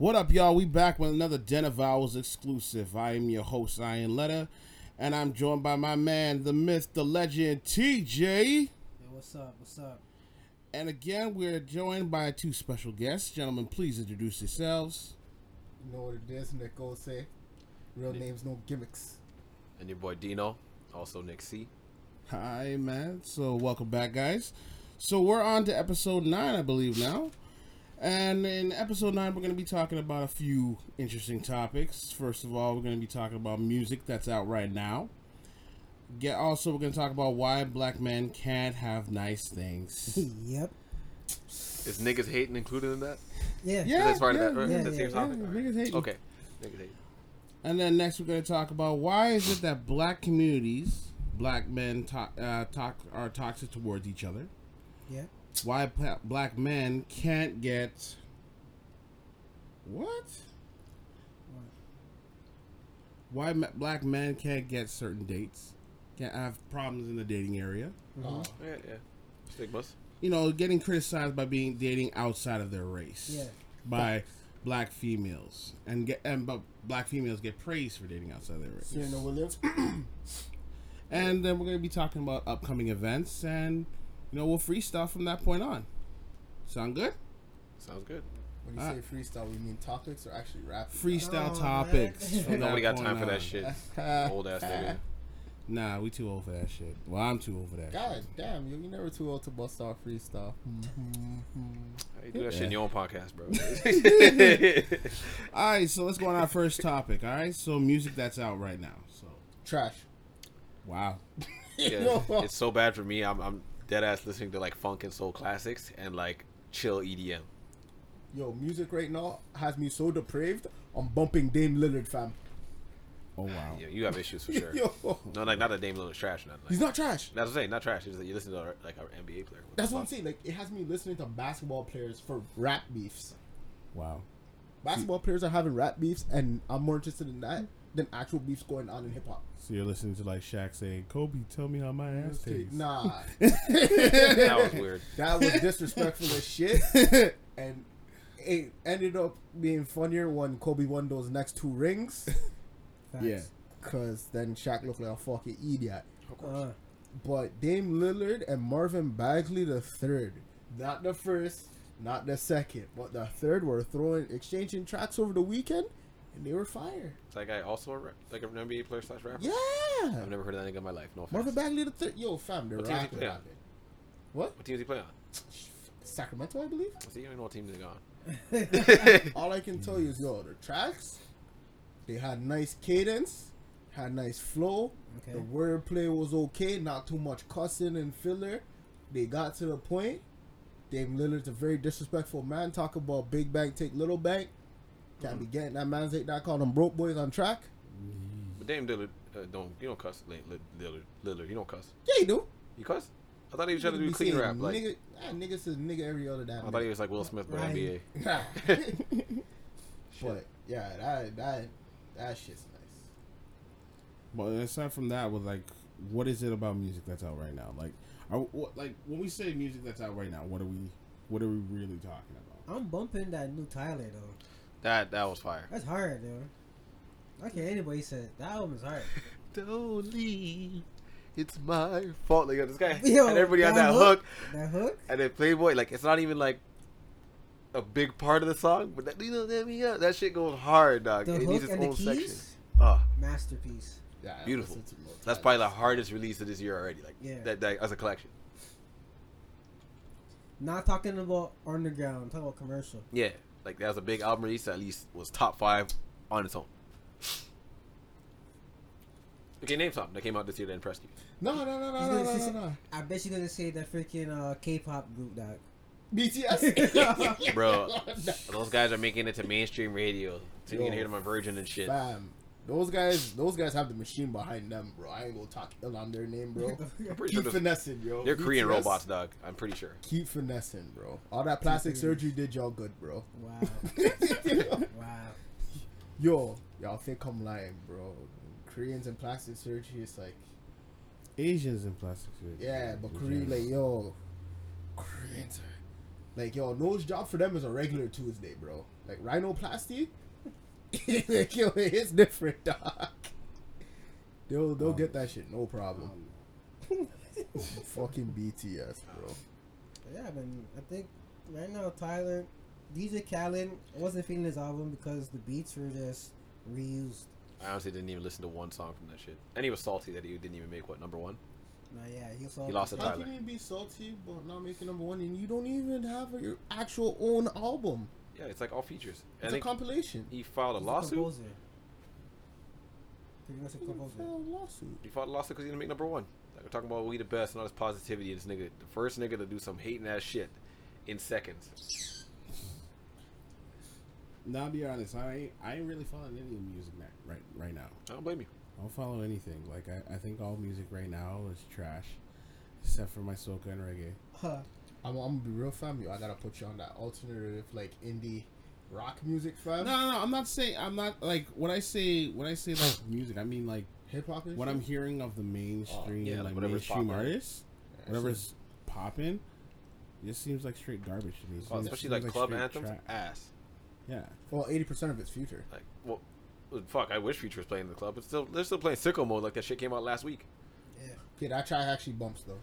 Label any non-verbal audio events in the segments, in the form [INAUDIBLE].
What up, y'all? We back with another Den of Owls exclusive. I am your host, Ironletta, and I'm joined by my man, the myth, the legend, TJ. Yo, what's up? What's up? And again, we're joined by two special guests. Gentlemen, please introduce yourselves. You know what it is, Nick Osei. Real names, no gimmicks. And your boy Dino, also Nick C. Hi, man. So, welcome back, guys. So, we're on to episode 9, I believe, now. And in episode 9, we're going to be talking about a few interesting topics. First of all, we're going to be talking about music that's out right now. Get also, we're going to talk about why black men can't have nice things. [LAUGHS] yep. Is niggas hating included in that? Yeah. Yeah, that's part yeah, of that. Right? yeah, That's yeah, your topic? yeah, niggas hating. Okay. Niggas hating. And then next, we're going to talk about why is it that black communities, black men, to- uh, talk are toxic towards each other. Yeah. Why black men can't get what? Why black men can't get certain dates? Can't have problems in the dating area. Uh, Yeah, yeah. Stigmas. You know, getting criticized by being dating outside of their race. Yeah. By black females and get and but black females get praised for dating outside their race. Serena Williams. [CLEARS THROAT] And then we're going to be talking about upcoming events and, you know, we'll freestyle from that point on. Sound good? Sounds good. When you say freestyle, we mean topics or actually rap? Freestyle Oh, topics. man. from Nobody got time point for that shit. Old ass nigga. [LAUGHS] Nah, we too old for that shit. Well, I'm too old for that God shit. damn, you, you never too old to bust off freestyle. How you do that shit in your own podcast, bro? [LAUGHS] All right, so let's go on our first topic. All right, so music that's out right now. So, Trash. wow. yeah, [LAUGHS] it's so bad for me. I'm, I'm dead ass listening to like funk and soul classics and like chill EDM. Yo, music right now has me so depraved. I'm bumping Dame Lillard, fam. Oh, wow. Yeah, you have issues for [LAUGHS] sure. Yo, No, like not that Dame Lillard's trash. Or nothing. Like, he's not trash. That's what I'm saying. Not trash. It's just that you listen to like our NBA player. What That's what I'm saying. Like, it has me listening to basketball players for rap beefs. Wow. Basketball players are having rap beefs, and I'm more interested in that than actual beefs going on in hip hop. So you're listening to like Shaq saying, Kobe, tell me how my ass tastes. Nah, [LAUGHS] That was weird. that was disrespectful as shit, [LAUGHS] and it ended up being funnier when Kobe won those next two rings, [LAUGHS] Facts. Yeah. cause then Shaq looked like a fucking idiot. Uh, But Dame Lillard and Marvin Bagley the third, not the first, not the second, but the third were throwing exchanging tracks over the weekend, and they were fire. Is that guy also a like an NBA player slash rapper? Yeah, I've never heard of that nigga in my life. No offense. Marvin Bagley the third. Yo, fam, they're What team does he rapping play on? What? What team does he play on? Sacramento, I believe. See, you know what team he's on. [LAUGHS] All I can tell you is, yo, the tracks, they had nice cadence, had nice flow. Okay. The wordplay was okay, not too much cussing and filler. They got to the point. Dame Lillard's a very disrespectful man. Talk about big bank, take little bank. Can't be getting that man's ain't that called them broke boys on track. But Dame Lillard uh, don't you don't cuss Li- Li- Lillard Lillard you don't cuss. Yeah, you do. You cuss? I thought he was trying to do clean saying rap. Like nigga, ah, nigga says nigga every other damn. I thought he was like Will Smith but Right. NBA. Nah. Shit. [LAUGHS] but yeah, that that that shit's nice. But aside from that, with like, what is it about music that's out right now? Like, are, what, like when we say music that's out right now, what are we, what are we really talking about? I'm bumping that new Tyler though. That that was fire. That's hard, dude. I can't anybody said it. that album is hard. [LAUGHS] Don't leave. It's my fault. Like this guy [LAUGHS] Yo, and everybody on that that hook. That hook. and then Playboy like it's not even like a big part of the song, but that you know let me up. That shit goes hard, dog. The it needs hook its and the own keys. section. Oh, Masterpiece. Yeah, Beautiful. listened that's probably the hardest release of this year already. Like Yeah. that, that as a collection. Not talking about underground. I'm talking about commercial. Yeah, like that was a big album release. That at least was top five on its own. Okay, name something that came out this year that impressed you. No, no, no, no, no, no, no, no. I bet you're gonna say that freaking uh, K-pop group dog. BTS. [LAUGHS] Bro, [LAUGHS] Those guys are making it to mainstream radio, so you Yo, can hear them on Virgin and shit. Fam, those guys, those guys have the machine behind them, bro. I ain't gonna talk ill on their name, bro. [LAUGHS] I'm pretty sure Keep those- finessing, yo. they're Korean BTS, robots, dog. I'm pretty sure. Keep finessing, bro. All that plastic Keep surgery did y'all good, bro. Wow. [LAUGHS] wow. Yo, y'all think I'm lying, bro. Koreans and plastic surgery, it's like, Asians and plastic surgery. yeah, but in Korean, like, yo, Koreans are Like yo, nose job for them is a regular Tuesday, bro. Like rhinoplasty, like yo, [LAUGHS] it's different, dog. They'll they'll Um, get that shit, no problem. Um, [LAUGHS] Fucking BTS, bro. Yeah, I mean, I think right now Tyler, DJ Khaled, I wasn't feeling his album because the beats were just reused. I honestly didn't even listen to one song from that shit. And he was salty that he didn't even make what number one. Nah, yeah, he also He lost it. How Tyler. can you be salty but not making number one and you don't even have your actual own album? Yeah, it's like all features. It's And a he, compilation. he filed a He's lawsuit. composer. Pretty much a composer. File a lawsuit. He filed a lawsuit because he didn't make number one. Like we're talking about we the best and all this positivity. This nigga, the first nigga to do some hating ass shit in seconds. now, I'll be honest, I ain't, I ain't really following any music na- right right now. I don't blame you. I don't follow anything. Like I, I think all music right now is trash, except for my soca and reggae. Huh. I'm, I'm gonna be real fam. You, I gotta put you on that alternative like indie rock music fam. no, no. no, I'm not saying. I'm not like when I say when I say like music. I mean like Hip hop what I'm hearing of the mainstream, oh, yeah, like like whatever's mainstream popular. artists, whatever's popping. It just seems like straight garbage to me. It Oh, seems- especially seems like club straight anthems, tra- ass. yeah. Well, eighty percent of it's future. Like, well, well, fuck. I wish Future was playing in the club, but still, they're still playing sicko mode like that shit came out last week. Yeah. Okay, that track actually bumps though.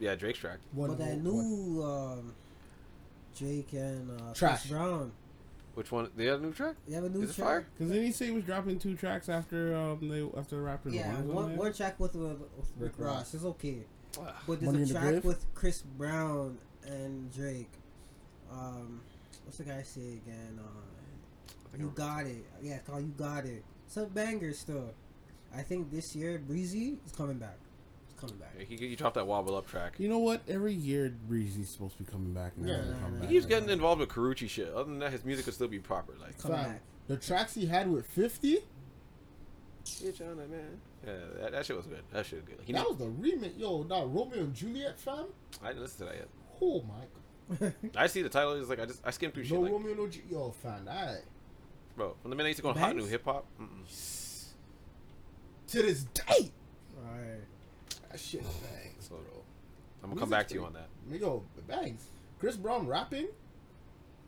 Yeah, Drake's track. One, but that one- new um, Jake and uh, Trash. Chris Brown, Which one? They had a new track? they have a new Is track. fire? Because then he say he was dropping two tracks after um they after the Raptors. Yeah, won or one, something. one track with, with, with Rick Rick Ross Ross. is okay, Ah, but there's Money a in the track Grave? with Chris Brown and Drake. Um, what's the guy say again? Uh, you got it. Yeah, it's called You Got It. Some bangers still. I think this year Breezy is coming back. It's coming back. He, he dropped that wobble up track. You know what? Every year Breezy's supposed to be coming back. And Yeah, having a nah, comeback. keeps getting involved with Karrueche shit. Other than that, his music could still be proper. Like, Coming back. the tracks he had with Fifty, bitch on that man. Yeah, that, that shit was good. That shit was good. He that knew- was the remix. Yo, that Romeo and Juliet fam. I didn't listen to that yet. Oh my god. [LAUGHS] I see the title. It's like I just I skimmed through shit. No Like, Romeo, no Ju- Yo, fam, that bro, from the minute I used to go on hot new hip hop. to this day. Alright. That shit bangs, So- bro. I'm gonna come back to you on that. Yo, bangs. Chris Brown rapping.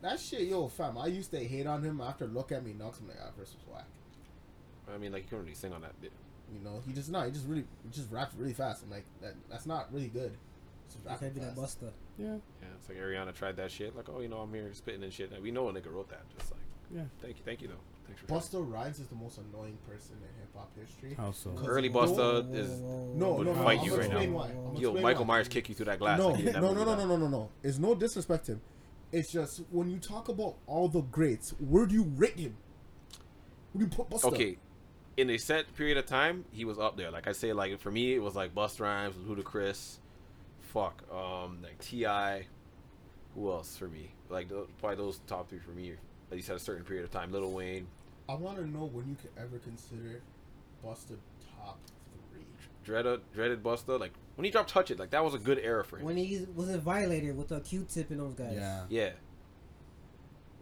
That shit, yo, fam. I used to hate on him after Look at Me Knocks. I'm like, ah, verse was whack. I mean, like you couldn't really sing on that. Bit. You know, he just not. He just really, he just raps really fast. I'm like, that. That's not really good. Just You can't be that fast. buster. Yeah, Yeah, it's like Ariana tried that shit. Like, oh, you know, I'm here spitting and shit. Like, we know a nigga wrote that. Just like, yeah. thank you, thank you though. Thanks for trying. Busta Rhymes is the most annoying person in hip hop history. How so? Cause Early no- Busta is No, would no, no. fight I'm you gonna right now. explain why. Yo Michael why. Myers kick you through that glass. No, like, no, no, no, no, no, no, no. It's no disrespect to him. It's just when you talk about all the greats, where do you rate him? Where do you put Busta? Okay, in a set period of time, he was up there. Like I say, like for me, it was like Bust Rhymes, Ludacris, fuck, um, like Ti. Who else for me? Like those, probably those top three for me. At least at a certain period of time. Lil Wayne, I want to know when you could ever consider Busta top three. Dreaded, Dreaded Busta. Like when he dropped Touch It, like that was a good era for him. When he was a violator with a Q-tip and those guys. Yeah. yeah,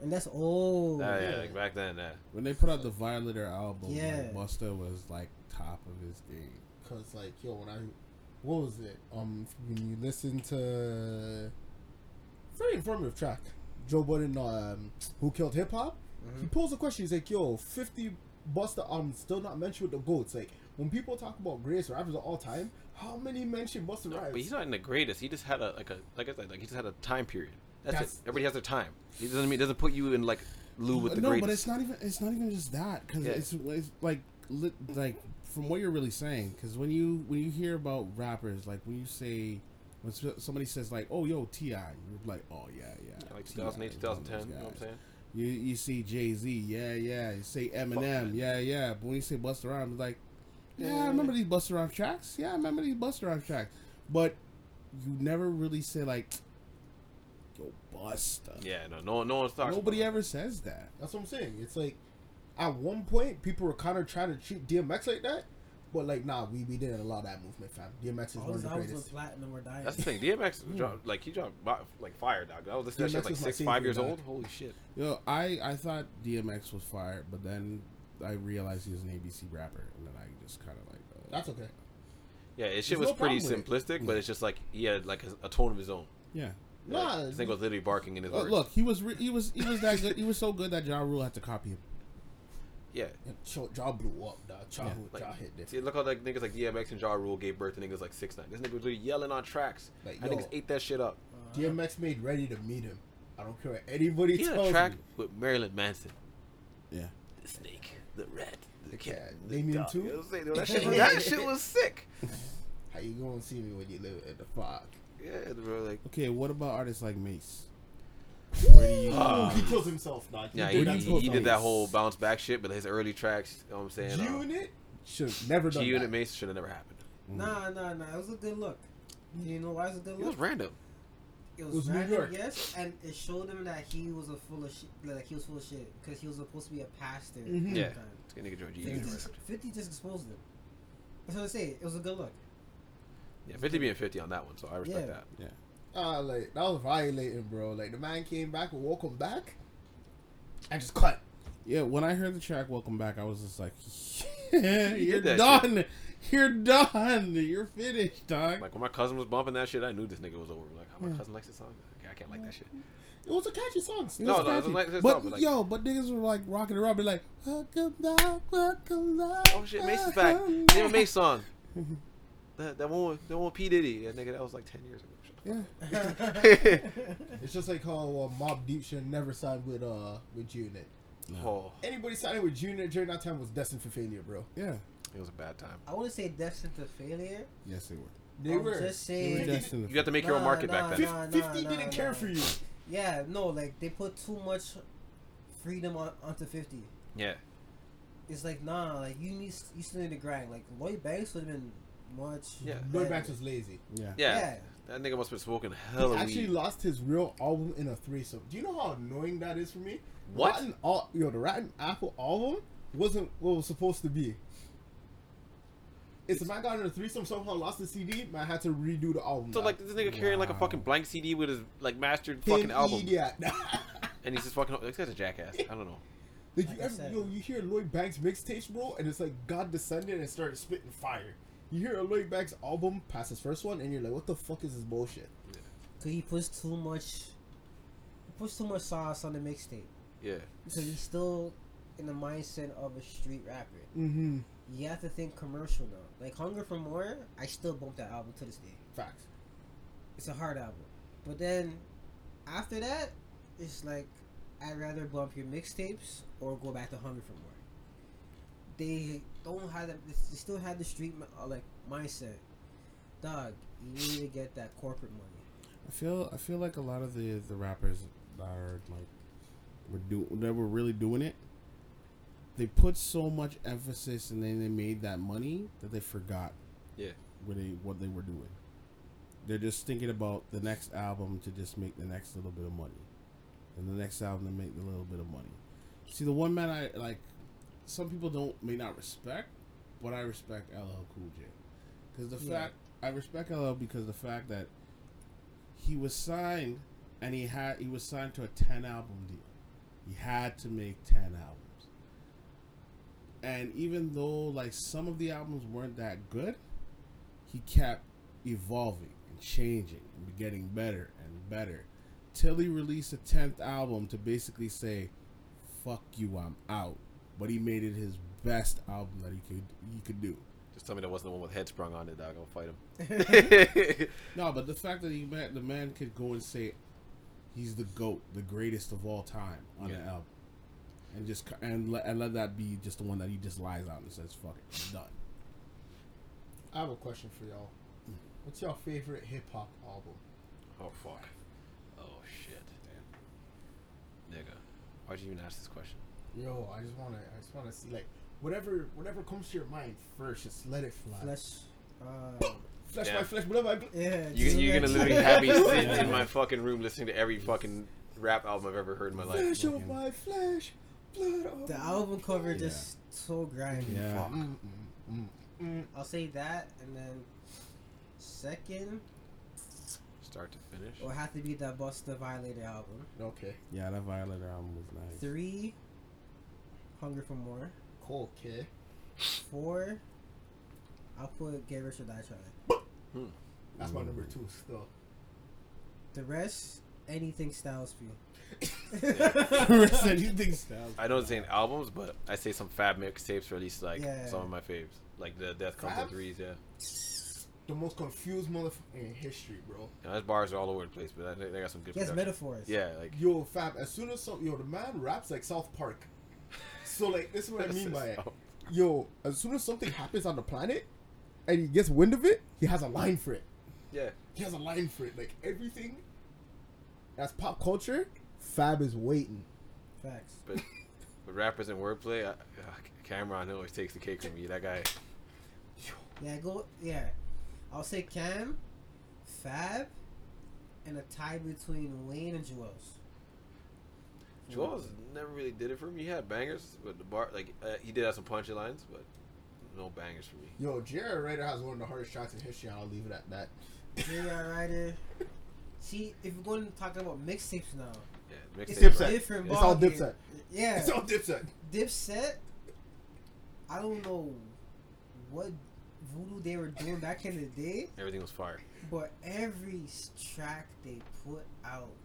And that's old. Ah, yeah, yeah. like back then. Yeah. When they put out the Violator album, Yeah. like, Busta was like top of his game. Cause like yo, when I, what was it? Um, when you listen to, very informative track, Joe Budden, um, who killed hip hop. He posed a question. He's like, "Yo, fifty Busta albums still not mentioned with the goats. Like when people talk about greatest rappers of all time, how many mention Busta No, Rhymes? but he's not in the greatest. He just had a like a like I said, like he just had a time period. That's, That's- it. Everybody has their time. He doesn't mean doesn't put you in like Lou with the no, greatest. but it's not even. It's not even just that because Yeah. it's, it's like li- like from what you're really saying. Because when you when you hear about rappers, like when you say when somebody says like, "Oh, yo, T.I.," you're like, "Oh yeah, yeah." Yeah, like T.I. 2008, is 2010. You know what I'm saying? You you see Jay Z, yeah, yeah. You say Eminem, yeah, yeah. But when you say Busta Rhymes, like, yeah. I remember these Busta Rhymes tracks. Yeah, I remember these Busta Rhymes tracks. But you never really say like, yo, Busta. Yeah, no, no, no talking. Nobody ever says that. That's what I'm saying. It's like at one point people were kind of trying to treat DMX like that, but like nah, we, we didn't allow that movement, fam. DMX is All one of the albums went greatest. platinum or dying. That's the thing. DMX dropped like he dropped like fire, dog. I was listening to that shit like six, five years dog. old. Holy shit. Yo, I I thought DMX was fire, but then I realized he was an ABC rapper, and then I just kind of like. Uh, That's okay. Yeah, his shit There's was no pretty problem with simplistic, but it's just like he had like a, a tone of his own. yeah. Nah, this nigga was literally barking in his Uh, words. look, he was re- he was he was that good. He was so good that Ja Rule had to copy him. Yeah. Ja, Ja blew up, dog. Ja, Yeah, like- Ja hit different. See, look how like niggas like DMX and Ja Rule gave birth to niggas like six nine. This nigga was literally yelling on tracks. Like, Like, yo. niggas ate that shit up. Uh, DMX made ready to meet him. I don't care what anybody He had tells a track me. with Marilyn Manson. Yeah. The snake, the rat, the cat, cat, the Damien dog. too? You know what I'm saying? That [LAUGHS] shit, was, that shit was sick. How you gonna see me when you live in the fog? Yeah, bro. Like, Okay, what about artists like Mase? Where do you? Ah. he kills himself, dog. yeah, did he, he, he did that whole bounce back shit, but his early tracks, you know what I'm saying? Uh, G-Unit should have never done G Unit that. Mase should have never happened. Nah, nah, nah. It was a good look. You know why it was a good look? It was random. It was, was New random, York. yes, and it showed him that he was a full of shit. Like he was full of shit because he was supposed to be a pastor. Mhm. Yeah. time. It's gonna nigga George G. 50, just, 50 just exposed him. That's what I say. It was a good look. Yeah, 50 being 50 on that one, so I respect Yeah. that. Yeah. Ah, like that was violating, bro. Like the man came back and welcome back, and just cut. Yeah, when I heard the track "Welcome Back," I was just like, [LAUGHS] "You're did that done. You're done. You're finished, dog." Like when my cousin was bumping that shit, I knew this nigga was over. Like, oh, my cousin likes this song. Okay, I can't like that shit. It was a catchy song. It No, was no, it was like but song, but like- yo, but niggas were like rocking around, be like, "Welcome back, welcome back." Oh shit, Mase is back. welcome Name a. Mase song. [LAUGHS] That that one, with- that one with P Diddy. That nigga, that was like 10 years ago. Yeah, [LAUGHS] It's just like how uh, Mobb Deep should never signed with uh with Unit. Oh, Anybody signing with Unit during that time was destined for failure, bro. yeah. it was a bad time. I wouldn't say destined to failure. Yes, they were. They I'm were. just They were. You got to make your own market nah, back then. nah. Fif- Fifty didn't nah, care nah. for you. Yeah, no, like they put too much freedom on, onto 50. Yeah, It's like nah, like you need you still need to grind. Like Lloyd Banks would have been much. Yeah. Lloyd. Banks was lazy. yeah. yeah. Yeah. That nigga must have been smoking He actually weed. lost his real album in a threesome. Do you know how annoying that is for me? What? Rotten, Al- yo, the Rotten Apple album wasn't what it was supposed to be. It's a man got in a threesome, somehow lost the CD, man had to redo the album. So like this nigga carrying like a fucking blank CD with his like mastered Him fucking album, idiot. [LAUGHS] and he's just fucking. This guy's a jackass. I don't know. Like Like you ever, said. yo, you hear Lloyd Banks mixtapes, bro, and it's like God descended and started spitting fire. You hear a Lloyd Banks album past his first one, and you're like, what the fuck is this bullshit? Cause he puts too much. He puts too much sauce on the mixtape. Yeah, So he's still in the mindset of a street rapper. Mm-hmm. You have to think commercial now. Like Hunger for More, I still bump that album to this day. Facts. It's a hard album. But then after that, it's like I'd rather bump your mixtapes or go back to Hunger for More. They don't have that. They still have the street uh, like mindset. Dog, you need to get that corporate money. I feel I feel like a lot of the the rappers that are like were do that were really doing it. They put so much emphasis and then they made that money that they forgot. Yeah. What they what they were doing. They're just thinking about the next album to just make the next little bit of money, and the next album to make the little bit of money. See, the one man I like, some people don't may not respect, but I respect LL Cool J, because the Yeah. fact I respect LL because the fact that he was signed and he had he was signed to a 10 album deal. He had to make 10 albums. And even though like some of the albums weren't that good he kept evolving and changing and getting better and better till he released a 10th album to basically say fuck you i'm out but he made it his best album that he could he could do just tell me that wasn't the one with head sprung on it. Dog, I'll fight him. [LAUGHS] [LAUGHS] No, but the fact that he man, the man could go and say he's the goat, the greatest of all time on Yeah. an album, and just and let, and let that be just the one that he just lies out and says fuck it, I'm done. I have a question for y'all. Mm. What's your favorite hip hop album? oh fuck. Oh shit. Damn. Nigga, why'd you even ask this question? Yo, I just wanna, I just wanna see like whatever, whatever comes to your mind first. Just let it fly. Flesh. Uh, flesh Yeah. by flesh, blood by blood. yeah. you, you're gonna literally have me [LAUGHS] sit in my fucking room listening to every fucking rap album I've ever heard in my life. Flesh of my flesh, blood of The album cover Yeah. just so grimy. Yeah, Mm, mm, mm, mm. I'll say that, and then second Start to finish. will have to be that Busta Violator album. Okay, yeah, that Violator album was nice. Three, Hunger for More. cool, kid. Four, I'll put Get Rich or Die Trying. Hmm. That's my number two still. The rest, anything Styles P. Rest [LAUGHS] anything styles. I don't say albums, but I say some Fab mixtapes or at least like Yeah. some of my faves, like the Death Comes in Threes. Yeah, The most confused motherfucker in history, bro. yeah those bars are all over the place, but I think they got some good. Yes, metaphors. Yeah, like Yo, Fab. as soon as some yo, the man raps like South Park. So like this is what I mean by it. Yo, as soon as something happens on the planet and he gets wind of it, he has a line for it. yeah. He has a line for it. Like everything that's pop culture, Fab is waiting. Facts. But but rappers and wordplay, I, uh, Cam'ron always takes the cake from me. That guy. Yeah, go. Yeah, I'll say Cam, Fab, and a tie between Wayne and Juelz. Juelz never really did it for me. He had bangers, but the bar like uh, he did have some punchlines, but no bangers for me. Yo, J.R. Writer has one of the hardest shots in history, and I'll leave it at that. J.R. Writer. [LAUGHS] See, if we're going to talk about mixtapes now, Yeah, it's mixtape. Dipset. a different It's all ballgame. Dipset. Yeah, It's all Dipset. Dipset. I don't know what voodoo they were doing back in the day, Everything was fire. but every track they put out from the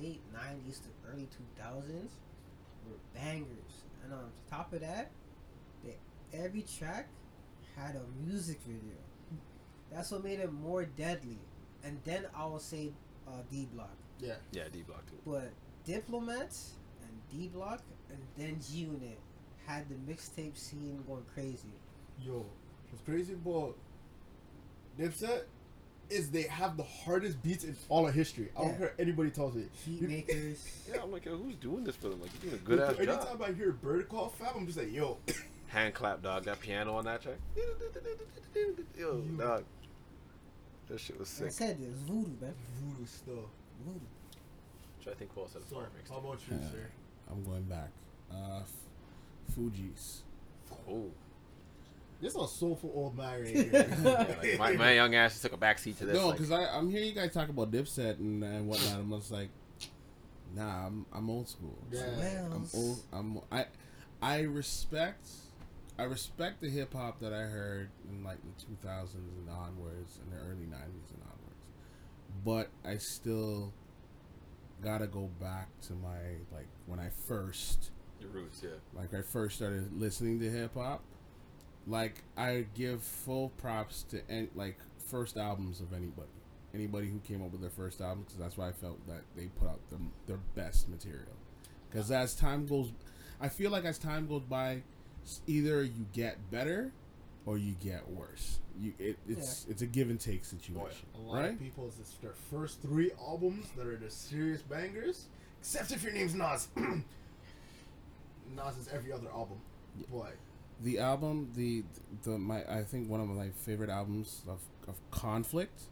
late '90s to early 2000s were bangers. And on top of that, they, every track had a music video. That's what made it more deadly. And then I will say uh, D Block. Yeah. Yeah, D Block too. But Diplomats and D Block and then G Unit had the mixtape scene going crazy. Yo, what's crazy about Dipset is they have the hardest beats in all of history. I don't Yeah. care anybody tells me. Heat You- makers. [LAUGHS] Yeah, I'm like, yo, who's doing this for them? Like, you're doing a good ass Anytime job. I hear Bird call Fab, I'm just like, yo, [COUGHS] Hand clap, dog. That piano on that track. [LAUGHS] Yo, dog. That shit was Like I sick. said, it was voodoo, man. voodoo stuff. Voodoo. Which I think Paul said a So, fire mix. how about you, Yeah. sir? I'm going back. Uh, F- Fugees. Oh, This is a soulful old man right [LAUGHS] yeah, here. like, my, my young ass took a backseat to this. No, like, because I'm hearing you guys talk about Dipset and, and whatnot. I'm just like, nah, I'm I'm old school. Yeah. I'm old. I'm I I respect I respect the hip hop that I heard in like the 2000s and onwards, and the early 90s and onwards. But I still gotta go back to my like when I first your roots, yeah. like I first started listening to hip hop, like I give full props to any, like first albums of anybody, anybody who came up with their first album, because that's why I felt that they put out the, their best material. Because as time goes, I feel like as time goes by, either you get better or you get worse. You it, it's it's a give and take situation, A lot right? of people, it's their first three albums that are the serious bangers, except if your name's Nas. [CLEARS THROAT] Nas is every other album. Boy, the album the the my I think one of my favorite albums of, of conflict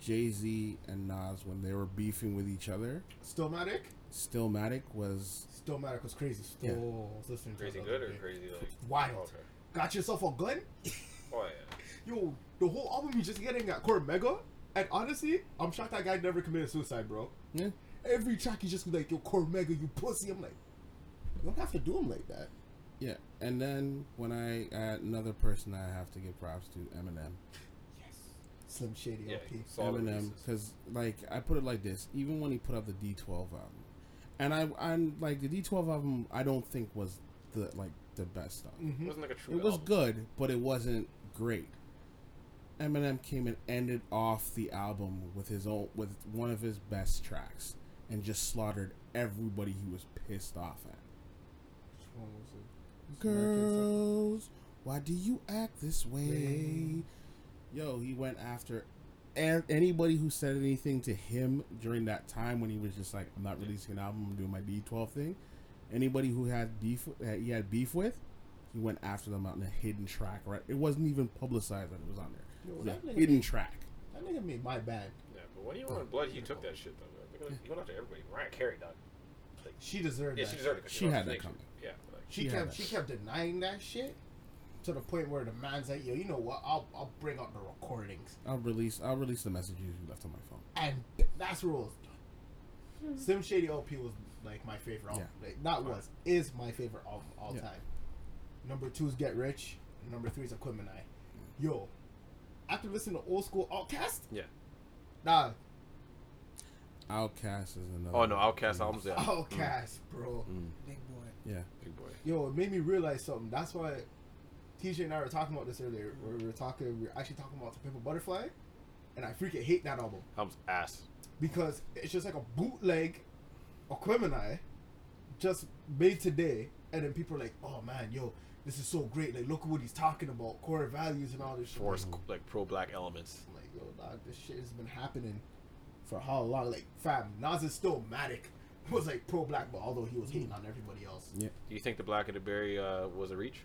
Jay Z and Nas when they were beefing with each other Stillmatic? Stillmatic was Stillmatic was crazy. Still Yeah. was listening to Crazy good or day. crazy like? Wild. Okay. Got yourself a gun? [LAUGHS] Oh yeah. Yo, the whole album you just getting at Cormega. And honestly, I'm shocked that guy never committed suicide, bro. yeah Every track he just be like, yo, Cormega, you pussy. I'm like, you don't have to do him like that. Yeah and then when I uh, another person I have to give props to Eminem Yes. Slim Shady Yeah. LP. Solid Eminem releases. because like I put it like this even when he put out the D12 album and I I'm like the D12 album I don't think was the like the best stuff It Mm-hmm. wasn't like a true. It was album. good, but it wasn't great. Eminem came and ended off the album with his own with one of his best tracks and just slaughtered everybody he was pissed off at. Which one was it? Girls, why do you act this way? Yo, he went after anybody who said anything to him during that time when he was just like, I'm not releasing an album, I'm doing my D12 thing. Anybody who had beef, that he had beef with, he went after them out in a hidden track. Right, it wasn't even publicized that it was on there. Yo, It was that a nigga hidden made- track. That nigga made my bad. Yeah, but when you were in blood, you took that shit though. Like, look You went after everybody. Mariah Carey, dog. Like, She deserved yeah, that. she deserved it. 'cause She lost had that coming. Yeah, like, She She kept she kept denying that shit to the point where the man's like, yo, you know what? I'll I'll bring out the recordings, I'll release. I'll release the messages you left on my phone. and that's rules. it was done. Shady LP was like my favorite album. Like, not was is my favorite album all Yeah. time. Number two is Get Rich. Number three is Aquemini. Yo, after listening to old school OutKast, Yeah. nah, OutKast is another. Oh no, one. OutKast albums. Yeah. OutKast, bro. Mm, Big boy. Yeah. big boy. Yo, it made me realize something. That's why TJ and I were talking about this earlier. Where we were talking, we were actually talking about the Pimp a Butterfly, and I freaking hate that album Album's ass. because it's just like a bootleg Aquemini just made today, and then people are like, "Oh man, yo, this is so great! Like, look at what he's talking about, core values and all this shit." Force Mm-hmm. like pro black elements. I'm like, yo, dog, this shit has been happening for how long? Like, fam, Nas is still Matic [LAUGHS] was like pro black, but although he was hating on everybody else, Yeah. Do you think the Black of the Berry uh, was a reach?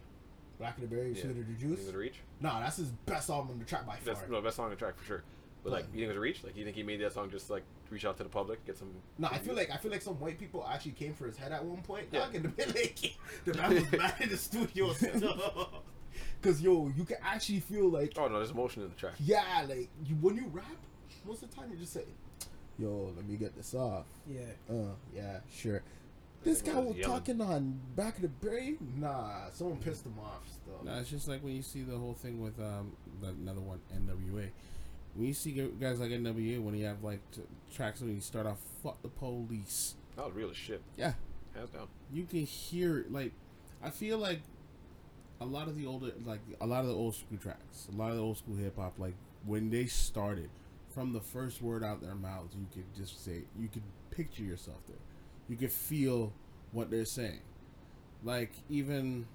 Black and the Berry, Yeah. Sweeter the You Juice. think it was a reach? Nah, that's his best album on the track by far. That's no best song on the track for sure. But like, you think it was a reach? Like, you think he made that song just like reach out to the public, get some? No, I feel like I feel like some white people actually came for his head at one point. Yeah. Dog, and the like, [LAUGHS] the man was [LAUGHS] mad in the studio. Cause yo, you can actually feel like Oh no, there's emotion in the track. yeah, like you when you rap, most of the time you just say, "Yo, let me get this off." Yeah. Uh, yeah, sure. This guy was was yelling. talking on back of the berry. Nah, someone pissed him off. Still. No, it's just like when you see the whole thing with um the, another one NWA. When you see guys like NWA when you have like t- tracks when you start off "fuck the police," That was real as shit. yeah, Hands down. you can hear it. Like, I feel like a lot of the older, like a lot of the old school tracks, a lot of the old school hip hop, like when they started, from the first word out their mouths, you could just say, you could picture yourself there. You could feel what they're saying. Like even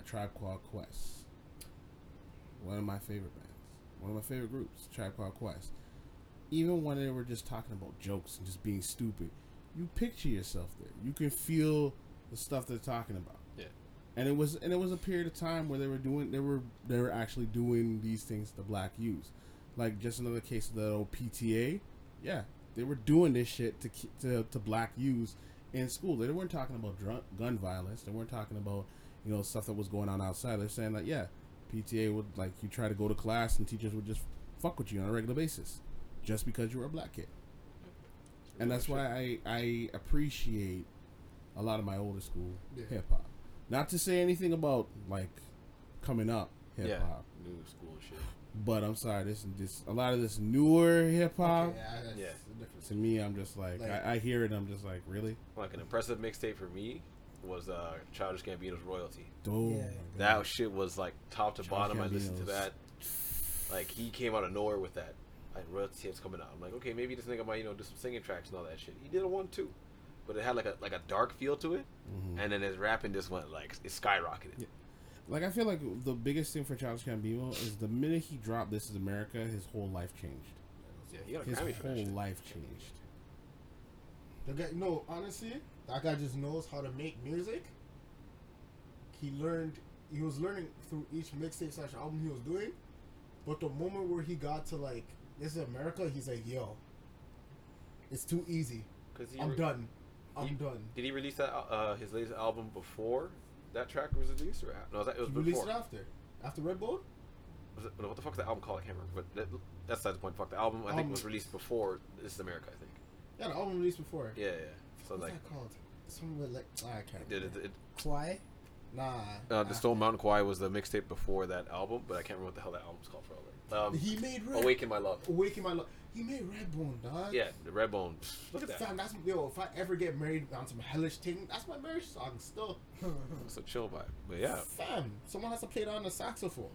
a Tribe Called Quest, one of my favorite bands, one of my favorite groups, Tribe Called Quest. Even when they were just talking about jokes and just being stupid, you picture yourself there. You can feel the stuff they're talking about. Yeah. And it was and it was a period of time where they were doing they were they were actually doing these things the black use. Like just another case of the old PTA. Yeah, they were doing this shit to to to black use in school. They weren't talking about drunk, gun violence. They weren't talking about you know stuff that was going on outside. They're saying that yeah, PTA would like you try to go to class and teachers would just fuck with you on a regular basis, just because you were a black kid. And that's why I I appreciate a lot of my older school Yeah. hip hop. Not to say anything about like coming up hip Yeah. hop, New school shit. But I'm sorry, this is just a lot of this newer hip hop. Okay, yeah, Yeah. To me, I'm just like, Like- I, I hear it. I'm just like, really? Like an impressive mixtape for me was uh, Childish Gambino's Royalty. Oh, Yeah. my God. That shit was like top to Childish bottom. I listened to that. Like he came out of nowhere with that. Like royalty tapes coming out. I'm like, okay, maybe this nigga might you know do some singing tracks and all that shit. He did a one too, but it had like a like a dark feel to it, Mhm. and then his rapping just went like it skyrocketed. Yeah. Like I feel like the biggest thing for Childish Gambino is the minute he dropped "This Is America," his whole life changed. Yeah, he got His Grammy whole shit. life changed. The guy, no, honestly, that guy just knows how to make music. He learned, he was learning through each mixtape slash album he was doing. But the moment where he got to like, this is America, he's like, yo, it's too easy. Cause he I'm re- done. I'm he- done. Did he release that uh, his latest album before that track was released, or no? That it was He released before. it after. After Red Bull? Was it, no, what the fuck's the album called? I can't remember. But that, that's not the point. Fuck the album. I think was released before This Is America. I think. Yeah, the album released before. Yeah, yeah. So What's like, that called? Something with like, I can't. did it, remember. it, Quiet. Nah. uh, the. Stone Mountain Kauai was the mixtape before that album, but I can't remember what the hell that album's called for all that. Um, He made Red. Awaken My Love. Awaken my love. He made Redbone, dog. Yeah, the Redbone. Look at that. Fam, that's yo. If I ever get married on some hellish thing, that's my marriage song still. [LAUGHS] It's a chill vibe. But yeah, Fam, someone has to play that on the saxophone.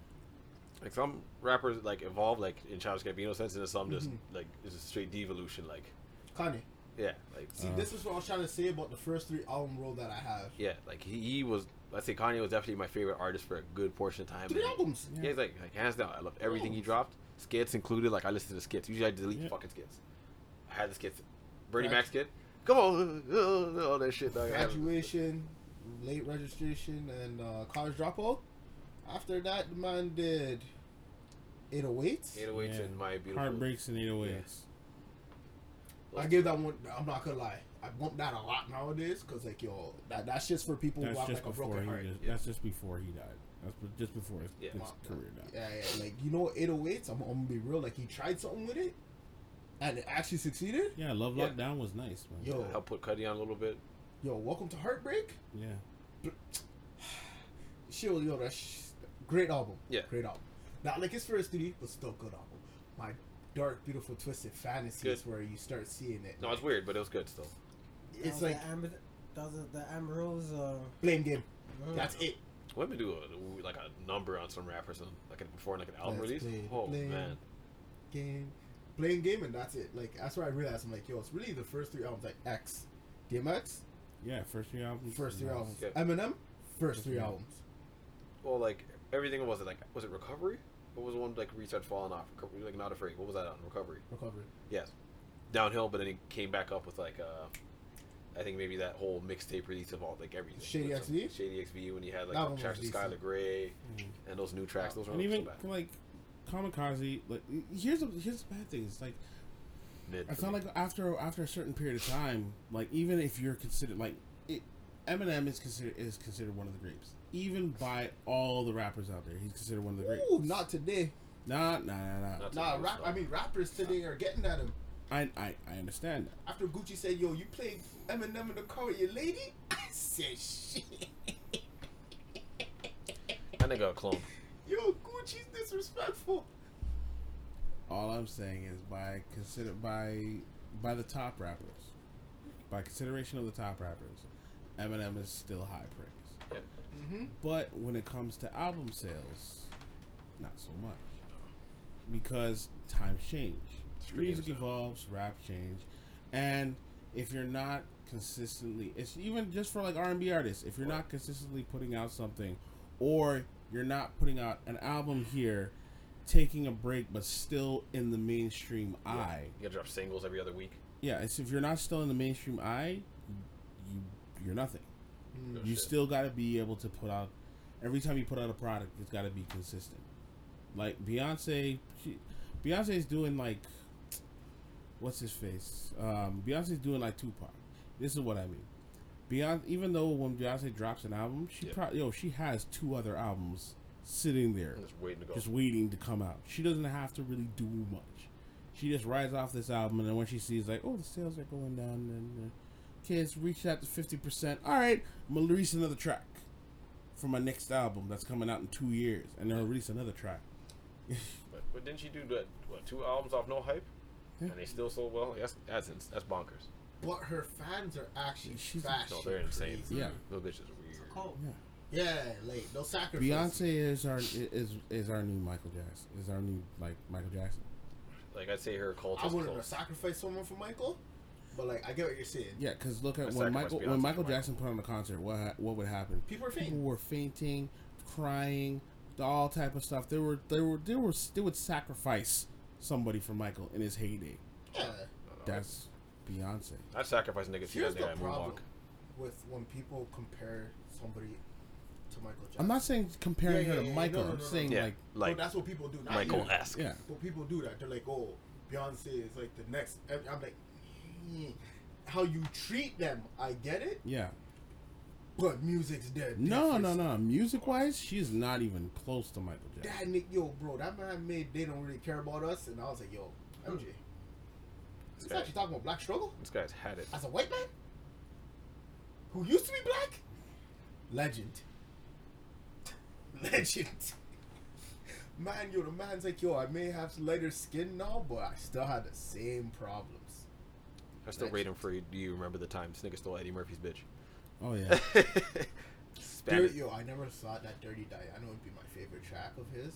like some rappers like evolve like in Childish Gambino sense, and some just Mhm. like it's a straight devolution. Like Kanye. yeah, like See, Uh. this is what I was trying to say about the first three album roll that I have. yeah, like he, he was. I'd say Kanye was definitely my favorite artist for a good portion of time. Three And- albums. Yeah, he's like, like hands down. I love everything he dropped. Skits included. Like I listen to the skits. Usually I delete Yeah. fucking skits. I had the skits. Bernie Right. Mac skit. Come on, [LAUGHS] all that shit. Dog. Graduation, late registration, and uh, college dropout. After that, the man did 808s. 808s Yeah. and my beautiful. Heartbreaks and 808s. I give that one. I'm not gonna lie. I bump that a lot nowadays because like yo, that that's just for people That's who have just like a before broken he heart. just, Yeah. That's just before he died. That's just before his, Yeah. his Wow. career died. Yeah, yeah, like you know, 808s. I'm, I'm gonna be real. Like he tried something with it, and it actually succeeded. Yeah, Love Yeah. Lockdown was nice, man. Yo, Help put Cudi on a little bit. yo, welcome to Heartbreak. Yeah. [SIGHS] Shit, yo, that's great album. Yeah. great album. Not like his first three, but still good album. My dark, beautiful, twisted fantasies Good. where you start seeing it. No, it's weird, but it was good still. That It's like the Amber, that was the, the Amber Rose. Uh, blame game. mhm. That's it. Women do a, like a number on some rappers and like before like an album Let's release. play Oh blame. man, Game, playing game, and that's it. Like that's where I realized I'm like, yo, it's really the first three albums. Like X, DMX, Yeah, first three albums. first three albums. Yeah. Eminem, first three albums. well like everything was it like was it Recovery? What was the one like reset falling off? Recovery, like not afraid. What was that on Recovery? Recovery. Yes, downhill, but then he came back up with like uh, I think maybe that whole mixtape release of all like everything. Shady With XV? Shady XV when he had like That the one tracks was with Skylar decent. Grey Mhm. and those new tracks. Those were And even so bad. like Kamikaze, like here's the here's the bad thing. It's like Mid I for felt me. like after after a certain period of time, like even if you're considered like it, Eminem is considered is considered one of the greats, even by all the rappers out there. He's considered one of the greats. Ooh, not today. Nah, nah, nah, nah. Not Nah, today, rap. so. I mean, rappers today are getting at him. I, I I understand that. After Gucci said, "Yo, you played Eminem in the car with your lady," [LAUGHS] I said, "Shit." that nigga a clone. Yo, Gucci's disrespectful. All I'm saying is by consider by by the top rappers, by consideration of the top rappers, Eminem is still high praise. Mm-hmm. But when it comes to album sales, not so much. Because times change. Music evolves, rap change. And if you're not consistently it's even just for like R and B artists, if you're not consistently putting out something or you're not putting out an album here, taking a break but still in the mainstream eye. You gotta drop singles every other week. Yeah, it's if you're not still in the mainstream eye, you you're nothing. No You shit. still got to be able to put out every time you put out a product. It's got to be consistent. Like Beyonce, she, Beyonce's doing like what's his face? Um, Beyonce's doing like Tupac. This is what I mean. Beyonce, even though when Beyonce drops an album, she Yeah. probably yo she has two other albums sitting there just waiting to go. just waiting to come out. She doesn't have to really do much. She just rides off this album, and then when she sees like, oh, the sales are going down, and uh, kids reached out to fifty percent. All right, I'm gonna release another track for my next album that's coming out in two years, and then I'll release another track. [LAUGHS] But, but didn't she do that? What two albums off no hype? Yeah. And they still sold well. That's that's ins- that's bonkers. But her fans are actually She's- fast. No, they're insane. Yeah. Those bitches are weird. Cult. Yeah, Yeah, like no sacrifice. Beyonce is our is is our new Michael Jackson. Is our new like Michael Jackson. Like I'd say her cult I is wouldn't have close. sacrificed someone for Michael, but like I get what you're saying. Yeah, because look I at when sacrifice Michael Beyonce when for Michael Michael. Jackson put on a concert, what ha- what would happen? People are People were fainting, crying, all type of stuff. They were they were they were they would sacrifice somebody for Michael in his heyday. Yeah. That's Beyonce. I'd sacrifice a nigga to see Here's that the nigga problem moonwalk. with when people compare somebody to Michael Jackson. I'm not saying comparing Yeah, her yeah, to yeah, Michael. no, no, I'm no, no. saying Yeah, like But like that's what people do. Not Michael you. esque. yeah. But people do that. They're like, oh, Beyonce is like the next. I'm like, "Eh." how you treat them, I get it. Yeah. But music's dead. No, no, no. Music wise, she's not even close to Michael Jackson. That Nick, yo, bro, that man made they don't really care about us, and I was like, yo, MJ, hmm. This this guy, actually talking about black struggle this guy's had it. as a white man who used to be black. Legend. [LAUGHS] Legend. Man, yo, the man's like, yo, I may have lighter skin now, but I still had the same problems. I still rate him for. Do you remember the time this nigga stole Eddie Murphy's bitch? Oh yeah. [LAUGHS] Spam Dirty, yo, I never saw that Dirty Die. I know it'd be my favorite track of his,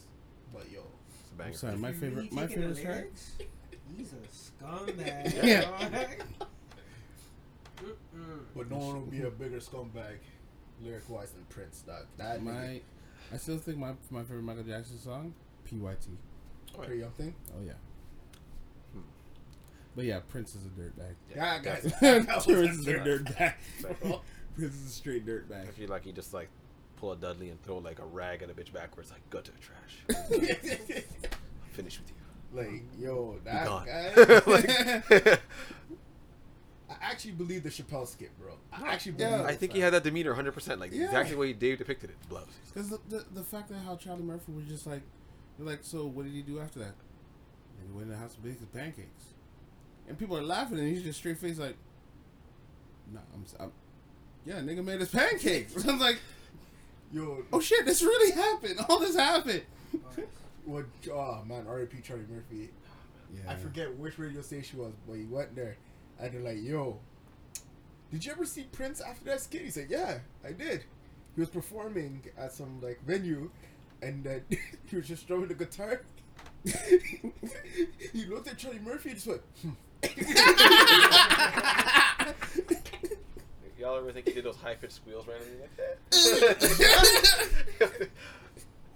but yo, It's a I'm banger. sorry, my favorite my favorite track. He's a scumbag. [LAUGHS] Yeah. but no one would be a bigger scumbag, lyric wise, than Prince. Dog. That My nigga, I still think my my favorite Michael Jackson song, PYT. pretty young thing. Oh yeah. Hmm. But yeah, Prince is a dirtbag. Yeah, guys. [LAUGHS] Prince is a dirtbag. [LAUGHS] Bro. Prince is a straight I feel like he just like pull a Dudley and throw like a rag at a bitch backwards, like go to the trash. [LAUGHS] Finish with you. like, yo, that guy. [LAUGHS] Like- I actually believe the Chappelle skit, bro. I actually Yeah. believe. I it, think he had that demeanor 100. percent Like Yeah. exactly the way Dave depicted it. Blows. Because the, the the fact that how Charlie Murphy was just like, like, so what did he do after that? And he went in the house and baked his pancakes, and people are laughing, and he's just straight face like, no, I'm, s- I'm yeah, nigga made his pancakes. [LAUGHS] I'm like, Yo, oh shit, this really happened. [LAUGHS] All this happened. what? Oh man, R.I.P. Charlie Murphy. Yeah. I forget which radio station was, but he went there, and they're like, "Yo, did you ever see Prince after that skit?" He said, "Yeah, I did. He was performing at some like venue, and then [LAUGHS] he was just strumming the guitar." he looked at Charlie Murphy and just went, hmm. Y'all ever think he did those high pitched squeals randomly? Like, [LAUGHS]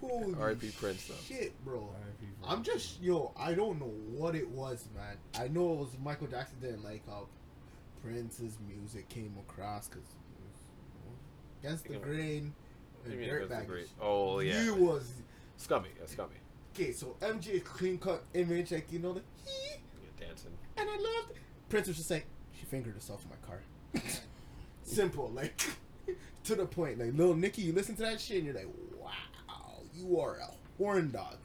[LAUGHS] "Holy R.I.P. Prince, though. shit, bro." R.I.P. I'm just yo. I don't know what it was, man. I know it was Michael Jackson didn't like how Prince's music came across because against the grain, What do and you mean dirt against the baggage. great- Oh yeah, He was scummy. That's scummy. okay. So MJ's clean cut image, like you know the he, You're dancing. and I loved. Prince was just like she fingered herself in my car. [LAUGHS] Simple, like [LAUGHS] to the point. Like little Nicky, you listen to that shit and you're like, wow, you are a horn dog.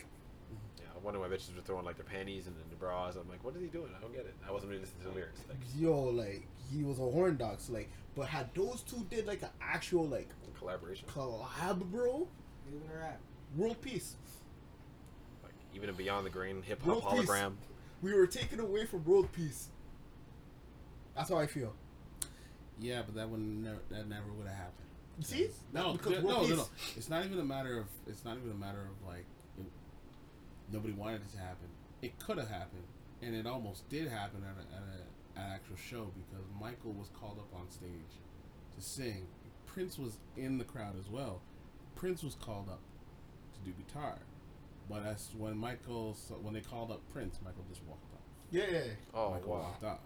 Yeah, I wonder why bitches were throwing like their panties and then the bras. I'm like, what is he doing? I don't get it. I wasn't really listening to the lyrics. Like Yo, like he was a horn dog. So like, but had those two did like an actual like collaboration. collab, bro, Even a rap. world peace. Like even in Beyond the Grain, hip hop World peace. hologram. We were taken away from world peace. That's how I feel. Yeah, but that would never that never would have happened. See? No, Because no, world no, no, It's not even a matter of. It's not even a matter of like. It, nobody wanted it to happen. It could have happened, and it almost did happen at, a, at, a, at an actual show because Michael was called up on stage to sing. Prince was in the crowd as well. Prince was called up to do guitar, but that's when Michael when they called up Prince, Michael just walked off. Yeah, yeah. Oh Michael wow. walked off.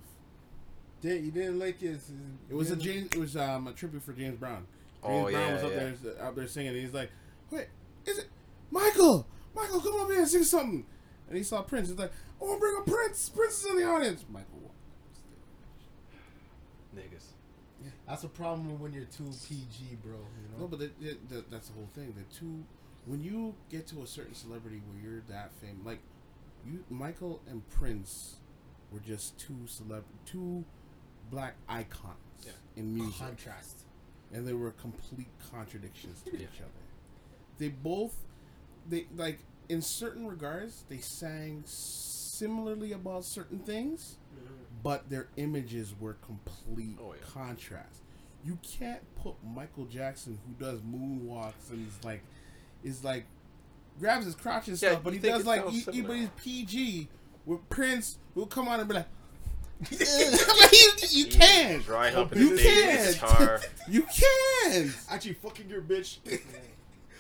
Did you didn't like his? his It was a didn't- James. It was um, a tribute for James Brown. James Oh, Brown yeah, was up yeah. there out there singing. And he's like, "Wait, is it Michael? Michael, come up here and sing something." And he saw Prince. He's like, "I want to bring up Prince. Prince is in the audience." Michael walked up Niggas. stage. That's a problem when you're too PG, bro. You know. No, but it, it, that, that's the whole thing. The two, when you get to a certain celebrity where you're that famous, like you, Michael and Prince were just two celeb, two black icons Yeah. in music. Contrast. and they were complete contradictions to each other. They both, they like in certain regards, they sang similarly about certain things, but their images were complete Oh, yeah. contrast. You can't put Michael Jackson, who does moonwalks and is like, is like, grabs his crotch and Yeah, stuff, but he think does like, he, he- but he's PG with Prince, who'll come on and be like. [LAUGHS] you, you can't. Dry humping You the stage with can't. You can't. Actually, fucking your bitch. [LAUGHS]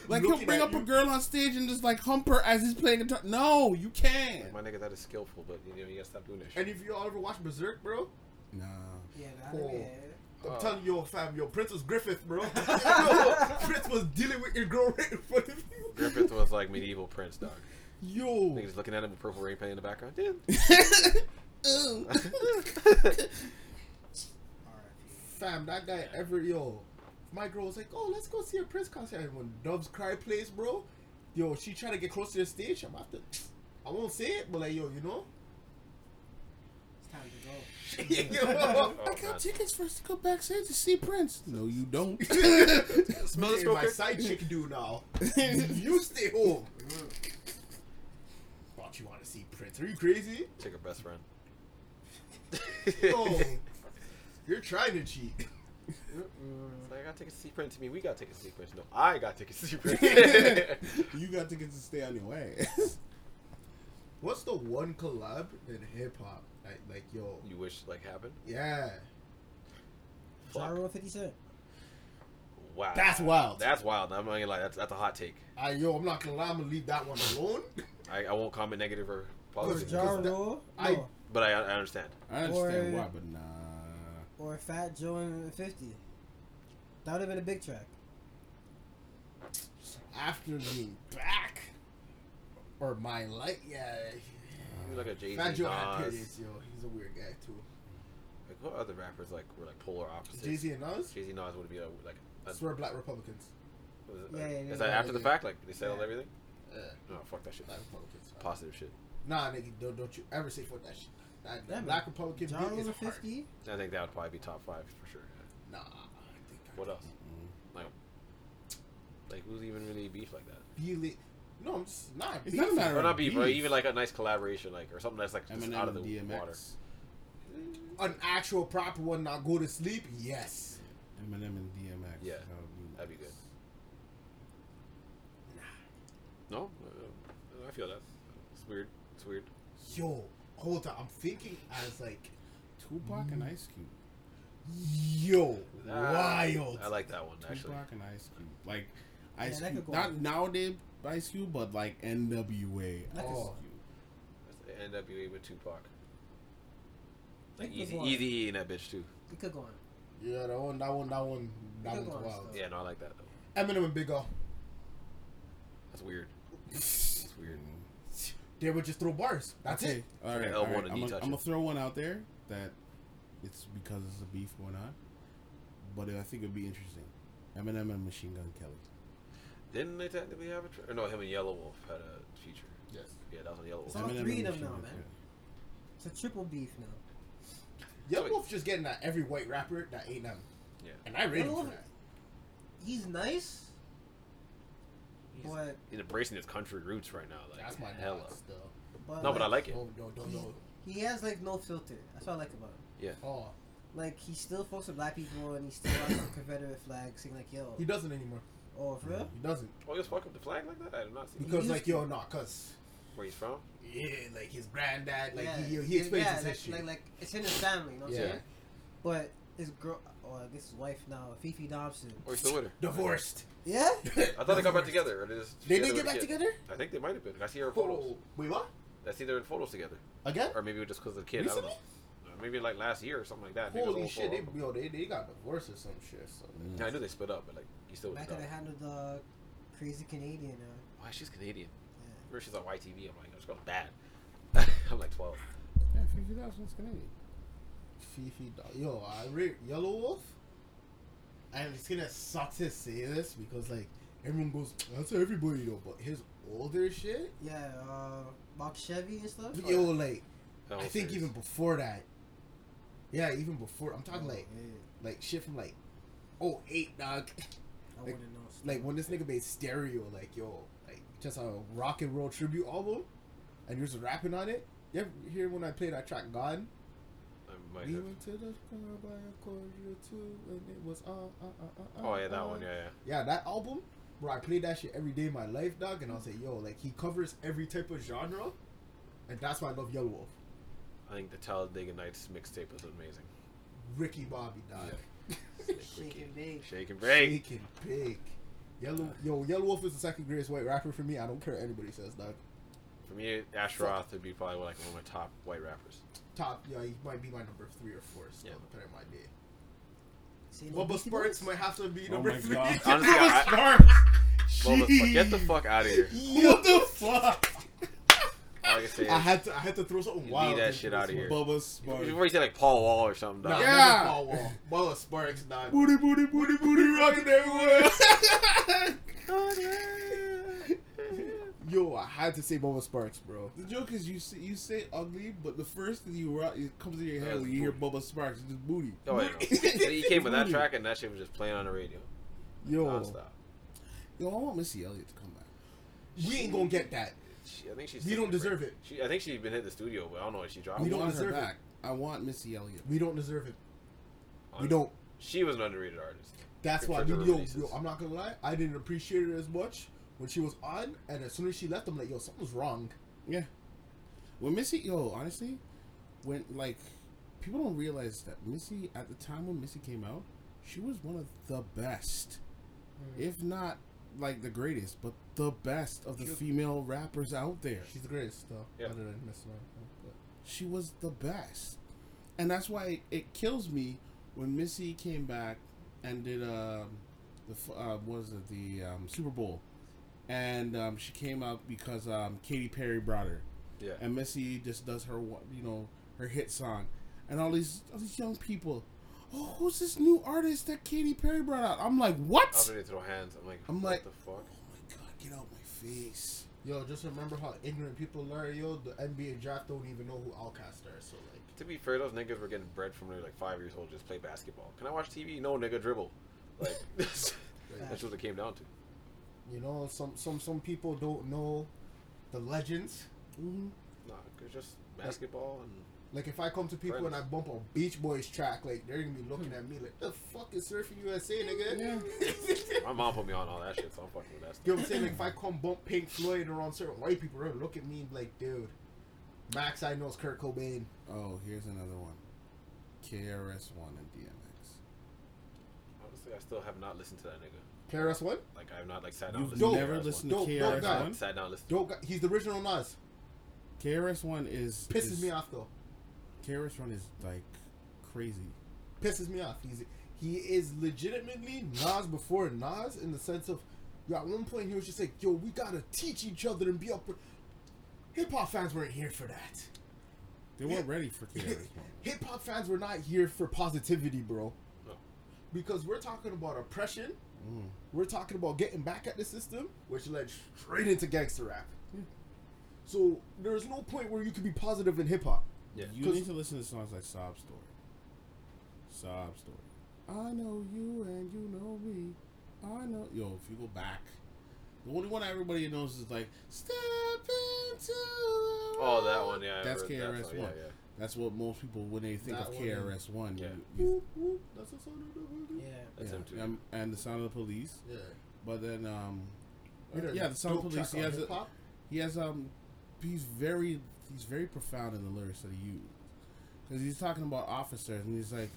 Like he'll Looking bring at up a girl on stage and just like hump her as he's playing guitar. No, you can't. My nigga, that is skillful, but you know you gotta stop doing that shit. And if you all ever watch Berserk, bro, Nah. Yeah, that, Cool. yeah. I'm Oh. telling you, yo, fam, yo, Prince was Griffith, bro. yo, [LAUGHS] Prince was dealing with your girl right in front of you. Griffith was like medieval Prince, dog. Yo, Niggas looking at him with purple rain paint in the background. Dude. [LAUGHS] fam, that guy every yo. My girl was like, oh, let's go see a Prince concert. And when Dove's Cry plays, bro, yo, she tried to get close to the stage. I'm after, [SNIFFS] I won't say it, but like, yo, you know. It's time to go. [LAUGHS] Oh, I got man. tickets for us to go backstage to see Prince. No, you don't. [LAUGHS] Smell the me my smoker. side chick do now. you stay home. Mm. Thought you want to see Prince? Are you crazy? Take her best friend. Yo, [LAUGHS] oh. you're trying to cheat. It's like, I got tickets to see Prince. To me, we got tickets to see Prince. No, I got tickets to see Prince. [LAUGHS] you got tickets to stay on your way. [LAUGHS] What's the one collab in hip hop? Like, like, yo, you wish like happened? yeah. Fuck. Ja Rule 50 Cent. Wow. That's wild. That's wild. I'm not gonna lie. That's that's a hot take. I, yo, I'm not gonna lie. I'm gonna leave that one alone. I, I won't comment negative or positive, Jar- Ja Rule, that- no. I- but I, I understand. I understand Or- why, but nah. Or Fat Joe and 50. That would have been a big track. After me back, or my light, yeah. You look at Jay Z, Fat Joe had Nas. periods, yo. He's a weird guy too. Like what other rappers like were like polar opposites? Jay Z and Nas. Jay Z and Nas would be a, like. A, Swear black Republicans. was it, Yeah, like- yeah, is yeah, that after the fact? Like they settled Yeah. everything? Yeah, No, fuck that shit. black Republicans. Positive shit. Nah, nigga, don't, don't you ever say fuck that shit. That, that Yeah, black Republican beat Ja Rule is to 50. I think that would probably be top five for sure. yeah. Nah, I think I What else? Mm. Like, like who's even really beef like that? Feel. No, I'm just not. It's not a Or not beef, or beef. even like a nice collaboration, like or something that's like just Eminem out of the DMX. water. An actual proper one, not go to sleep. Yes. Eminem and DMX. Yeah, that would be that'd be good. No, Uh, I feel that. It's weird. It's weird. Yo, hold on. I'm thinking as like, Tupac and Ice Cube. yo, wild. I like that one actually. Tupac and Ice Cube. Like Ice that Cube, could go not on. nowadays Ice Cube, but like NWA That Ice could- Cube. That's the NWA with Tupac. Like That could easy, easy in that bitch too. It could go on. Yeah, that one, that one, that one, that Good one's one, wild. still. Yeah, no, I like that though. Eminem and Big O. That's weird. [LAUGHS] That's weird. They would just throw bars. That's okay. it. All right. Like all elbow right. and I'm gonna throw one out there that it's because it's a beef or not, but I think it'd be interesting. Eminem and Machine Gun Kelly. Didn't they technically have a? Tra- or no, him and Yelawolf had a feature. Yes. Yeah, that was on Yelawolf. It's all Eminem three of them now, man. It's a triple beef now. Yelawolf just getting at every white rapper that ain't them. Yeah. And I rate him for that. He's nice, He's but embracing his country roots right now. Like That's my hella. dog still. but No, but I like it. Oh, don't, don't, don't, don't. He has like no filter. That's what I like about him. Yeah. Oh, Like he still fucks with black people and he still has the Confederate flag, saying like, "Yo, he doesn't anymore. oh for real?" He doesn't. Oh, he was fucking with the flag like that. I did not see Because, like, to. yo, nah, cause, where he's from. yeah, like his granddad, like, yeah, he, he explains yeah, his like, history. like, like it's in his family, you know what Yeah. I'm saying? But his girl, or I guess his wife now, Fefe Dobson. Or he's still with her. Divorced. Yeah, [LAUGHS] I thought they got back together. Or they just They together didn't get back kid. together? I think they might have been. I see her in photos. Oh, wait, what? I see they're in photos together. Again? Or maybe just because of the kid. I don't know. Maybe like last year or something like that. Maybe it was Holy shit, they, yo, they, they got divorced or some shit. So. Yeah, I knew they split up, but like he still was back dog. in the hand of the crazy Canadian. Uh, Why she's Canadian? yeah. Remember she's on YTV. I'm like, this girl's bad. [LAUGHS] I'm like 12. Yeah, fifty thousand Canadian. Fefe, dog. Yo, I rate Yelawolf. And it's gonna suck to say this because, like, everyone goes, that's everybody, though. But his older shit, Yeah, uh, Mark Chevy and stuff. yo, like, That I think series. even before that. Yeah, even before. I'm talking Oh, like, yeah. like shit from like, oh eight, dog. [LAUGHS] I like- wouldn't know. Like when this nigga made stereo, like yo, like just a rock and roll tribute album, and he was rapping on it. You ever hear when I play that track God? I might We have. went to the club by a cordial too, and it was uh, uh, uh, uh, Oh yeah, that uh. one. Yeah, yeah. Yeah, that album, bro. I played that shit every day of my life, dog, and I'll say, yo, like he covers every type of genre, and that's why I love Yelawolf. I think the Talladega Nights mixtape was amazing. Ricky Bobby, dog. [LAUGHS] Shake and bake. Shake and break. Shake and bake. Yellow, yo, Yelawolf is the second greatest white rapper for me. I don't care what anybody says, dog. For me, Asher Roth would be probably like one of my top white rappers. Top, yeah, he might be my number three or four, still, Yeah. depending on my day. See, no Bubba Sparxxx might have to be Oh number my three. God. [LAUGHS] Honestly, I- Sparxxx. Bubba, get the fuck out of here. [LAUGHS] What the fuck? All I can say I had to, I had to throw something wild. leave that shit this outta one. here. Bubba Sparxxx. before you say like Paul Wall or something, dog. Yeah. yeah. Paul Wall. [LAUGHS] Bubba Sparxxx, dog. Booty, booty, booty, booty, rocking everywhere. Yo, I had to say Bubba Sparxxx, bro. The joke is you say, you say ugly, but the first thing you ro- it comes to your head when you hear booty. Bubba Sparxxx, it's just booty. Oh, yeah, [LAUGHS] he came with that track and that shit was just playing on the radio Yo, nonstop. Yo, I want Missy Elliott to come back. we ain't gonna get that. She, I think she's. We don't a break. deserve it. She, I think she's been hit the studio, but I don't know if she dropped. We I it. don't want her deserve it. I want Missy Elliott. We don't deserve it. We don't. She was an underrated artist. That's why, Compared we, to yo, yo, I'm not gonna lie. I didn't appreciate it as much when she was on, and as soon as she left, I'm like, yo, something's wrong. Yeah. When Missy, yo, honestly, when like people don't realize that Missy at the time when Missy came out, she was one of the best, if not like the greatest, but the best of the She female rappers out there. She's the greatest, though. Yeah. Other than Missy, But She was the best, and that's why it, it kills me when Missy came back and did um the uh, what was it the um, Super Bowl, and um, she came out because um, Katy Perry brought her. Yeah. and Missy just does her you know her hit song, and all these all these young people, oh who's this new artist that Katy Perry brought out? I'm like what? I was ready to throw hands. I'm like, I'm what like- the fuck? Oh my god, get out my face! Yo, just remember how ignorant people are. Yo, the NBA draft don't even know who OutKast are. So like, To be fair, those niggas were getting bred from when like five years old, just play basketball. Can I watch TV? No, nigga, dribble. Like [LAUGHS] that's what it came down to. You know, some some some people don't know the legends. Mm-hmm. Nah, it's just basketball and Like if I come to people and I bump a Beach Boys track, like they're gonna be looking at me like, "The fuck is Surfing USA, nigga?" [LAUGHS] my mom put me on all that shit, so I'm fucking with that stuff. You know what I'm saying? Like if I come bump Pink Floyd around certain white people, they're gonna look at me and be like, "Dude, Max, I knows Kurt Cobain." Oh, here's another one. KRS One and DMX. Honestly, I still have not listened to that nigga. KRS One, Like I have not like sat down. You've listened never listened to Dope, dope KRS guy. One? Sat down, and listened. dope guy. He's the original Nas. KRS One is Pisses is, me off though. KRS One is like crazy. Pisses me off. He's he is legitimately Nas before Nas in the sense of, yo, at one point he was just like, "Yo, we gotta teach each other and be up." Hip hop fans weren't here for that. They weren't ready for KRS One. Hip hop fans were not here for positivity, bro. No. Because we're talking about oppression. Mm. We're talking about getting back at the system, which led straight into gangster rap. So there's no point where you could be positive in hip hop. Yeah. You 'Cause- need to listen to songs like Sob Story. Sob Story. I know you and you know me. I know. Yo, if you go back, the only one everybody knows is like Step into. Oh, that one, yeah. I That's heard KRS that One. Yeah, yeah. That's what most people when they think That of KRS One. yeah. You, you, Whoop, whoop, that's the sound of the hood. Yeah. That's yeah, him too. um, and the Sound of the Police. Yeah. But then, um, You know, yeah, the Sound of the dope Police. track He has a, hip-hop. he has um he's very he's very profound in the lyrics that he used because he's talking about officers and he's like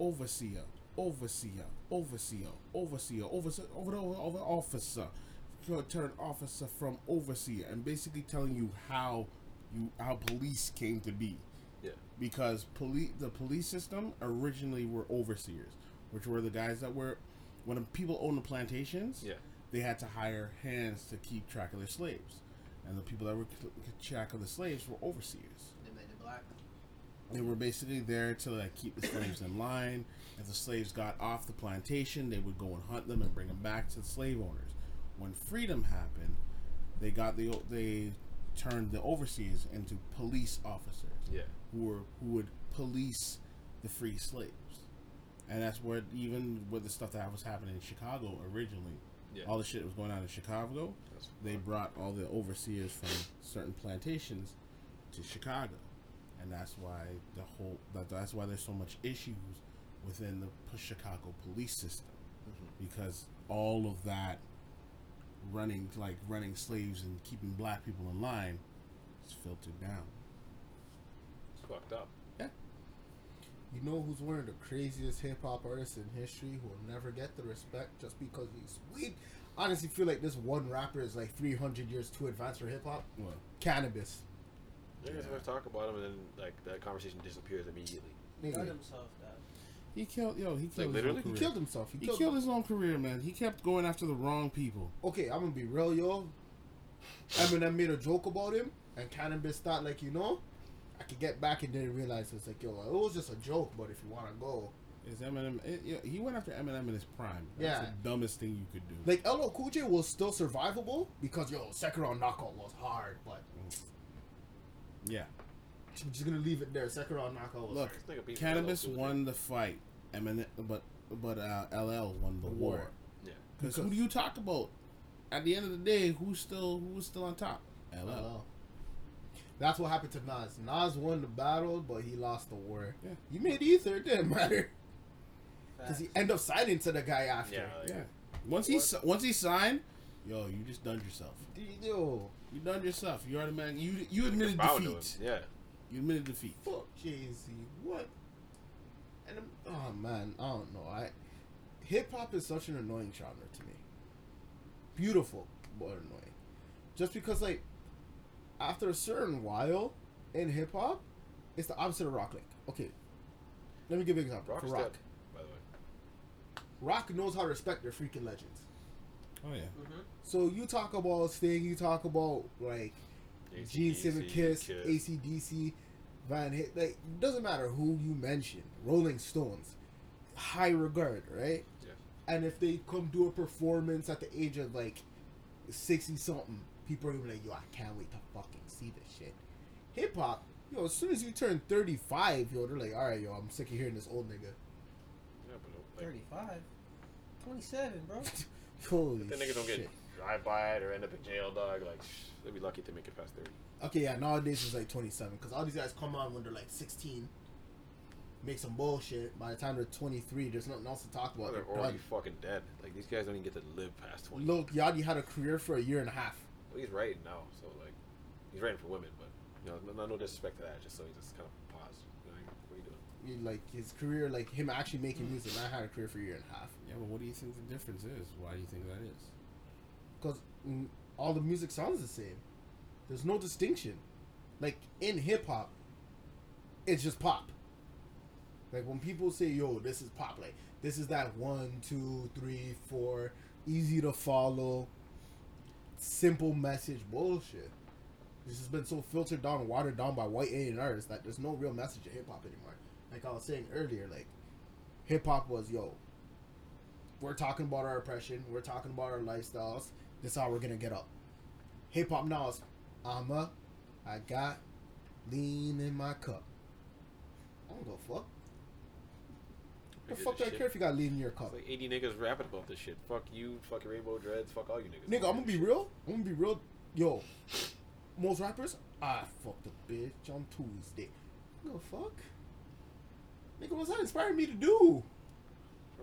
overseer overseer overseer overseer overseer over over, over officer Go turn officer from overseer and basically telling you how you how police came to be Yeah. Because police the police system originally were overseers which were the guys that were when people owned the plantations Yeah. they had to hire hands to keep track of their slaves. And the people that were keep track of the slaves were overseers. They made it black. They were basically there to like keep the slaves in line. If the slaves got off the plantation, they would go and hunt them and bring them back to the slave owners. When freedom happened, they got the they turned the overseers into police officers Yeah. who were who would police the free slaves. And that's where even with the stuff that was happening in Chicago originally, Yeah. all the shit that was going on in Chicago, That's- they brought all the overseers from certain plantations to Chicago, and that's why the whole that, that's why there's so much issues within the Chicago police system Mm-hmm. because all of that running like running slaves and keeping black people in line is filtered down. It's fucked up. Yeah. You know who's one of the craziest hip hop artists in history who will never get the respect just because he's we honestly feel like this one rapper is like 300 years too advanced for hip hop. Well, Canibus. Yeah, yeah. we talk about him, and then like that conversation disappears immediately. He got Nigga, himself that. he killed yo he killed his literally? own he killed himself. He, He killed, killed his own career, man. He kept going after the wrong people. Okay, I'm gonna be real, yo. Eminem made a joke about him, and Canibus thought like, you know, I could get back and didn't realize it's like, yo, it was just a joke. But if you wanna go, Is Eminem? It, yeah, he went after Eminem in his prime. That's Yeah. the dumbest thing you could do. like LL Cool J was still survivable because yo, second round knockout was hard. But yeah. I'm just gonna leave it there. Second round knockout was Look, hard. This Canibus LL won the fight. Eminem, but but uh, LL won the The war. war. Yeah. Because who do you talk about? At the end of the day, who's still who's still on top? LL. LL. That's what happened to Nas. Nas won the battle, but he lost the war. Yeah. He made ether. It didn't matter because he ended up signing to the guy after. Yeah. Like, Yeah. Once he si- once he signed, yo, you just done yourself. Yo, You done yourself. You already man. You you admitted bow defeat. Yeah. You admitted defeat. fuck Jay Z. What? And I'm, oh man, I don't know. I hip hop is such an annoying genre to me. Beautiful, but annoying. Just because like after a certain while in hip hop, it's the opposite of rock. Like, okay, let me give you an example. Rock's For rock, dead, by the way. rock knows how to respect their freaking legends. Oh yeah. Mhm. So you talk about Sting, you talk about like Gene AC/DC, Simmons, Kiss, ACDC, Van Hit. Like, doesn't matter who you mention. Rolling Stones, high regard, right? Yeah. And if they come do a performance at the age of like sixty something, people are gonna be like, "Yo, I can't wait to fucking see this shit." Hip hop, yo, as soon as you turn thirty five, yo, they're like, "All right, yo, I'm sick of hearing this old nigga." Yeah, but like, 35. 27, bro. [LAUGHS] Holy the nigga don't get drive by it or end up in jail, dog. Like, shh, they'd be lucky to make it past thirty. Okay, yeah, nowadays it's like 27 because all these guys come on when they're like 16, make some bullshit. By the time they're 23, there's nothing else to talk Well, about. they're They're already done. fucking dead. Like these guys don't even get to live past twenty. Look, Yachty had a career for a year and a half. Well, he's writing now, so like, he's writing for women, but you know, no, no disrespect to that. Just so he just kind of paused. You know, what are you doing? Like his career, like him actually making music. I had a career for a year and a half Yeah, but what do you think the difference is? Why do you think that is? because all the music sounds the same. There's no distinction. Like in hip hop, it's just pop. Like when people say, "Yo, this is pop," like this is that one, two, three, four, easy to follow, simple message bullshit. This has been so filtered down, and watered down by white Asian artists that there's no real message in hip hop anymore. Like I was saying earlier, like hip hop was, yo, we're talking about our oppression, we're talking about our lifestyles. This is how we're gonna get up. Hip hop now is, I'ma, I got lean in my cup. I don't go fuck. The fuck do I care if you got lean in your cup? It's like 80 niggas rapping about this shit. Fuck you, fucking Rainbow Dreads, fuck all you niggas. Nigga, I'm gonna be real. I'm gonna be real. Yo, most rappers, I fucked a bitch on Tuesday. No fuck. Nigga, what's that inspiring me to do?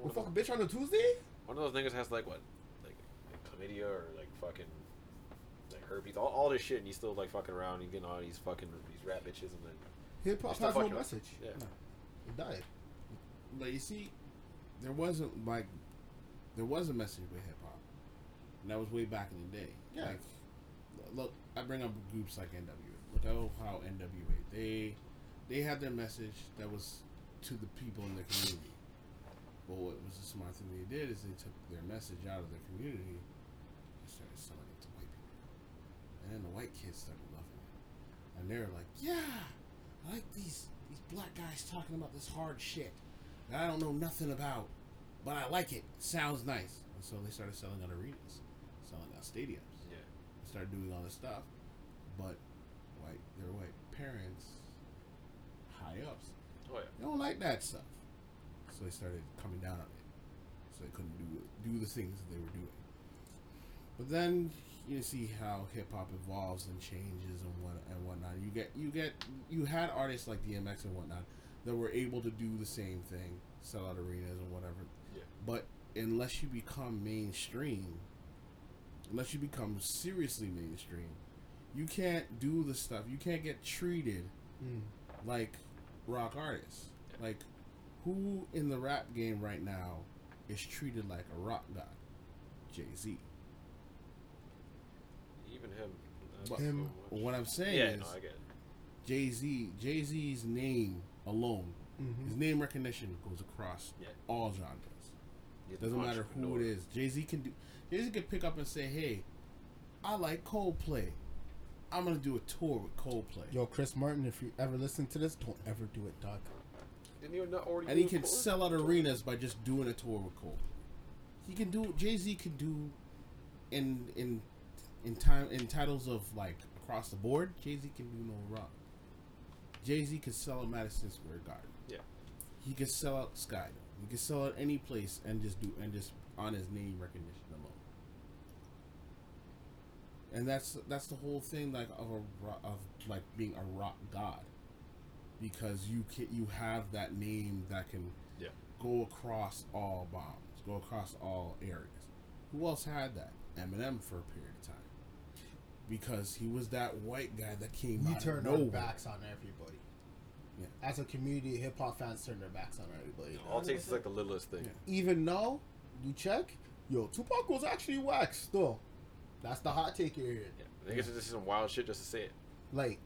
Go fuck a bitch on a Tuesday? one of those niggas has like what? Like, like chlamydia or like fucking like herpes, all, all this shit, and he's still like fucking around and getting all these fucking these rap bitches, and then Hip hop has no message. yeah. He died. But you see, there wasn't like there was a message with hip hop, and that was way back in the day. Yeah. Like, look, I bring up groups like NWA. Look at how NWA they they had their message that was to the people in the community. But what was the smart thing they did is they took their message out of their community and started selling it to white people, and then the white kids started loving it, and they were like, "Yeah, I like these these black guys talking about this hard shit that I don't know nothing about, but I like it. Sounds nice." And so they started selling out arenas, selling out stadiums, yeah, They started doing all this stuff. But white, their white parents, high ups, oh yeah. they don't like that stuff. So they started coming down on it. So they couldn't do do the things that they were doing. But then you see how hip hop evolves and changes and what and whatnot. You get you get you had artists like DMX and whatnot that were able to do the same thing, sell out arenas and whatever. Yeah. But unless you become mainstream, unless you become seriously mainstream, you can't do the stuff. You can't get treated Mm. like rock artists. Like who in the rap game right now is treated like a rock god? Jay Z. Even him. But- Him- much. What I'm saying Yeah, is no, I get it. Jay Z. Jay Z's name alone, Mhm. his name recognition goes across Yeah. all genres. He's an Doesn't matter who it is. Jay Z can do. Jay Z can pick up and say, "Hey, I like Coldplay. I'm gonna do a tour with Coldplay." Yo, Chris Martin, if you ever listen to this, don't ever do it, dog. Didn't you not already and he can tour? sell out arenas by just doing a tour with Coldplay. He can do Jay Z can do in in in time in titles of like across the board. Jay Z can do no wrong. Jay Z could sell out Madison Square Garden. Yeah. He could sell out Skydome. He can sell out any place and just do and just on his name recognition alone. And that's that's the whole thing like of a of like being a rock god because you can you have that name that can Yeah. go across all bounds, go across all areas. Who else had that? Eminem for a period of time. Because he was that white guy that came We out turn of our backs on everybody. Yeah. As a community, hip hop fans turn their backs on everybody. All it takes is like the littlest thing. Yeah. Even now, you check, yo, Tupac was actually whack still. That's the hot take you're hearing. Yeah. Niggas are just some wild shit just to say it. Like,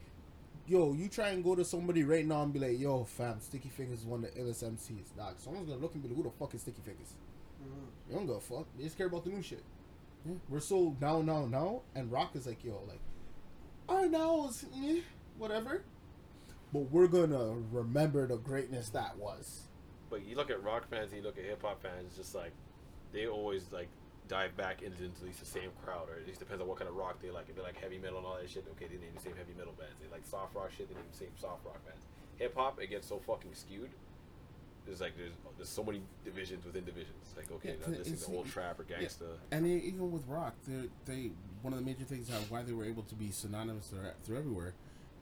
yo, you try and go to somebody right now and be like, yo, fam, Sticky Fingaz is one of the illest MCs. Dog, someone's gonna look and be like, who the fuck is Sticky Fingaz? Mhm. You don't give a fuck. They just care about the new shit. Yeah. We're so down, now, now, and Rock is like, yo, like, our now is eh, whatever. But we're gonna remember the greatness that was. But you look at rock fans you look at hip hop fans, just like they always like dive back into, at least the same crowd, or it just depends on what kind of rock they like. If they like heavy metal and all that shit, okay, they name the same heavy metal bands. They like soft rock shit, they name the same soft rock bands. Hip hop, it gets so fucking skewed there's like there's there's so many divisions within divisions. Like okay, Yeah, I'm 'cause listening to old trap or gangsta. And e- even with rock, they they one of the major things how why they were able to be synonymous through, through everywhere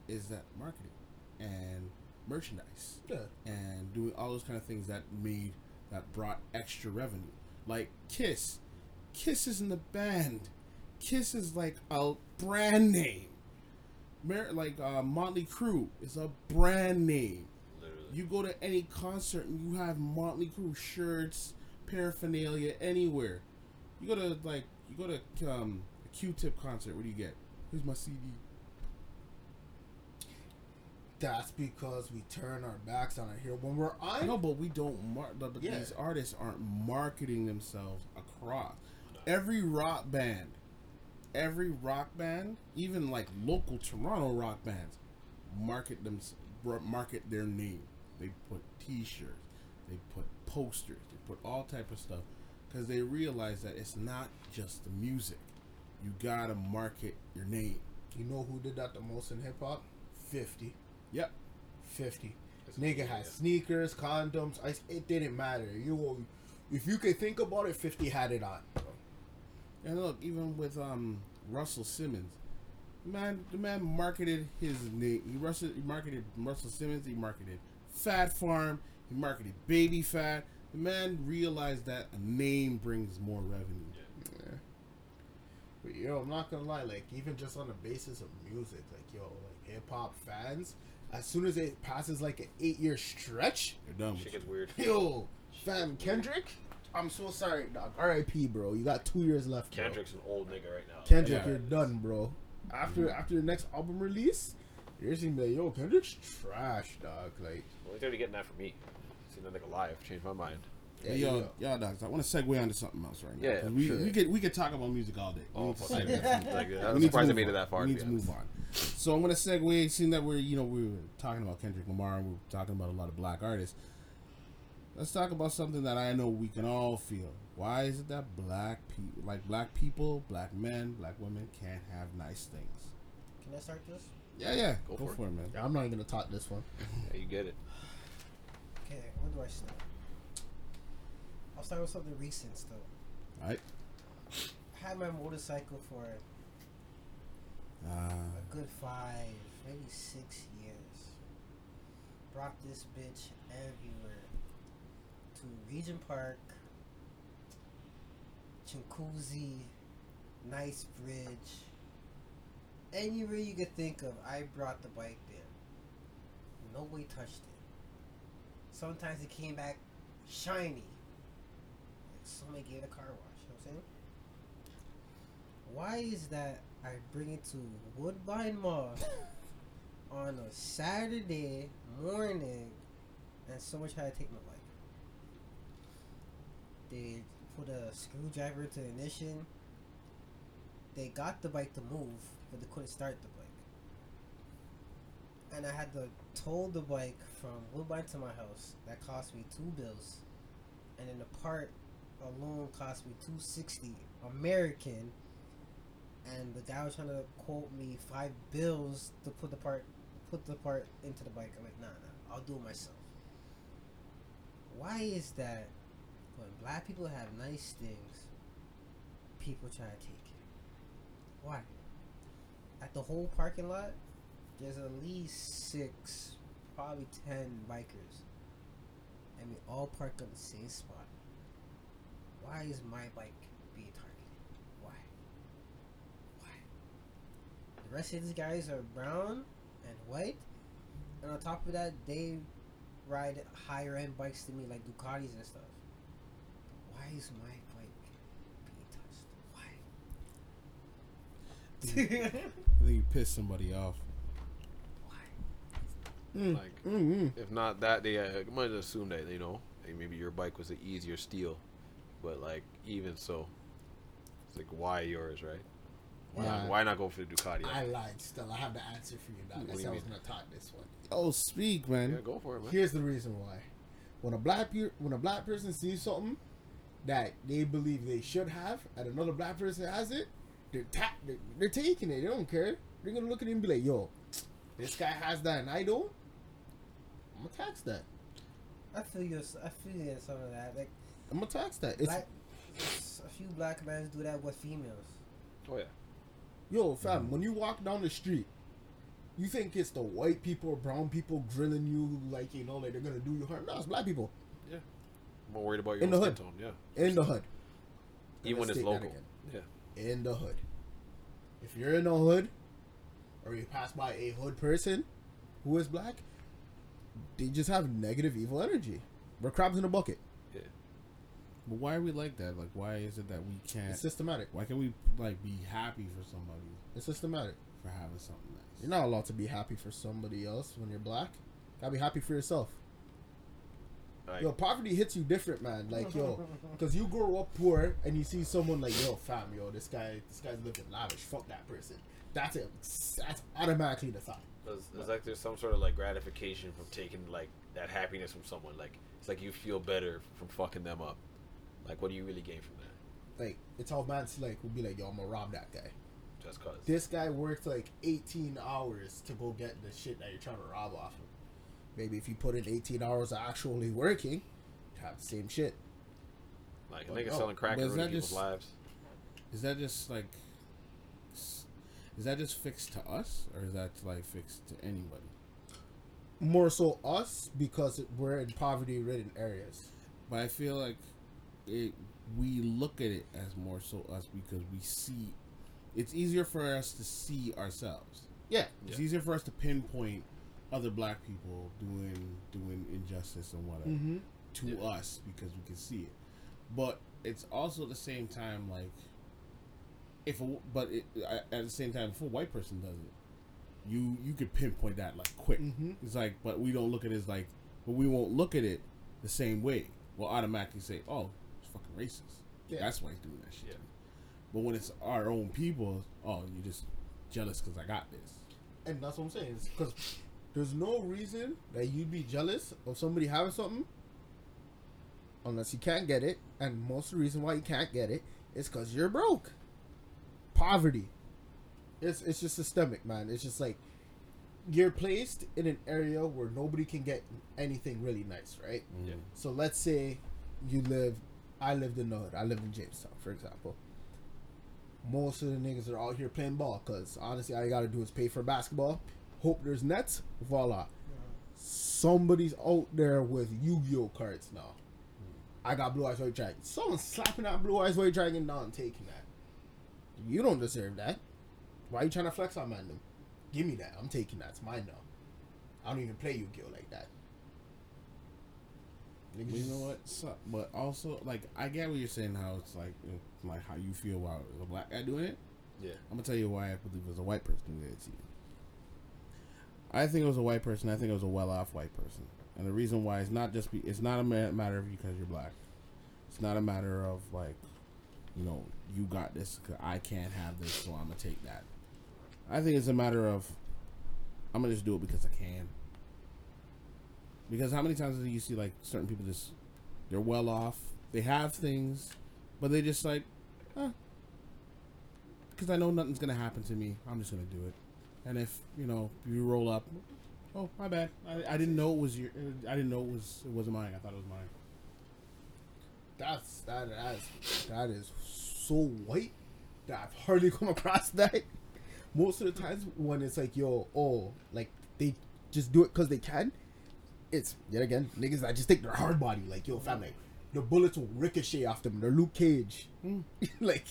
is that marketing and merchandise Yeah. and doing all those kind of things that made that brought extra revenue. Like Kiss, Kiss isn't a band. Kiss is like a brand name. Mer- like uh, Motley Crue is a brand name. You go to any concert and you have Motley Crue shirts, paraphernalia anywhere. You go to like you go to um, a Q-Tip concert. What do you get? Here's my CD. That's because we turn our backs on it here. When we're on, know, but we don't. The- Yeah. These artists aren't marketing themselves across. Every rock band, every rock band, even like local Toronto rock bands, market them, market their name. They put T-shirts, they put posters, they put all type of stuff, because they realize that it's not just the music. You gotta market your name. you know who did that the most in hip hop? 50. Yep. 50. It's- Nigga had sneakers, condoms. I, it didn't matter. You, if you could think about it, 50 had it on. And look, even with um Russell Simmons, man, the man marketed his name. He, Russell, he marketed Russell Simmons. He marketed Fat Farm. He marketed Baby Phat. The man realized that a name brings more revenue. Yeah. But yo, I'm not gonna lie. Like even just on the basis of music, like yo, like hip hop fans, as soon as it passes like an eight year stretch, They're done Shit gets weird. yo, fam, Kendrick, I'm so sorry, dog. R.I.P. Bro, you got two years left. bro. Kendrick's an old nigga right now. Kendrick, Yeah. you're done, bro. After mm-hmm. after the next album release, you're just like, yo, Kendrick's trash, dog. Like, Only thing getting that from me. Seen that nigga live, changed my mind. Hey, yo, yo, dogs. I want to segue onto something else right now. Yeah, 'cause we, sure. we could we could talk about music all day. We Oh, need to fuck yeah. [LAUGHS] like, I'm surprised I made it that far. We need to honest. move on. So I'm gonna segue. Seeing that we're you know we were talking about Kendrick Lamar and we are talking about a lot of black artists. Let's talk about something that I know we can all feel. Why is it that black people, like black people, black men, black women, can't have nice things? Can I start this? Yeah, yeah. Go Go, for it. for it, man. I'm not even gonna talk this one. [LAUGHS] Yeah, you get it. Okay, where do I start? I'll start with something recent still. All right. I had my motorcycle for Uh, a good five, maybe six years. Brought this bitch everywhere. To Regent Park, Chinguacousy, Nice Bridge. Anywhere you could think of, I brought the bike there. Nobody touched it. Sometimes it came back shiny. Like somebody gave it a car wash, you know what I'm saying? Why is that I bring it to Woodbine Mall [LAUGHS] on a Saturday morning and someone tried to take my bike? They put a screwdriver to the ignition. They got the bike to move, but they couldn't start the bike. And I had to tow the bike from Woodbine to my house. That cost me two bills. And then the part alone cost me two sixty American and the guy was trying to quote me five bills to put the part put the part into the bike. I'm like, nah, nah, I'll do it myself. Why is that when black people have nice things, people try to take? Why? At the whole parking lot, there's at least six, probably ten bikers, and we all park on the same spot. Why is my bike being targeted? Why? Why? The rest of these guys are brown and white, and on top of that, they ride higher end bikes than me, like Ducatis and stuff. Why is my bike being touched? Why? I think you pissed somebody off. Why? Mm. Like, Mm-hmm. if not that, they uh, might assume that you know like maybe your bike was an easier steal, but like even so, it's like why yours, right? Why, Yeah. not, why not go for the Ducati? I lied. Still, I have the answer for you. Dog. What I do said I was gonna talk this one. Oh, speak, man. yeah, go for it, man. Here's the reason why. When a black pe- when a black person sees something that they believe they should have, and another black person has it, they're ta- they're, they're taking it. They don't care. They're gonna look at it and be like, "Yo, this guy has that, and I don't. I'm gonna tax that." I feel you. I feel you in some of that. Like, I'm gonna tax that. It's black, a few black men do that with females. Oh yeah. yo, fam. Mm-hmm. When you walk down the street, you think it's the white people or brown people grilling you, like you know, like they're gonna do you harm. No, it's black people Yeah. More worried about your In the skin hood. tone. Yeah. in the hood. Even when it's local. again. Yeah. In the hood. If you're in the hood, or you pass by a hood person who is black, they just have negative evil energy. We're crabs in a bucket. But why are we like that? Like, why is it that we can't? It's systematic. Why can't we like be happy for somebody It's systematic. for having something nice? You're not allowed to be happy for somebody else when you're black. Gotta be happy for yourself. Like, Yo, poverty hits you different, man. Like, yo, [LAUGHS] because you grow up poor and you see someone like, yo, fam, yo, this guy, this guy's living lavish. Fuck that person. That's it. That's automatically the thought. It's, it's like there's some sort of like gratification from taking like that happiness from someone. Like it's like you feel better from fucking them up. Like what do you really gain from that? Like, it's all man's like, would be like, yo, I'm gonna rob that guy. Just cause. This guy worked like 18 hours to go get the shit that you're trying to rob off him. Maybe if you put in 18 hours of actually working, you'd have the same shit. Like a But nigga no, selling crack but and is ruining people's just- lives. Is that just like? Is that just fixed to us, or is that like fixed to anybody? More so us because we're in poverty-ridden areas. But I feel like it. We look at it as more so us because we see. It's easier for us to see ourselves. Yeah, It's Yeah. easier for us to pinpoint other black people doing doing injustice and whatever mm-hmm. to Yeah. us because we can see it. But it's also at the same time like if a, but it, at the same time if a white person does it, you you could pinpoint that like quick. Mm-hmm. It's like but we don't look at it as like but we won't look at it the same way. We'll automatically say, "Oh, it's fucking racist." Yeah. That's why he's doing that shit. Yeah. But when it's our own people, oh, you're just jealous because I got this. And that's what I'm saying. Because there's no reason that you'd be jealous of somebody having something unless you can't get it. And most of the reason why you can't get it is because you're broke. Poverty. It's it's just systemic, man. It's just like you're placed in an area where nobody can get anything really nice, right? Yeah. So let's say you live, I lived in the hood. I live in Jamestown, for example. Most of the niggas are out here playing ball because honestly, all you gotta do is pay for basketball, hope there's nets, voila. Somebody's out there with Yu-Gi-Oh cards now. I got Blue Eyes White Dragon. Someone's slapping that Blue Eyes White Dragon down, and taking that. You don't deserve that. Why are you trying to flex on man? Give me that. I'm taking that. It's mine now. I don't even play Yu-Gi-Oh like that. Niggas But you know what? So, but also, like, I get what you're saying. How it's like, like how you feel about a black guy doing it. Yeah. I'm gonna tell you why I believe it was a white person who did it to you. I think it was a white person. I think it was a well-off white person, and the reason why is not just be, it's not a matter of because you're black. It's not a matter of like, you know, you got this. 'cause I can't have this, so I'm gonna take that. I think it's a matter of, I'm gonna just do it because I can. Because how many times do you see like certain people just, they're well off, they have things, but they just like, because I know nothing's gonna happen to me. I'm just gonna do it. And if you know you roll up, oh my bad. I, I didn't know it was your. Uh, I didn't know it was it wasn't mine. I thought it was mine. That's that is that is so white that I've hardly come across that. Most of the times when it's like yo, oh, like they just do it because they can. It's yet again niggas that just take their hard body like yo, fam, like the bullets will ricochet off them. They're Luke Cage, hmm. [LAUGHS] like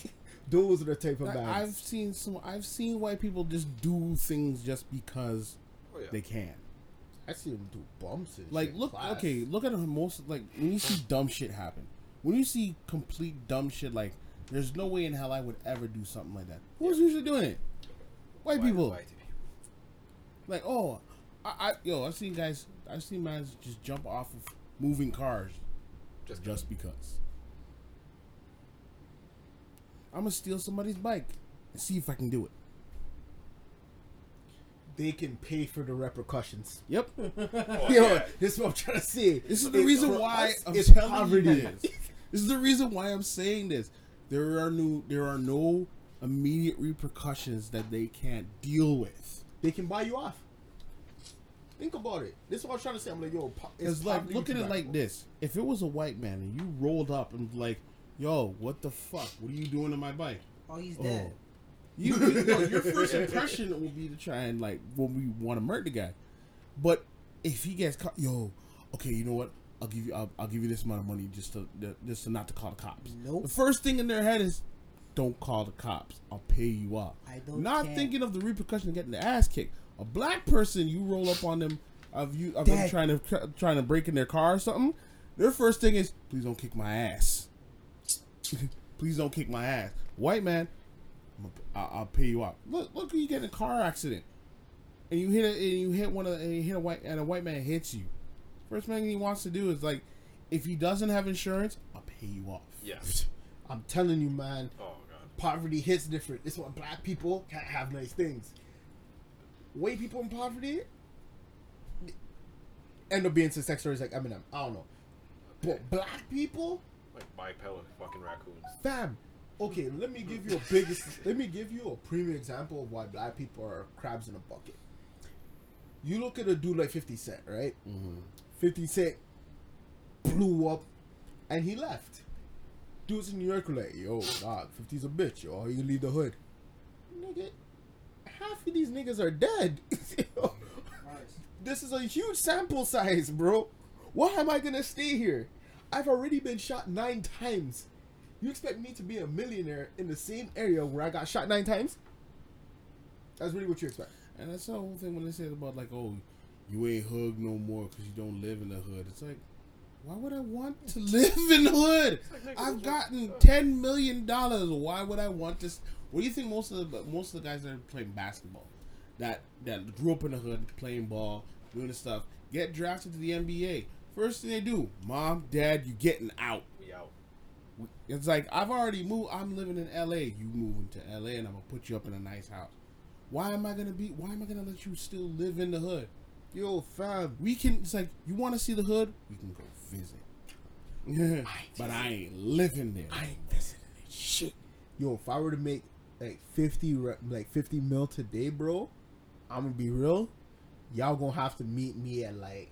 those are the type of I, bands. I've seen some. I've seen white people just do things just because Oh yeah. they can. I see them do bumps and Like shit, look, class. okay, look at most like when you see dumb shit happen. When you see complete dumb shit, like there's no way in hell I would ever do something like that. Who's usually doing it? White White- people. white. Like, oh, I, I yo, I've seen guys, I've seen guys just jump off of moving cars Just, just because. I'm gonna steal somebody's bike and see if I can do it. they can pay for the repercussions. Yep. [LAUGHS] Oh, Yo, yeah. this is what I'm trying to say. This is the It- reason why us, I'm it's telling poverty. you this. [LAUGHS] This is the reason why I'm saying this. There are no, there are no immediate repercussions that they can't deal with. they can buy you off. Think about it. This is what I'm trying to say. I'm like, yo, It's like look at it like this: if it was a white man and you rolled up and like, "Yo, what the fuck? What are you doing to my bike?" Oh, he's Oh. dead. You, you know, your first impression will be to try and like when we want to murder the guy, but if he gets caught, yo, okay, you know what? I'll give you, I'll, I'll give you this amount of money just to, just to not to call the cops. Nope. The first thing in their head is, don't call the cops. I'll pay you off. I don't Not care. thinking of the repercussion of getting the ass kicked. A black person, you roll up on them of you of them trying to trying to break in their car or something. Their first thing is, please don't kick my ass. [LAUGHS] please don't kick my ass. White man, I'm gonna- I'll, I'll pay you off. Look, look, you get in a car accident, and you hit a, and you hit one of, and you hit a white, and a white man hits you. First thing he wants to do is like, if he doesn't have insurance, I'll pay you off. Yeah. [LAUGHS] I'm telling you, man. Oh god. poverty hits different. It's why black people can't have nice things. White people in poverty end up being sex stories like Eminem. I don't know. But black people, Like bipedal fucking raccoons. fam. Okay, let me give you a biggest. [LAUGHS] let me give you a premium example of why black people are crabs in a bucket. You look at a dude like Fifty Cent, right? Mm-hmm. 50 Cent blew up and he left. Dudes in New York were like, yo, dog, 50's a bitch, yo. How you leave the hood? Nigga, half of these niggas are dead. [LAUGHS] this is a huge sample size, bro. Why am I gonna stay here? I've already been shot nine times. You expect me to be a millionaire in the same area where I got shot nine times? That's really what you expect. And that's the whole thing when they say about like, oh, you ain't hood no more because you don't live in the hood. It's like, why would I want to [LAUGHS] live in the hood? I've gotten ten million dollars. Why would I want this? What do you think most of the most of the guys that are playing basketball, that that grew up in the hood playing ball, doing this stuff, get drafted to the NBA? First thing they do, mom, dad, you getting out. We out. It's like I've already moved. I'm living in L.A. You moving to L.A. and I'm gonna put you up in a nice house. Why am I gonna be? Why am I gonna let you still live in the hood? Yo, fam. We can. It's like you want to see the hood. We can go visit. [LAUGHS] but I ain't living there. I ain't visiting this shit. Yo, if I were to make like fifty, like fifty mil today, bro, I'm gonna be real. Y'all gonna have to meet me at like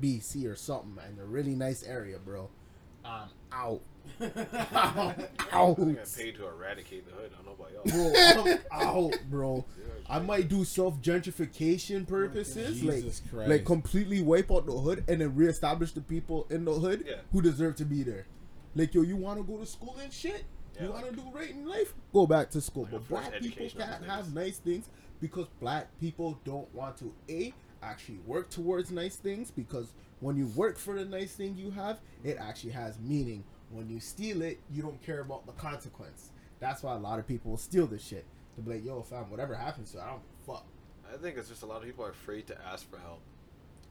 BC or something, man. A really nice area, bro. I'm out. [LAUGHS] I'm out. I got paid to eradicate the hood. I don't know about y'all. Bro, I'm out, bro. I might do self gentrification purposes, like Christ. like completely wipe out the hood and then reestablish the people in the hood Yeah. who deserve to be there. Like yo, you want to go to school and shit. Yeah. You want to do right in life? Go back to school. Like but black people can't have nice things because black people don't want to a actually work towards nice things because when you work for the nice thing you have, it actually has meaning. When you steal it, you don't care about the consequence. That's why a lot of people will steal this shit. To be like, yo, fam, whatever happens to it, I don't fuck. I think it's just a lot of people are afraid to ask for help.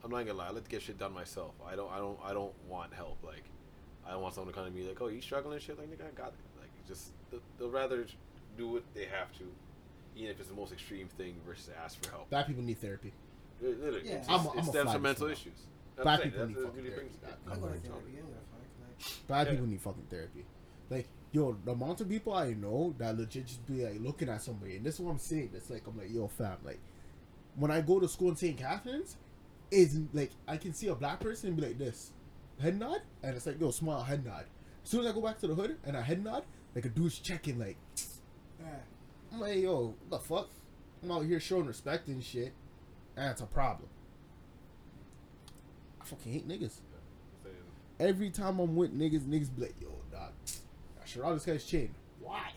I'm not gonna lie. I like to get shit done myself. I don't. I don't. I don't want help. Like, I don't want someone to come to me like, "Oh, you struggling and shit." Like, nigga, I got it. Like, just they'll rather do what they have to, even if it's the most extreme thing, versus ask for help. Bad people need therapy. Li- Literally, Yeah. it's I'm just, a- it I'm stems from mental this issues. That's Black people need fucking therapy. I I'm gonna therapy. tell you. Yeah, fuck, like, Black people need fucking therapy. Like, yo, the amount of people I know that legit just be like looking at somebody, and this is what I'm saying. It's like I'm like, yo, fam, like when I go to school in St. Catharines, is like I can see a black person and be like this, head nod, and it's like, yo, smile, head nod. As soon as I go back to the hood and I head nod, like a dude's checking, like, [TSK] Yeah. I'm like, yo, what the fuck? I'm out here showing respect and shit, it's a problem. I fucking hate niggas. Every time I'm with niggas, niggas be like, yo, dog, I should all this guy's chain. Why?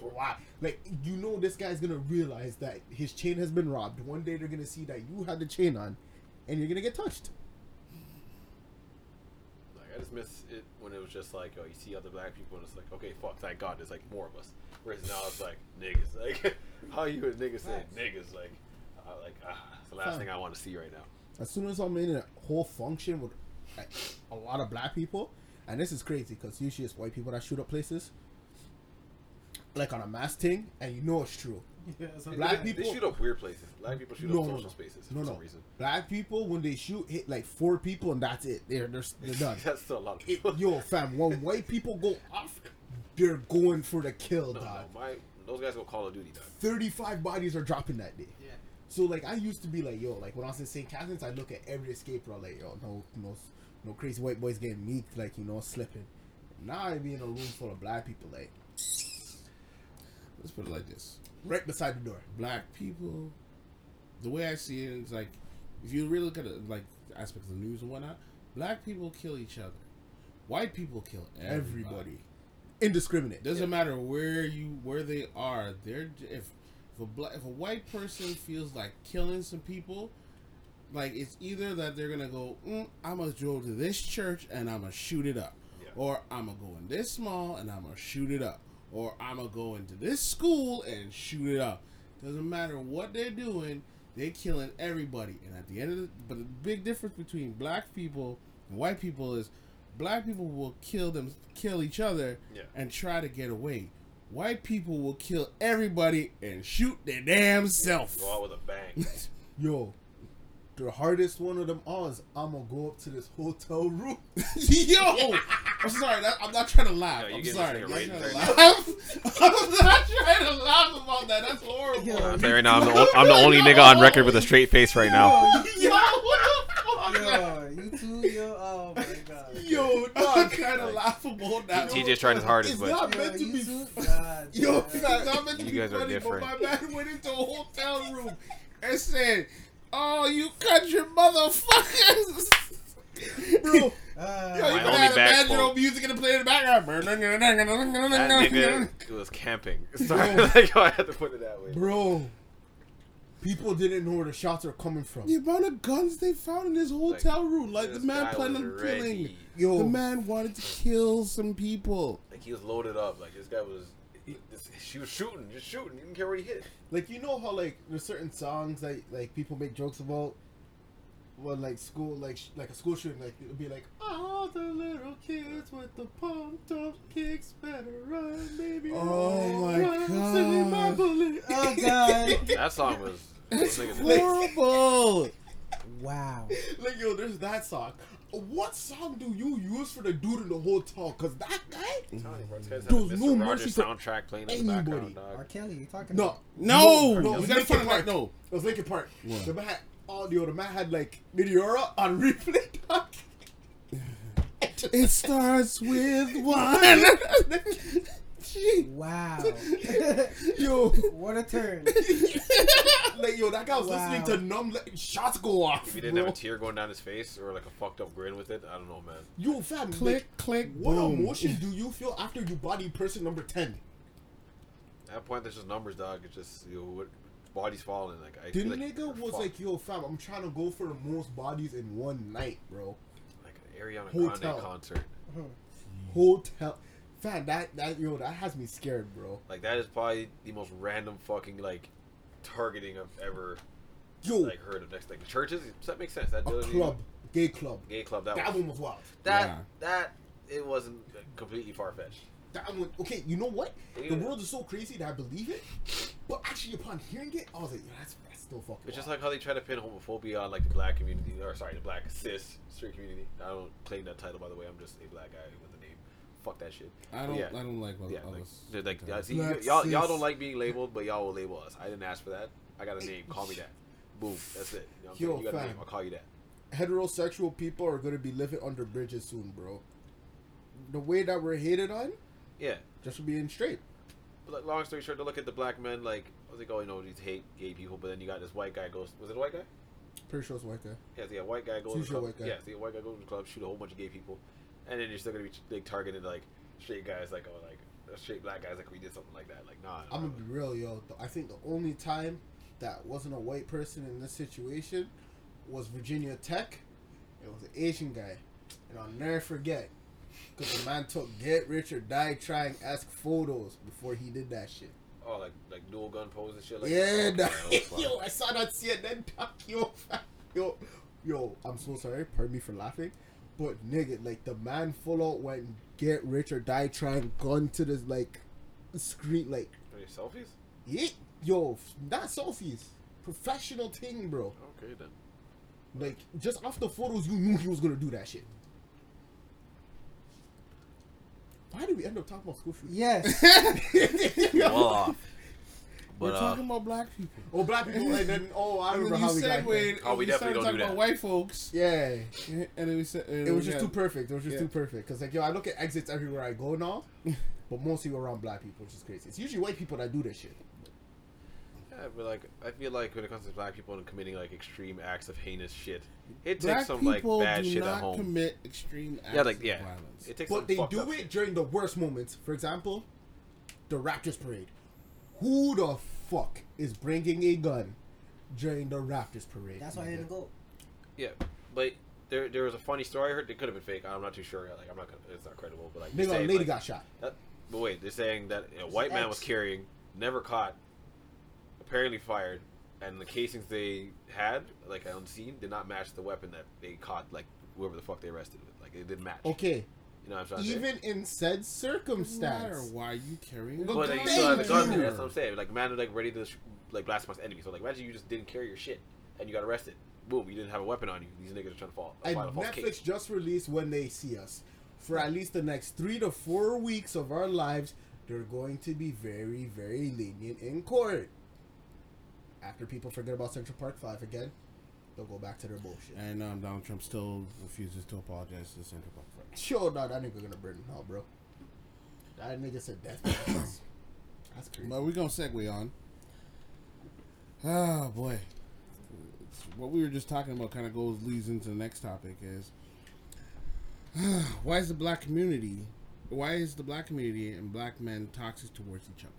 Why? Like, you know this guy's gonna realize that his chain has been robbed. One day they're gonna see that you had the chain on, and you're gonna get touched. Like I just miss it when it was just like, oh, you see other black people, and it's like, okay, fuck, thank God, there's like more of us. Whereas now it's like niggas, like [LAUGHS] how you a nigga say niggas, like, like ah, it's the last Fam. thing I want to see right now. As soon as I'm in a whole function with like, a lot of black people, and this is crazy because usually it's white people that shoot up places, like on a mass thing, and you know it's true. [LAUGHS] Yeah, so Black they, people- they shoot up weird places. Black people shoot No, up social no. spaces No, for no. some reason. Black people when they shoot hit like four people and that's it. They're they're, they're [LAUGHS] done. That's still a lot of It- people. yo, fam, when [LAUGHS] white people go off, they're going for the kill, no, dog. no, my those guys go Call of Duty, dog. 35 bodies are dropping that day. Yeah. So like I used to be like, yo, like when I was in St. Catharines, I look at every escape route like, yo, no, no, no crazy white boys getting meek, like you know, slipping. Now I be in a room full of black people, like Let's put it like this: right beside the door. black people. The way I see it is like, if you really look at it, like aspects of the news and whatnot, black people kill each other. White people kill everybody. Everybody, indiscriminate. Doesn't matter where you where they are. They're if a black if a white person feels like killing some people, like it's either that they're gonna go, mm, I'm gonna go to this church and I'm gonna shoot it up, Yeah. or I'm gonna go in this mall and I'm gonna shoot it up, or I'm gonna go into this school and shoot it up. Doesn't matter what they're doing, they're killing everybody. And at the end of the, but the big difference between black people and white people is, black people will kill them, kill each other, Yeah. and try to get away. White people will kill everybody and shoot their damn self. Go out with a bang. [LAUGHS] Yo, the hardest one of them all is I'm gonna go up to this hotel room. [LAUGHS] Yo, I'm sorry. That, I'm not trying to laugh. No, I'm sorry. I'm not right trying to laugh. [LAUGHS] I'm not trying to laugh about that. That's horrible. Yo, I'm saying right now, I'm the, o- I'm the only nigga on record with a straight face right now. Yo, what the fuck? Yo, you too, yo. Oh my god. Yo, [LAUGHS] I'm kind of laughable now. TJ's trying his hardest, It's but not meant to you be. [LAUGHS] Yo, it's not [LAUGHS] meant to be guys are funny, different. But my man went into a hotel room. and said, "Oh, you country motherfuckers." Bro, Uh, Yo, you My could only have back banjo quote. music in the play in the background. that nigga was camping. Sorry, like, I had to put it that way. bro, people didn't know where the shots are coming from. The amount of guns they found in his hotel room, like the man guy planned was on ready. killing. Yo, The man wanted to kill some people. Like he was loaded up. Like this guy was. This, she was shooting, just shooting. He didn't care where he hit. like you know how like there's certain songs that like people make jokes about. Well, like school, like sh- like a school shooting, like it'll be like, all the little kids with the pumped up kicks better run, baby. Oh my run, silly my God. bullet." [LAUGHS] Oh god. That song was. [LAUGHS] Those niggas, Horrible. wow. like yo, there's that song. What song do you use for the dude in the hotel? Cause that guy, I'm telling you, bro, this guy's There's no mercy for soundtrack playing in the anybody. background, R. Kelly, you talking no, about? No, no, you it was gotta Linkin find Park. like no. It was Linkin Park. What? The man had audio. The man had like Meteora on replay. [LAUGHS] It starts with [LAUGHS] one. Gee. Wow. [LAUGHS] yo, what a turn. Like yo, that guy was Wow. listening to numb. Let shots go off. If he didn't bro. have a tear going down his face or like a fucked up grin with it, I don't know, man. Yo, fam, click, like, click, what boom. emotion [LAUGHS] do you feel after you body person number ten? At that point, that's just numbers, dog. It's just you know, what body's falling. Like I The feel like nigga you're was fucked. like, yo, fam, I'm trying to go for the most bodies in one night, bro. like an Ariana Hotel. Grande concert. Hmm. Hotel, fam, that that yo, that has me scared, bro. Like that is probably the most random fucking like targeting I've ever Yo, like heard of. Next, like churches, that makes sense. That a does- club, gay club. gay club. That, That was, one was wild. that Yeah. that it wasn't completely far fetched. That one, okay, you know what? The world is so crazy that I believe it, but actually, upon hearing it, I was like, yeah, that's that's still fucking. It's just like how they try to pin homophobia on like the black community, or sorry, the black cis straight community. I don't claim that title by the way. I'm just a black guy with a name. Fuck that shit. I don't. Yeah. I don't like. What Yeah, others like, they're like tell see, Black y'all y'all don't like being labeled, but y'all will label us. I didn't ask for that. I got a name. Call me that. Boom. That's it. You, know I'm Yo, saying? you got a name. I'll call you that. heterosexual people are gonna be living under bridges soon, bro. The way that we're hated on, Yeah. just for being straight. But like, long story short, to look at the black men, like I was like, oh, you know, these hate gay people, but then you got this white guy goes. Was it a white guy? Pretty sure it's white guy. Yeah, see, a white guy goes to the club. white guy. Yeah, see, a white guy goes to the club, shoot a whole bunch of gay people, and then you're still gonna be like targeted like straight guys, like oh, like uh, straight black guys, like we did something like that. Like nah. I'm gonna be real, yo. I think the only time that wasn't a white person in this situation was Virginia Tech. It was an Asian guy, and I'll never forget because the man took "Get Rich or Die Trying" ask photos before he did that shit. oh, like like dual gun pose and shit. Like yeah, that. nah. That was [LAUGHS] yo. I saw that CNN doc, yo, [LAUGHS] yo, yo. I'm so sorry. Pardon me for laughing, but nigga, like the man full out went "Get Rich or Die Trying" gone to this like screen, like Any selfies? yeah, yo, f- not selfies, professional thing, bro. Okay then. Like just off the photos, you knew he was gonna do that shit. Why did we end up talking about school shootings? Yes. [LAUGHS] Well off. We're uh, talking about black people. Oh, black people, and then oh, I And remember then how you we got segued, there. Oh, we and definitely started don't do talking that. about white folks. Yeah, And then we said it was just too perfect. It was just Yeah. too perfect. Cause like yo, I look at exits everywhere I go now, but mostly around black people, which is crazy. It's usually white people that do this shit. yeah, but like I feel like when it comes to black people and committing like extreme acts of heinous shit, it Black takes some like people bad do shit not at home. commit extreme acts yeah, like of yeah, violence. it takes. some But they do it shit. during the worst moments. For example, the Raptors parade. Who the fuck is bringing a gun during the Raptors parade? That's why I nigga? didn't go. Yeah, but there there was a funny story I heard. It could have been fake. I'm not too sure. Like I'm not. Gonna, it's not credible. But like they're Nigga, a saying, lady like, got shot. That, but wait, they're saying that a white man was carrying, never caught, apparently fired, and the casings they had, like on scene, did not match the weapon that they caught, like whoever the fuck they arrested with. Like it didn't match. Okay, You know what I'm trying to say? even in said Doesn't matter circumstance, why are you carrying. But But Thank like, you still have the gun you. there. That's what I'm saying. Like man, like ready to like blast my enemy. So like, imagine you just didn't carry your shit and you got arrested. Boom, you didn't have a weapon on you. These niggas are trying to fall. and file a false Netflix case. just released when they see us. For at least the next three to four weeks of our lives, they're going to be very, very lenient in court. After people forget about Central Park Five again, they'll go back to their bullshit. And um, Donald Trump still refuses to apologize to the Central Park Five. Sure, no, that nigga gonna burn in hell, bro. That nigga said death. [COUGHS] That's crazy. But we're gonna segue on. Oh boy, It's- what we were just talking about kind of goes leads into the next topic is [SIGHS] why is the black community, why is the black community and black men toxic towards each other?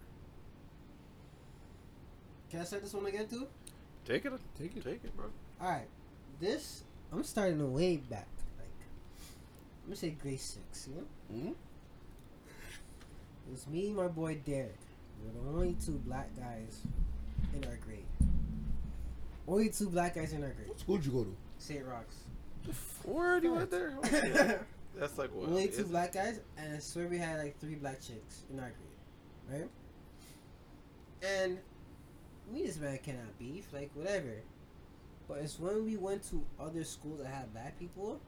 Can I say this one again too? Take it, Take it. take it, bro. All right, this I'm starting to way back. Like, I'm gonna say grade six. You know, Hmm? it was me and my boy Derek. We were the only two black guys in our grade. Only two black guys in our grade. What school'd you go to? St. Rocks. Where do you went there? Oh. [LAUGHS] That's like what? Only two black guys, and I swear we had like three black chicks in our grade, right? And we this man cannot beef, like whatever. But it's when we went to other schools that had black people,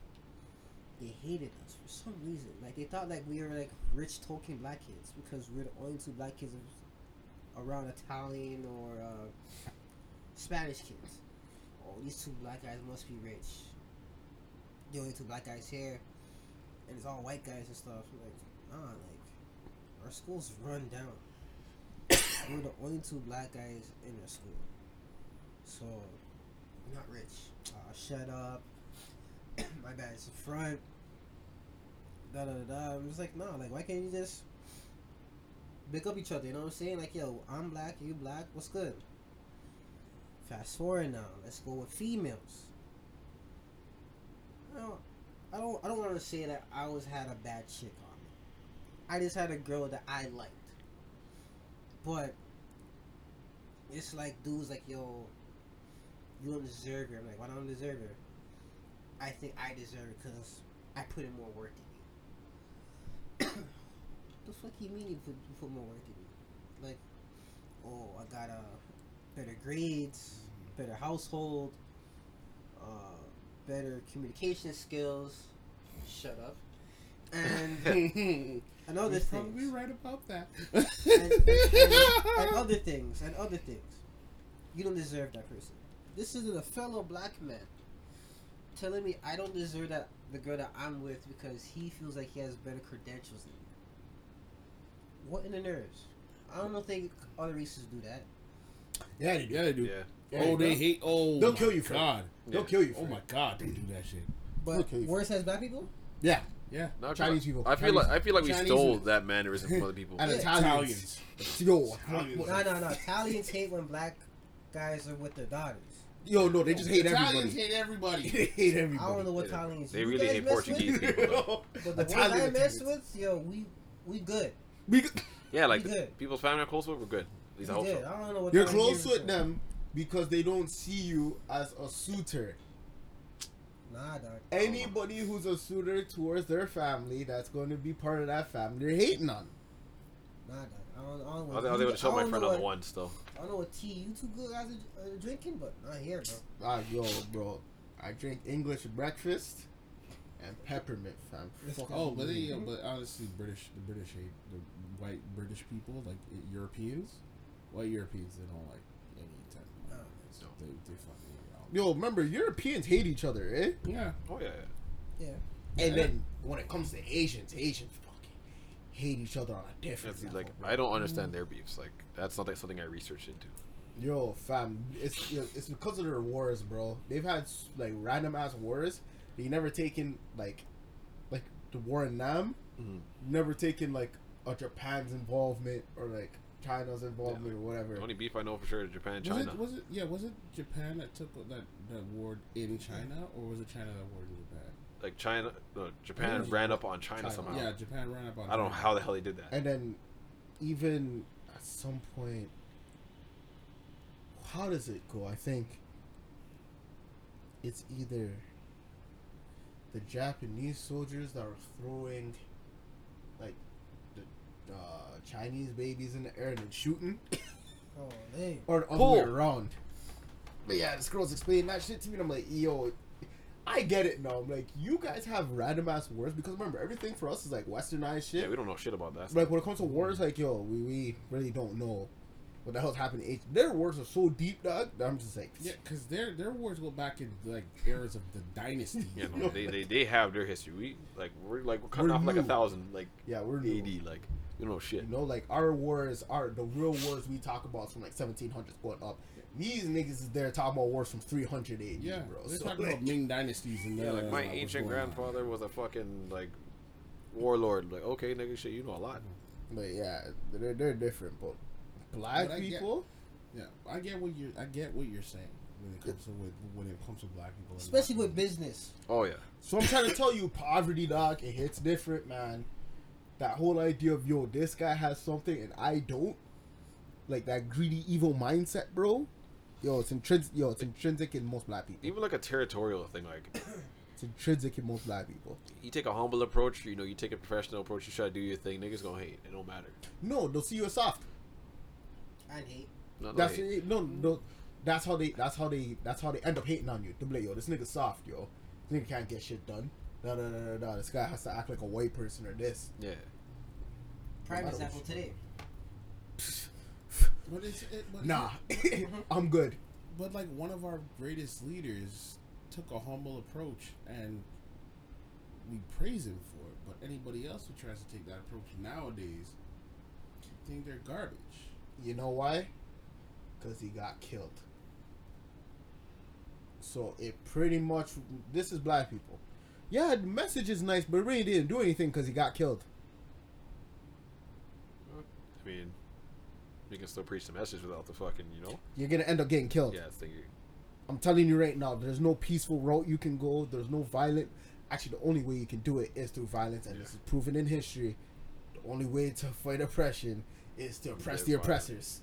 they hated us for some reason. Like they thought like we were like rich token black kids because we're the only two black kids around Italian or uh, Spanish kids. Oh, these two black guys must be rich. The only two black guys here and it's all white guys and stuff. Like, nah, like our school's run down. [COUGHS] We're the only two black guys in our school, so not rich. Uh, shut up. [COUGHS] My bad. It's the front. Da da da. I'm just like, nah. Like, why can't you just pick up each other? You know what I'm saying? Like, yo, I'm black, you black. What's good? Fast forward now. Let's go with females. I don't, I don't, I don't want to say that I always had a bad chick on me. I just had a girl that I liked. But it's like dudes like, yo, you don't deserve her. I'm like, why don't I deserve her? I think I deserve it because I put in more work than you. [COUGHS] the fuck you mean you put, you put more work than me? Like, oh, I got uh, better grades, better household, uh, better communication skills. Shut up. And [LAUGHS] [LAUGHS] and other You're probably right about that. And, and- and [LAUGHS] other things. And other things. You don't deserve that person. This isn't a fellow black man telling me I don't deserve that the girl that I'm with because he feels like he has better credentials than me. What in the nerves? I don't think other races do that. Yeah, they do. yeah, they do. Yeah. Yeah, oh, they bro. hate. Oh, They'll my kill you for it. God. They'll Yeah. kill you. Oh for Oh it. my God, they do that shit. But Okay. worse has black people? Yeah, Yeah. Not Chinese people. I feel Chinese- like I feel like we Chinese stole people. that mannerism from other people. [LAUGHS] and Yeah. Italians. Yo, Italians. No, no, no. Italians hate when black guys are with their daughters. Yo, no, they just hate everybody. Italians everybody. hate everybody. [LAUGHS] they hate everybody. I don't know what They- Italians they really hate Portuguese With, people. [LAUGHS] but the ones Italian I mess with, yo, we we good. We- good. [LAUGHS] Yeah, like We good. people's family I'm close with, we're good. At least I hope good. so. I don't know what You're close with for. them because they don't see you as a suitor. Nah, dog. Anybody who's a suitor towards their family that's going to be part of that family, they're hating on. Nah, dog. I don't, I don't, I was, know I was what- able to show my friend on the what- one still. I don't know what tea you two good guys are, are drinking, but not here, bro. Ah, yo, bro, I drink English breakfast and peppermint, fam. Oh, but they, yeah, but honestly, British, the British hate the white British people, like Europeans. white Europeans they don't like any type of No. migrants. No. They they fucking hate it. Yo, remember Europeans hate each other, eh? Yeah, Oh yeah. Yeah. And then when it comes to Asians, Asians fucking hate each other on a different That's, level. like I don't understand their beefs. Like that's not like something I researched into. Yo, fam, it's you know, it's because of their wars, bro. They've had like random ass wars. They never taken like like the war in Nam. Mhm. Never taken like a Japan's involvement or like China's involvement or whatever. The only beef I know for sure is Japan and was China. it was it yeah was it Japan that took that that war in China or was it China that warred in Japan? Like China, no, Japan Yeah. ran up on China, China. somehow. Yeah, Japan ran up on. I don't know how the hell they did that. And then even at some point, how does it go? I think it's either the Japanese soldiers that are throwing like the uh, Chinese babies in the air and then shooting, Oh, dang. or the other Cool. way around. But yeah, this girl's explaining that shit to me, and I'm like, yo. I get it now. I'm like, you guys have random ass wars because remember, everything for us is like westernized shit. Yeah, we don't know shit about that. Like when it comes to wars, like yo, we, we really don't know what the hell's happening. Their wars are so deep, dog. That I'm just like, Yeah, because their their wars go back in like eras of the dynasty. [LAUGHS] Yeah, no, [LAUGHS] they, they they have their history. We like we're like we're cutting We're off like a thousand like yeah, we're AD. new. Like you know shit. You know, like our wars are the real wars we talk about is from like 1700s going up. These niggas is there talking about wars from 300 AD, Yeah, bro. they're So, talking like, about Ming dynasties and Yeah, like uh, my what's ancient going on. grandfather was a fucking like warlord. Like okay, nigga, shit, you know a lot. but yeah, they're they're different. But black But I get- people, Yeah, I get what you're. I get what you're saying when it comes to with, when it comes to black people, Especially black with business. Oh yeah, So I'm trying to tell you, poverty, dog, it hits different, man. That whole idea of yo, this guy has something and I don't, like that greedy, evil mindset, bro. Yo, it's intrinsic. Yo, it's intrinsic in most black people. even like a territorial thing. Like It's intrinsic in most black people. you take a humble approach, you know, you take a professional approach, you try to do your thing. Niggas gonna hate. It don't matter. No, they'll see you as soft. And hate. No, no That's hate. it. No, no. That's how they. That's how they. That's how they end up hating on you. They'll be like, yo, this nigga soft, yo. This nigga can't get shit done. Da da da da da. This guy has to act like a white person or this. Yeah, Prime matter example today. But it's it, but Nah, [LAUGHS] I'm good. But like one of our greatest leaders took a humble approach, and we praise him for it. But anybody else who tries to take that approach nowadays think they're garbage. You know why? Because he got killed. So it pretty much. This is black people. Yeah, the message is nice, but really didn't do anything because he got killed. I mean, you can still preach the message without the fucking, you know. You're gonna end up getting killed. Yeah, it's thinking. I'm telling you right now, there's no peaceful route you can go. There's no violent. Actually, the only way you can do it is through violence, and this is proven in history. The only way to fight oppression is to oppress Is the violence. oppressors.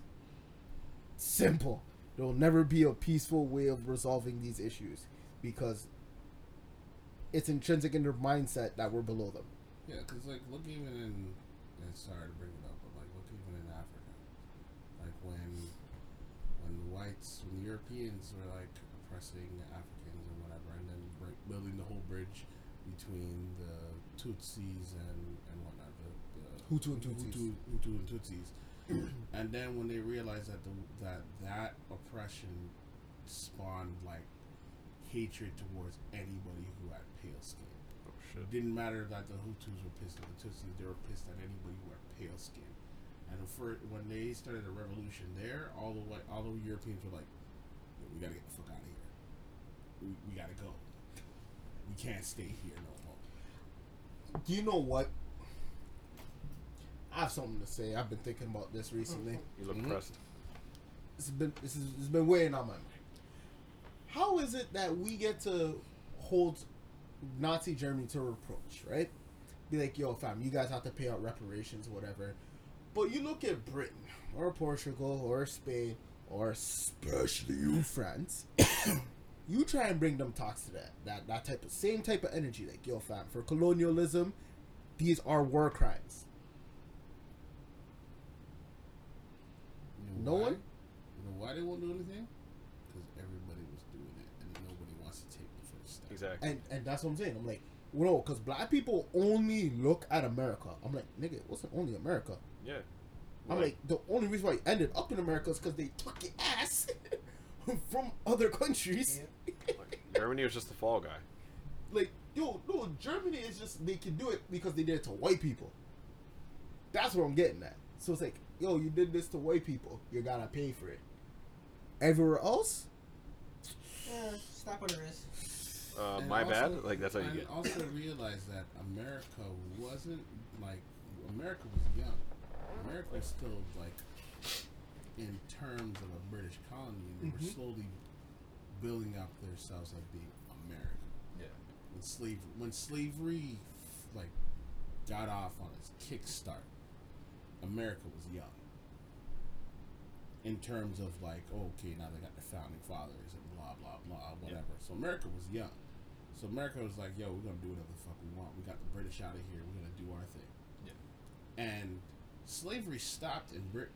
Simple. There will never be a peaceful way of resolving these issues because it's intrinsic in their mindset that we're below them. Yeah, because like look even in. And sorry to bring it up, but like look even in Africa, like when when the whites, when the Europeans were like oppressing Africans and whatever, and then break, building the whole bridge between the Tutsis and and whatnot, the, the Hutu and Tutsis. Hutu, Hutu and Tutsis. [CLEARS THROAT] and then when they realized that the, that that oppression spawned like hatred towards anybody who had pale skin. Oh shit. It didn't matter that the Hutus were pissed at the Tutsis; they were pissed at anybody who had pale skin. And for when they started a revolution there, all the way, all the Europeans were like, "Yo, "We gotta get the fuck out of here. We, we gotta go. We can't stay here no more." Do you know what? I have something to say. I've been thinking about this recently. [LAUGHS] You look Mhm. pressed. It's been this is it's been weighing on my mind. How is it that we get to hold Nazi Germany to reproach, right? Be like, yo, fam, you guys have to pay out reparations, whatever. But you look at Britain or Portugal or Spain or especially you, [LAUGHS] France. [COUGHS] you try and bring them talks to that that that type of same type of energy, like yo, fam, for colonialism, these are war crimes. You No why? one? You know why they won't do anything? Because everybody was doing it, and nobody wants to take the first step. Exactly. And and that's what I'm saying. I'm like, well, no, because black people only look at America. I'm like, nigga, it wasn't only America. Yeah. I'm Right. like, the only reason why you ended up in America is because they took your ass [LAUGHS] from other countries. Germany was just the fall guy. Like, yo, no, Germany is just they can do it because they did it to white people. That's what I'm getting at. So it's like, yo, you did this to white people, you gotta pay for it. Everywhere else, Yeah, slap on the wrist. Uh, my also- bad. Like that's how you and get. also realize that America wasn't like America was young. America was still like in terms of a British colony, and they Mhm. were slowly building up themselves as being American. Yeah. When slavery, when slavery, like got off on its kickstart, America was young. In terms of like, oh, okay, now they got the founding fathers and blah blah blah, whatever. So America was young. So America was like, yo, we're gonna do whatever the fuck we want. We got the British out of here. We're gonna do our thing. Yeah. And slavery stopped in Britain.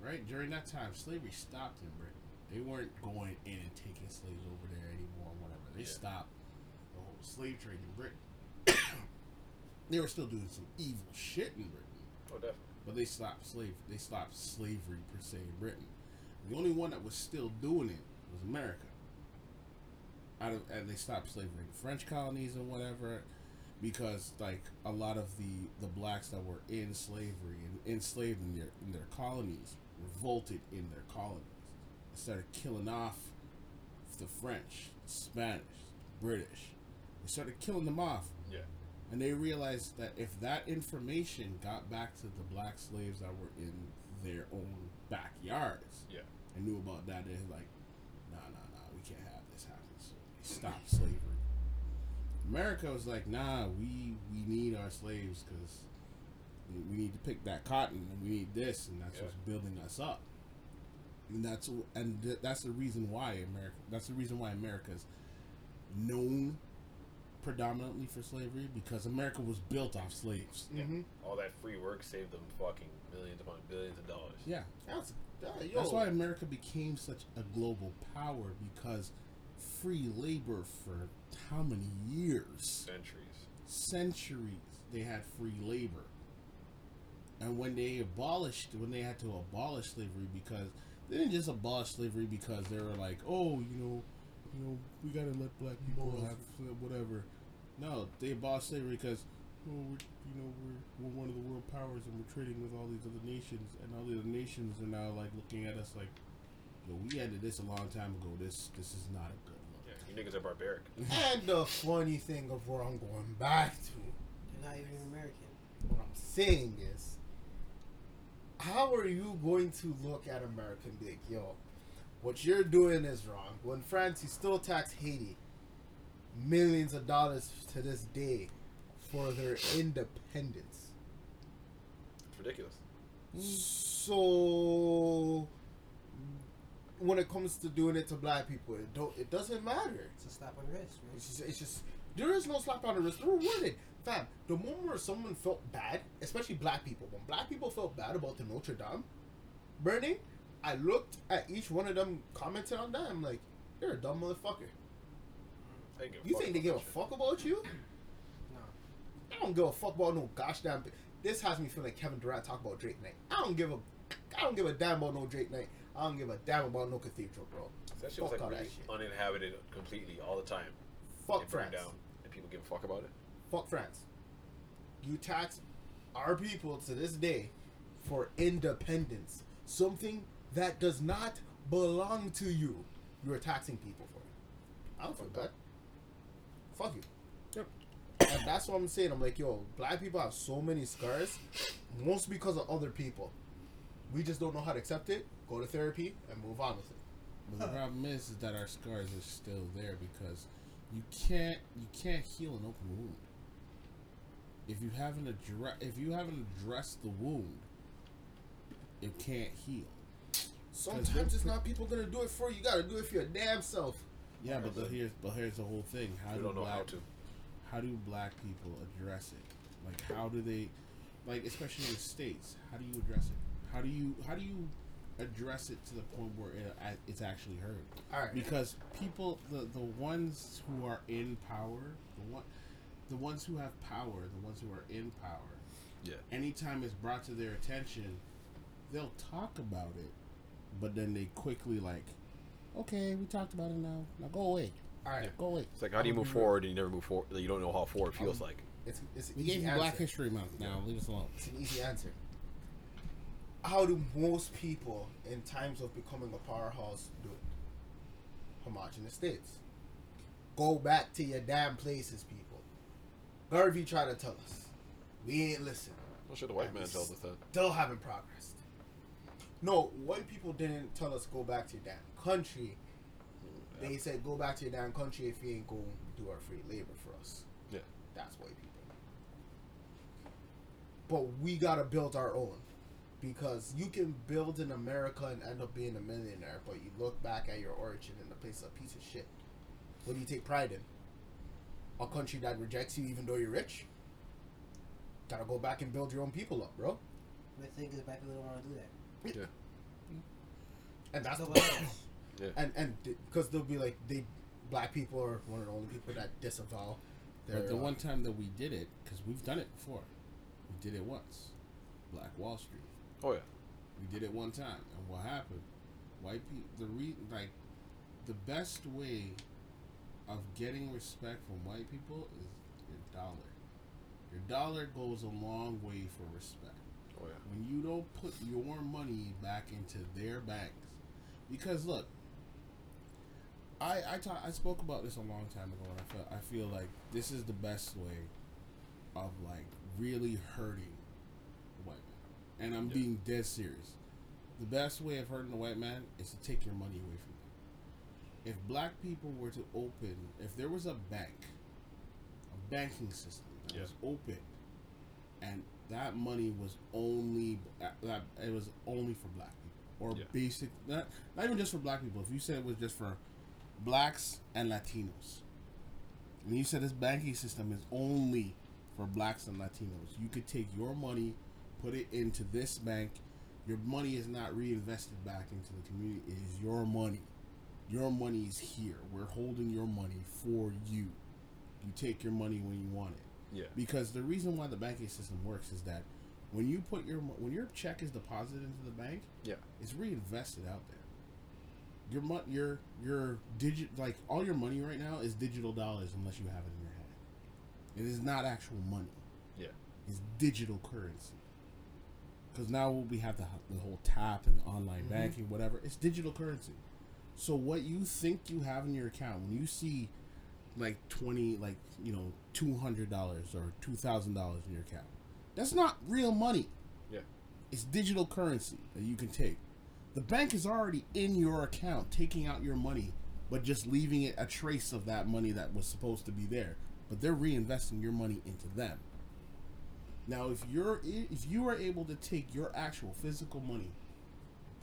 Right during that time, slavery stopped in Britain. They weren't going in and taking slaves over there anymore. Or whatever. They Yeah. stopped the whole slave trade in Britain. [COUGHS] they were still doing some evil shit in Britain, Oh, definitely. but they stopped slave. They stopped slavery per se in Britain. The only one that was still doing it was America. Out of, and they stopped slavery in the French colonies and whatever, because like a lot of the the blacks that were in slavery and enslaved in their in their colonies revolted in their colonies. They started killing off the French, Spanish, British. They started killing them off Yeah. and they realized that if that information got back to the black slaves that were in their own backyards Yeah. and knew about that, they're like, nah, nah, nah, we can't have this happen. So they stopped slavery. America was like, nah, we we need our slaves because we need to pick that cotton and we need this, and that's Yeah. what's building us up. And that's and th- that's the reason why America. That's the reason why America's known predominantly for slavery because America was built off slaves. Yeah. Mhm. All that free work saved them fucking millions upon billions of dollars. Yeah, that's uh, that's why America became such a global power because free labor for how many years, Centuries. centuries, they had free labor. And when they abolished, when they had to abolish slavery, because they didn't just abolish slavery because they were like, oh, you know, you know, we gotta let black people have whatever. No, they abolished slavery because, oh, we're, you know, we're we're one of the world powers and we're trading with all these other nations, and all the other nations are now like looking at us like, yo, we ended this a long time ago. This this is not You niggas are barbaric. [LAUGHS] And the funny thing of where I'm going back to, You're not even American. what I'm saying is, how are you going to look at America and be like, yo, what you're doing is wrong? When France, you still tax Haiti millions of dollars to this day for their independence. It's ridiculous. So when it comes to doing it to black people, it don't it doesn't matter. It's a slap on the wrist, right? It's just, it's just there is no slap on the wrist. They're rewarded. Fam, the moment where someone felt bad, especially black people, when black people felt bad about the Notre Dame burning, I looked at each one of them commenting on that. I'm like, you're a dumb motherfucker. They give a You think they give a fuck about you? [CLEARS THROAT] No. I don't give a fuck about no gosh damn. This has me feeling like Kevin Durant talk about Drake night. I don't give a, I don't give a damn about no Drake night. I don't give a damn about no cathedral, bro. That shit was Fuck like all really that shit. uninhabited completely all the time. Fuck It burned France. down, and people give a fuck about it. Fuck France. You tax our people to this day for independence, something that does not belong to you. You are taxing people for it. I don't feel Fuck bad. that. Fuck you. Yep. And that's what I'm saying. I'm like, yo, black people have so many scars, mostly because of other people. We just don't know how to accept it, go to therapy, and move on with it. But the problem is, is that our scars are still there because you can't you can't heal an open wound. If you haven't addressed if you haven't addressed the wound, it can't heal. Sometimes it's not people gonna do it for you. You gotta do it for your damn self. Yeah, but the, here's but here's the whole thing. How We do don't know black, how to. How do black people address it? Like how do they, like especially in the states? How do you address it? How do you how do you address it to the point where it, uh, it's actually heard? All right. because people the the ones who are in power the one the ones who have power the ones who are in power Yeah. anytime it's brought to their attention, they'll talk about it, but then they quickly like, okay, we talked about it now. Now go away. All right, Go away. It's like how do you move forward and you never move forward? You don't know how forward feels um, like. it's it's an We easy gave you. Black History Month. Now leave us alone. It's an easy answer. How do most people in times of becoming a powerhouse do it? Homogenous states. Go back to your damn places, people. Garvey tried to tell us. We ain't listen. Well, sure, the white man tells us that. Still haven't progressed. No, white people didn't tell us go back to your damn country. Mm, they said go back to your damn country if you ain't going to do our free labor for us. Yeah. That's white people. But we gotta build our own. Because you can build in America and end up being a millionaire, but you look back at your origin and the place is a piece of shit. What do you take pride in? A country that rejects you even though you're rich? Gotta go back and build your own people up, bro. The thing is, black people don't want to do that. Yeah. And that's So the what else? and and because they'll be like they black people are one of the only people that disavow their But the uh, one time that we did it, because we've done it before, we did it once. Black Wall Street. Oh yeah. We did it one time, and what happened? White people, the re like, the best way of getting respect from white people is your dollar. Your dollar goes a long way for respect. Oh yeah. When you don't put your money back into their banks, because look, I I ta- I spoke about this a long time ago, and I feel I feel like this is the best way of like really hurting the white man, and I'm Yeah. being dead serious. The best way of hurting a white man is to take your money away from them. If black people were to open, if there was a bank, a banking system that Yeah. was open, and that money was only uh, that it was only for black people or Yeah. basic not not even just for black people. If you said it was just for blacks and Latinos, and you said this banking system is only for blacks and Latinos, you could take your money, put it into this bank. Your money is not reinvested back into the community. It is your money. Your money is here. We're holding your money for you. You take your money when you want it Yeah. because the reason why the banking system works is that when you put your when your check is deposited into the bank, Yeah. it's reinvested out there. Your mo- your your digit like all your money right now is digital dollars unless you have it in your hand. It is not actual money. Yeah. It's digital currency. Because now we have the the whole tap and online mm-hmm. banking, whatever. It's digital currency. So what you think you have in your account when you see like twenty, like you know, two hundred dollars or two thousand dollars in your account, that's not real money. Yeah. It's digital currency that you can take. The bank is already in your account, taking out your money, but just leaving it a trace of that money that was supposed to be there. But they're reinvesting your money into them. Now, if you're if you are able to take your actual physical money,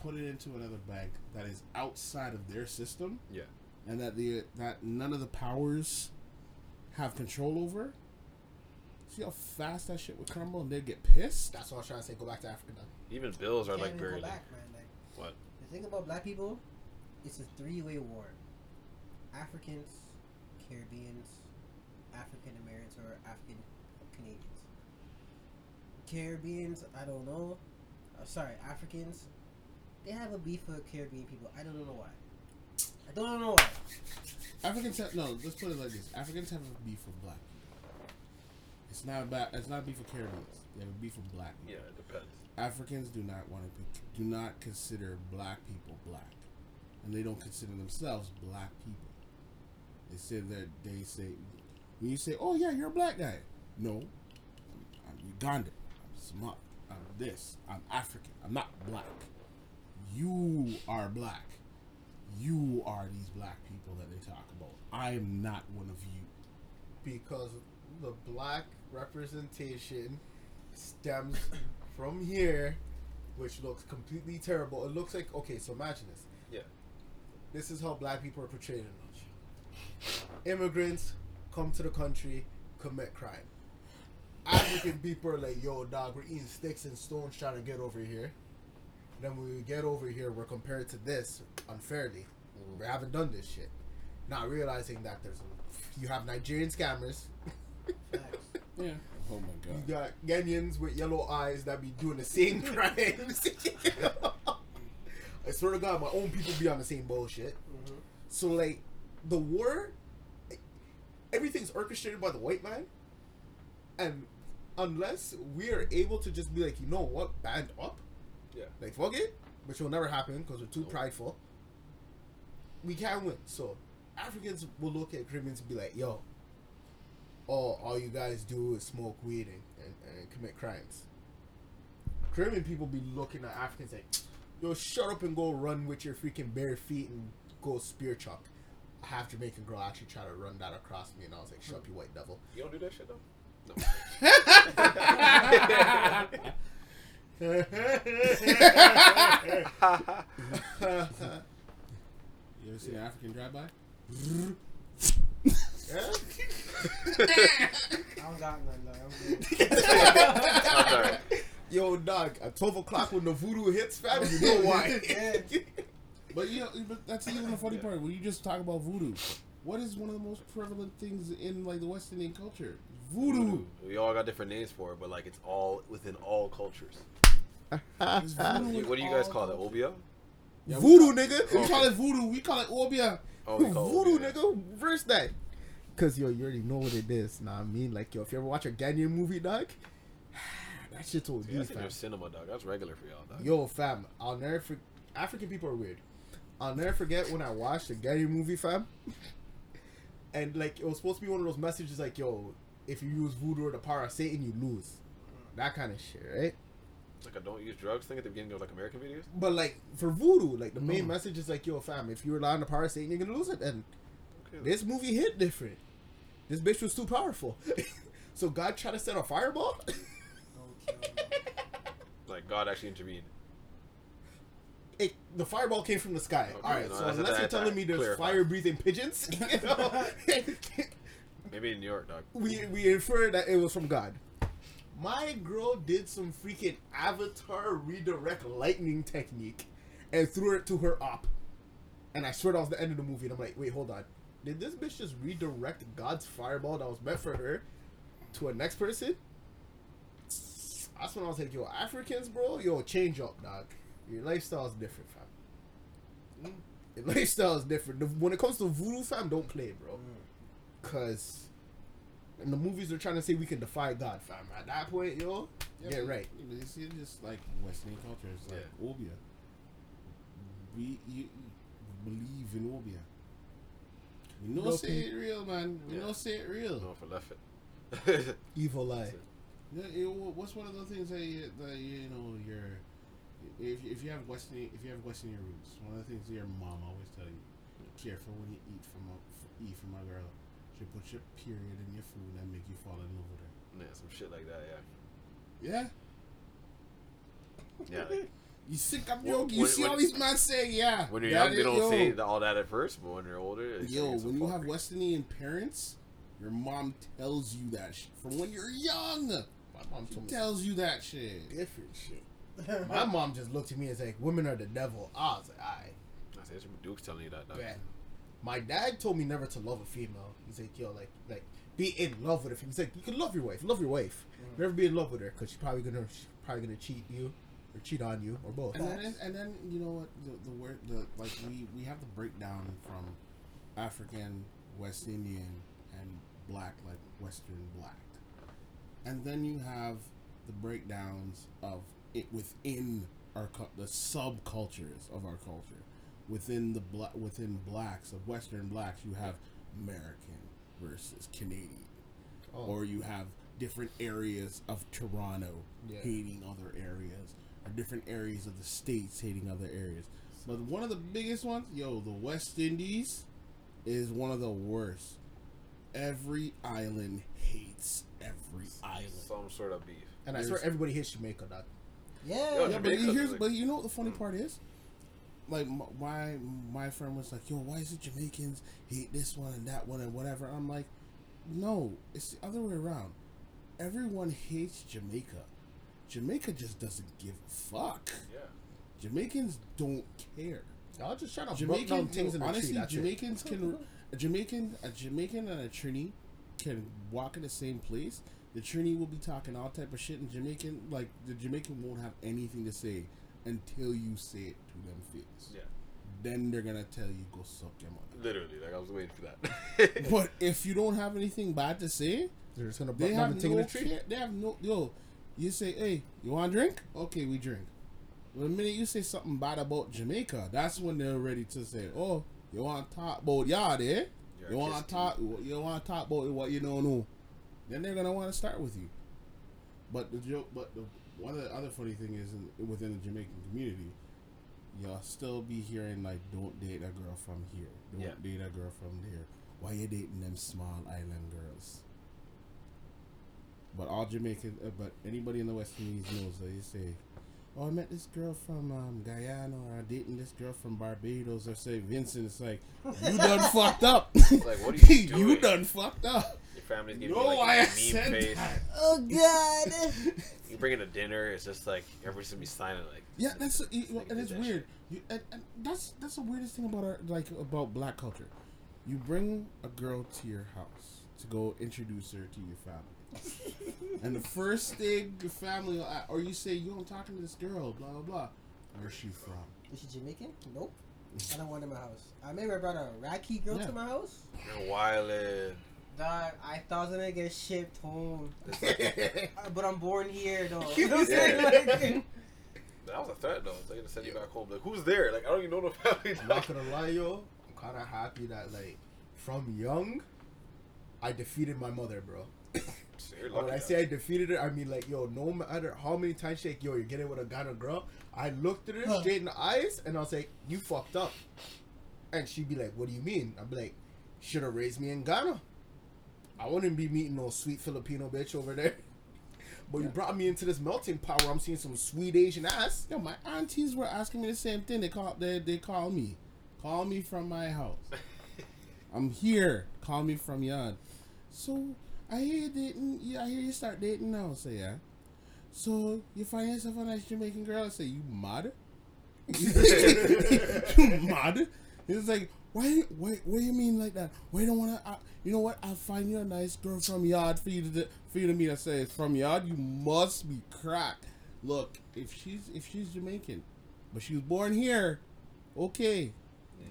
put it into another bank that is outside of their system, Yeah. and that the that none of the powers have control over, see how fast that shit would crumble, and they'd get pissed. that's what I was trying to say. Go back to Africa then. Even bills are Can't like even go barely. back, man. Like What? the thing about black people, it's a three-way war. Africans, Caribbeans, African Americans, or African Canadians. Caribbeans, I don't know. Uh, sorry, Africans. They have a beef with Caribbean people. I don't know why. I don't know why. Africans have no. Let's put it like this: Africans have a beef with black people. It's not about. It's not beef with Caribbeans. They have a beef with black people. Yeah, it depends. Africans do not want to be, do not consider black people black, and they don't consider themselves black people. They say that they say when you say, "Oh yeah, you're a black guy," no, I'm, I'm Ugandan, I'm smart, I'm this, I'm African, I'm not black. You are black. You are these black people that they talk about. I am not one of you. because the black representation stems from here, which looks completely terrible. It looks like okay. So imagine this. Yeah. This is how black people are portrayed in Dutch. Immigrants come to the country, commit crime. African people are like, yo, dog, we're eating sticks and stones trying to get over here. Then when we get over here, we're compared to this unfairly. Mm. We haven't done this shit. Not realizing that there's you have Nigerian scammers, Yeah. Oh my god. You got Ghanaians with yellow eyes that be doing the same [LAUGHS] crimes. I swear to God, my own people be on the same bullshit. Mm-hmm. So like, the war, everything's orchestrated by the white man, and unless we are able to just be like, you know what, band up, Yeah. like fuck it, which will never happen because we're too Nope. prideful. We can't win. So Africans will look at Caribbeans and be like, yo, all all you guys do is smoke weed and, and, and commit crimes. Caribbean people be looking at Africans like, yo, shut up and go run with your freaking bare feet and go spear chuck. A half Jamaican girl actually tried to run that across me, and I was like, shut up, hmm. you white devil. You don't do that shit though. No. You ever seen an African drive-by? Yeah? I don't got none, dog. I'm good. That's [LAUGHS] alright. Yo, dog, at 12 o'clock when the voodoo hits, fam, you know [LAUGHS] why. Yeah. But you know, but that's even the funny part. When you just talk about voodoo, what is one of the most prevalent things in like the West Indian culture? Voodoo. We all got different names for it, but like it's all within all cultures. It's [LAUGHS] voodoo What do you guys call it? cultures. Obeah? Yeah, we voodoo, call- nigga. We call it voodoo. Oh, we call it obeah. Oh, we call it voodoo, Obeah. nigga. Verse that. Cause yo, you already know what it is. Nah, I mean, like yo, if you ever watch a Ghanaian movie, dog, [SIGHS] that shit's OD, Yeah, that's in fam. your cinema, dog. That's regular for y'all, dog. Yo, fam, I'll never. For- African people are weird. I'll never forget when I watched a Ghanaian movie, fam. [LAUGHS] and like it was supposed to be one of those messages like, yo, if you use voodoo or the power of Satan, you lose. That kind of shit, right? It's like a don't use drugs thing at the beginning of like American videos. But like for voodoo, like the main Mm. message is like, yo, fam, if you rely on the power of Satan, you're gonna lose it. And Okay. this movie hit different. This bitch was too powerful. [LAUGHS] so God tried to set a fireball. Don't kill me. Like God actually intervened. It, the fireball came from the sky. Okay, All right, no, so unless you're telling me there's fire breathing pigeons, [LAUGHS] you know, [LAUGHS] Maybe in New York, dog. we we infer that it was from God. My girl did some freaking avatar redirect lightning technique and threw it to her op. And I swear that was the end of the movie. And I'm like, wait, hold on. Did this bitch just redirect God's fireball that was meant for her to a next person? That's when I was like, yo, Africans, bro, yo, change up, dog. Your lifestyle is different, fam. Mm. Your lifestyle is different. The- When it comes to voodoo, fam, don't play, bro. Mm. Cause in the movies they're trying to say we can defy God, fam. At that point, yo, Yeah, get but, right. You, know, see, it's just like West Indian culture. It's like obeah. We you, you believe in obeah. We know No say it real, man. We Yeah. know say it real. No, for left it. Evil eye. Yeah, you know, what's one of the things that you, that you know you're if, if you have West Indian if you have West Indian roots, one of the things your mom always tell you: careful when you eat from a, f- eat from a girl. She put your period in your food and make you fall in love with her. yeah, some shit like that. Yeah, Yeah. Yeah. Like, [LAUGHS] you sick I'm When- joking. You when- see when- all these men saying, "Yeah." when you're young, they don't yo, say all that at first, but when you're older, it's Yo, when you have crazy. West Indian parents, your mom tells you that shit from when you're young. My mom She me tells you that shit. different shit. [LAUGHS] My mom just looked at me and said, like, "Women are the devil." I was like, "Alright." I said, it's Duke's telling you that. Dog. Bet. My dad told me never to love a female. He's like, yo, like, like, be in love with her. He's like, you can love your wife, love your wife. Mm. Never be in love with her because she's probably gonna, she's probably gonna cheat you or cheat on you or both. And then, and then you know what the the word the like we we have the breakdown from African, West Indian, and black like Western black, and then you have the breakdowns of it within our the subcultures of our culture. Within the black within blacks of Western blacks, you have American versus Canadian, Oh. or you have different areas of Toronto Yeah. hating other areas, or different areas of the states hating other areas. But one of the biggest ones, yo, the West Indies is one of the worst. Every island hates every island. Some sort of beef. and I swear everybody hates Jamaica, dog. Yeah. Yo, Yeah, but Jamaica, here's like- but you know what the funny part is? Like m- my my friend was like, "Yo, why is it Jamaicans hate this one and that one and whatever?" I'm like, "No, it's the other way around. Everyone hates Jamaica. Jamaica just doesn't give a fuck. Yeah. Jamaicans don't care. I'll just trying to break Jamaican down things in the honestly, tree. That's it. Jamaicans can a Jamaican a Jamaican and a Trini can walk in the same place. The Trini will be talking all type of shit in Jamaican. Like the Jamaican won't have anything to say until you say it to them face. Yeah. Then they're gonna tell you go suck your mother. Literally, like I was waiting for that. [LAUGHS] But [LAUGHS] if you don't have anything bad to say, They're just gonna they have no the tree. care. They have no yo. You say, hey, you want a drink? Okay, we drink. But The minute you say something bad about Jamaica, that's when they're ready to say, oh, you want to talk about y'all there? You're want to talk? You want to talk about what you don't know? Then they're gonna want to start with you. But the joke, but the one of the other funny thing is in, within the Jamaican community, y'all still be hearing like, "Don't date a girl from here. Don't Yeah. date a girl from there. Why you dating them small island girls?" But all Jamaican, uh, but anybody in the West Indies knows that you say, "Oh, I met this girl from um, Guyana, or I'm dating this girl from Barbados," or say Vincent. It's like you done [LAUGHS] fucked up. Like, what are you [LAUGHS] doing? you done fucked up. Your family's giving No, you I like a meme face. that. Oh God. [LAUGHS] You bring in a dinner, it's just like everybody's gonna be silent. Like, Yeah, that's it, Like, and it's weird. You, and, and that's that's the weirdest thing about our like about black culture. You bring a girl to your house to go introduce her to your family, [LAUGHS] and the first thing your family will a- or you say you don't talking to this girl, blah blah blah. Where's she from? Is she Jamaican? Nope. I don't want her in my house. I remember I brought a Iraqi girl Yeah. to my house. you're wildin'. Dog, I thought I was gonna get shipped home. [LAUGHS] But I'm born here, though. [LAUGHS] You You know what I'm saying? Like, That was a threat though. They're gonna send you back home. Like, who's there? Like, I don't even know the family. I'm not [LAUGHS] gonna lie, yo. I'm kind of happy that like from young, I defeated my mother, bro. So When. I now. say I defeated her, I mean like, yo, no matter how many times she like, yo, you're getting with a Ghana girl. I looked at her straight in the eyes and I was like, you fucked up. And she'd be like, what do you mean? I'd be like, should have raised me in Ghana. I wouldn't be meeting no sweet Filipino bitch over there. [LAUGHS] But you brought me into this melting pot where I'm seeing some sweet Asian ass. Yo, my aunties were asking me the same thing. They call they they call me, call me from my house. [LAUGHS] I'm here. Call me from yard. So I hear you dating. Yeah, I hear you start dating now. Say yeah. So you find yourself a nice Jamaican girl. I say you mad? [LAUGHS] you mad? It's like why? Why? What do you mean like that? Why don't wanna? You know what? I'll find you a nice girl from yard for you to for you to meet. I say it's from yard. You must be cracked. Look, if she's if she's Jamaican, but she was born here, okay.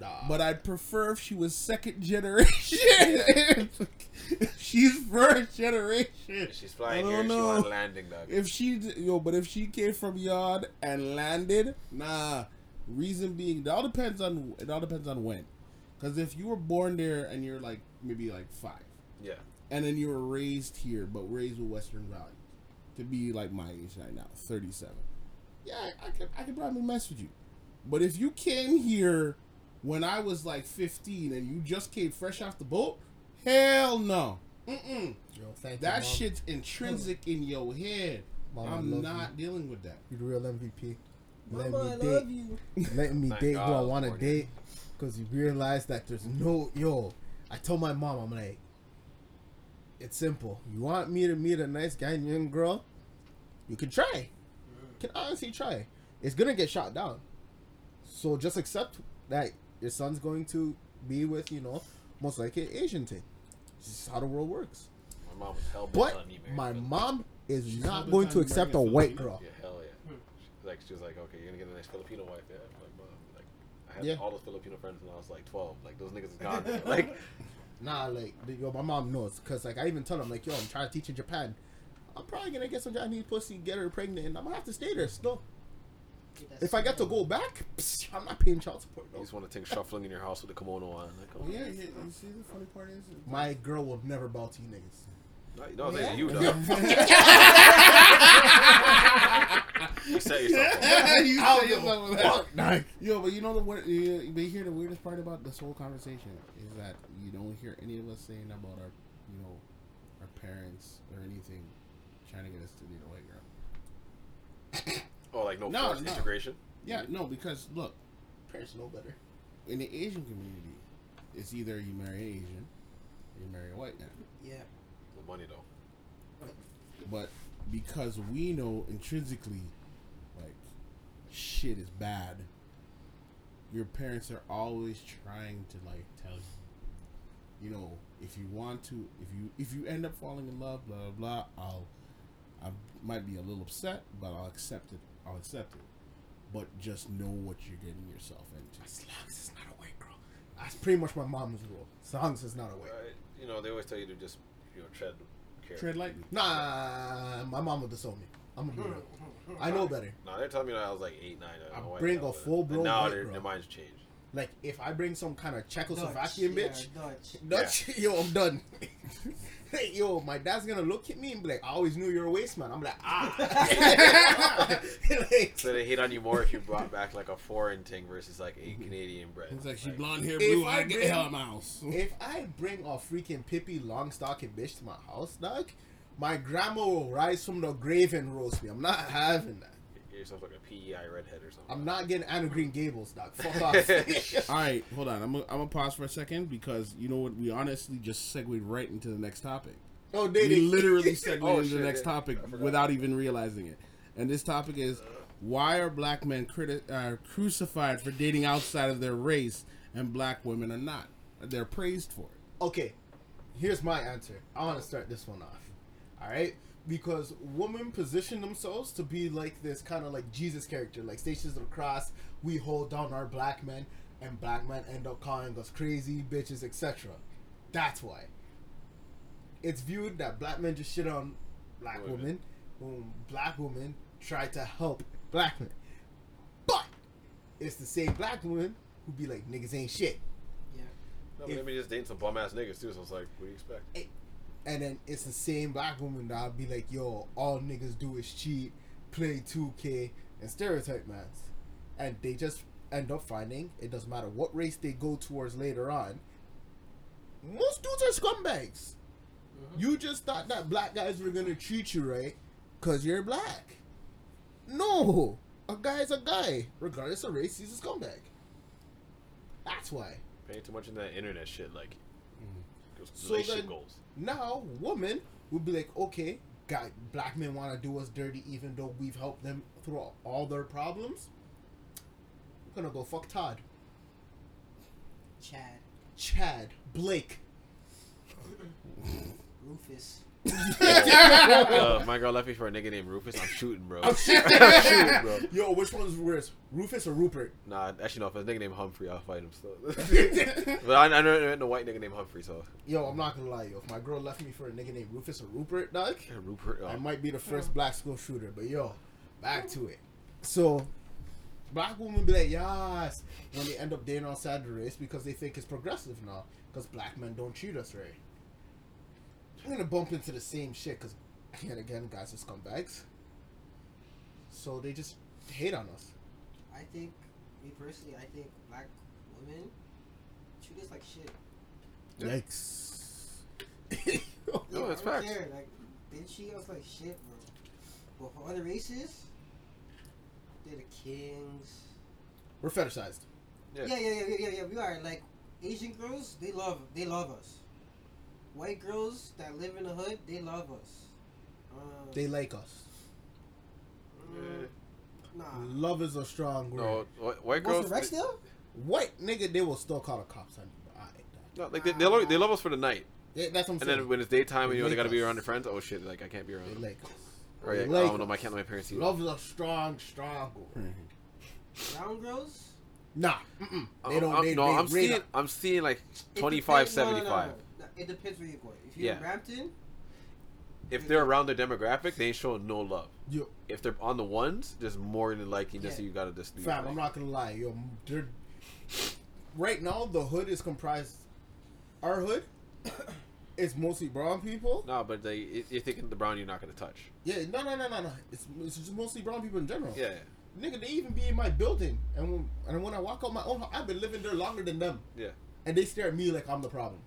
Nah. But I'd prefer if she was second generation. [LAUGHS] she's first generation. She's flying I here. don't She know. wants landing, dog. If she yo, but if she came from yard and landed, nah. Reason being, it all depends on it all depends on when. Because if you were born there and you're like maybe like five, yeah. and then you were raised here, but raised with Western values, to be like my age right now, thirty-seven. Yeah, I, I could I could probably mess with you. But if you came here when I was like fifteen and you just came fresh off the boat, hell no. Yo, thank That you, Mom. shit's intrinsic in your head. Mom, I I'm love not dealing with that. You're the real MVP. Let Mama, I me love date. you. Letting me Thank date God who I I want to date. Because you realize that there's no yo. I told my mom, I'm like, it's simple. You want me to meet a nice Ghanaian girl? You can try. Can honestly try. It's gonna get shot down. So just accept that your son's going to be with you know most likely an Asian thing. This is how the world works. My mom was hell But on my Filipino. mom is She's not not going to accept a a white girl. Yeah, hell yeah. She's like, she was like, okay, you're gonna get a nice Filipino wife. Yeah, I'm like, mom, like, I had Yeah. all those Filipino friends when I was like 12. Like, those niggas is gone. [LAUGHS] like, Nah, like yo, my mom knows because like I even tell them like yo, I'm trying to teach in Japan. I'm probably gonna get some Japanese pussy, get her pregnant, and I'm gonna have to stay there still. If I get to go back, psh, I'm not paying child support. you No. just want to think shuffling in your house with a kimono on. Like, oh, yeah, yeah, you see the funny part is My girl will never bow to you niggas. No, no, I'm saying Yeah. you, [LAUGHS] dog. [LAUGHS] you set [LAUGHS] yourself up. you I'll say give a yourself that. fuck, nah. Yo, but you know the word. You, but you hear the weirdest part about this whole conversation is that you don't hear any of us saying about our, you know, our parents or anything trying to get us to date a white girl. [COUGHS] Oh, like no, No, forced no. integration. Yeah, no, because look, Parents know better. in the Asian community, it's either you marry an Asian or you marry a white man. Yeah. The money though. But because we know intrinsically, like, shit is bad, your parents are always trying to, like, tell you. you know, if you want to, if you if you end up falling in love, blah blah blah, I'll I might be a little upset, but I'll accept it. I'll accept it. But just know what you're getting yourself into. As long as it's not a white girl. That's pretty much my mom's rule. As long as it's not a white. Right? You know, they always tell you to just you know tread carefully. Tread lightly. Nah, my mom would disown me. I'm gonna be real. I know better. No, they're telling me that I was like eight, nine. I, I don't know why bring a full-blown And Now white their, their minds changed. Like if I bring some kind of Dutch, Czechoslovakian yeah, bitch, Dutch. Dutch, [LAUGHS] yo, I'm done. [LAUGHS] hey, [LAUGHS] yo, my dad's gonna look at me and be like, "I always knew you were a waste man." I'm like, ah. like, [LAUGHS] [LAUGHS] So they hate on you more if you brought back like a foreign thing versus like a Canadian bread. It's like she Like, blonde hair, blue I eye. Get the hell out of my house. if I bring a freaking Pippi long Longstocking bitch to my house, dog, my grandma will rise from the grave and roast me. I'm not having that. Get yourself like a PEI redhead or something. I'm not getting Anne of Green Gables, dog. Fuck [LAUGHS] off. [LAUGHS] All right, hold on. I'm gonna, I'm gonna pause for a second because you know what? We honestly just segued right into the next topic. oh, dating. We dating. literally segued [LAUGHS] Oh, into shit, the next yeah. topic without even realizing it. And this topic is why are black men criti- uh, crucified for dating outside of their race and black women are not? They're praised for it. okay, here's my answer. I want to start this one off. All right, because women position themselves to be like this kind of like Jesus character, like Stations of the Cross. We hold down our black men, and black men end up calling us crazy bitches, etc. That's why. It's viewed that black men just shit on black Women. women, when black women try to help black men. But it's the same black women who be like niggas ain't shit. Yeah. No, but if- I mean, just dating some bum ass niggas too. So it's like, what do you expect? And then it's the same black woman that'll be like, yo, all niggas do is cheat, play 2K, and stereotype mans. And they just end up finding it doesn't matter what race they go towards later on. Most dudes are scumbags. Mm-hmm. You just thought that black guys were gonna treat you right because you're black. No! A guy's a guy. Regardless of race, he's a scumbag. That's why. Paying too much into that internet shit, like those So then- goals. Now, women would be like, okay, guy, black men want to do us dirty, even though we've helped them through all their problems. We're gonna go fuck Todd, Chad. Chad, Blake. [COUGHS] Rufus. Uh, my girl left me for a nigga named Rufus. I'm shooting, bro. I'm shooting, [LAUGHS] bro. Yo, which one's worse, Rufus or Rupert? Nah, actually, no. If it's a nigga named Humphrey, I'll fight him still. [LAUGHS] but I, I know a white nigga named Humphrey, so Yo, I'm not gonna lie, yo. If my girl left me for a nigga named Rufus or Rupert, dog, yeah, Rupert. I Oh. might be the first black school shooter. But yo, back to it. So, black women be like, yes, when they end up dating outside the race because they think it's progressive now. Because black men don't treat us right. I'm gonna bump into the same shit because, yet again, guys are scumbags. So they just hate on us. I think, me personally, I think black women treat us like shit. Yikes. No, Yeah, it's I don't facts. care, Like, they treat us like shit, bro. But for other races, they're the kings. We're fetishized. Yeah. Yeah, yeah, yeah, yeah, yeah, yeah. We are like Asian girls. They love, they love us. White girls that live in the hood, they love us. Um, They like us. mm, nah. Love is a strong word. No, wh- white Most girls. of Rexdale? White nigga, they will still call the cops on you. No, like they, they, love, they love us for the night, yeah, that's what I'm and saying. then when it's daytime and you know they They gotta be around us. their friends. Oh shit! Like I can't be around they them. like us. Or They yeah, like I don't know. I can't let my parents see. Love is a strong, strong word. Brown girls? Nah, mm-mm. they I'm- don't. I'm- they, no, they I'm seeing. up. I'm seeing like It 25, depends- no, no, no, 75. no, no. It depends where you're going. If you're Yeah. in Brampton, If they're around their demographic, they ain't showing no love. Yo, If they're on the ones, there's more than likely just Yeah. you gotta just. do fam, your I'm not gonna lie. Yo, they're- right now the hood is comprised. Our hood [COUGHS] is mostly brown people. No, but they, you're thinking the brown, you're not gonna touch. Yeah, no, no, no, no, no. It's, it's just mostly brown people in general. Yeah, Nigga, they even be in my building, and when and when I walk out my own, house, I've been living there longer than them, yeah. and they stare at me like I'm the problem.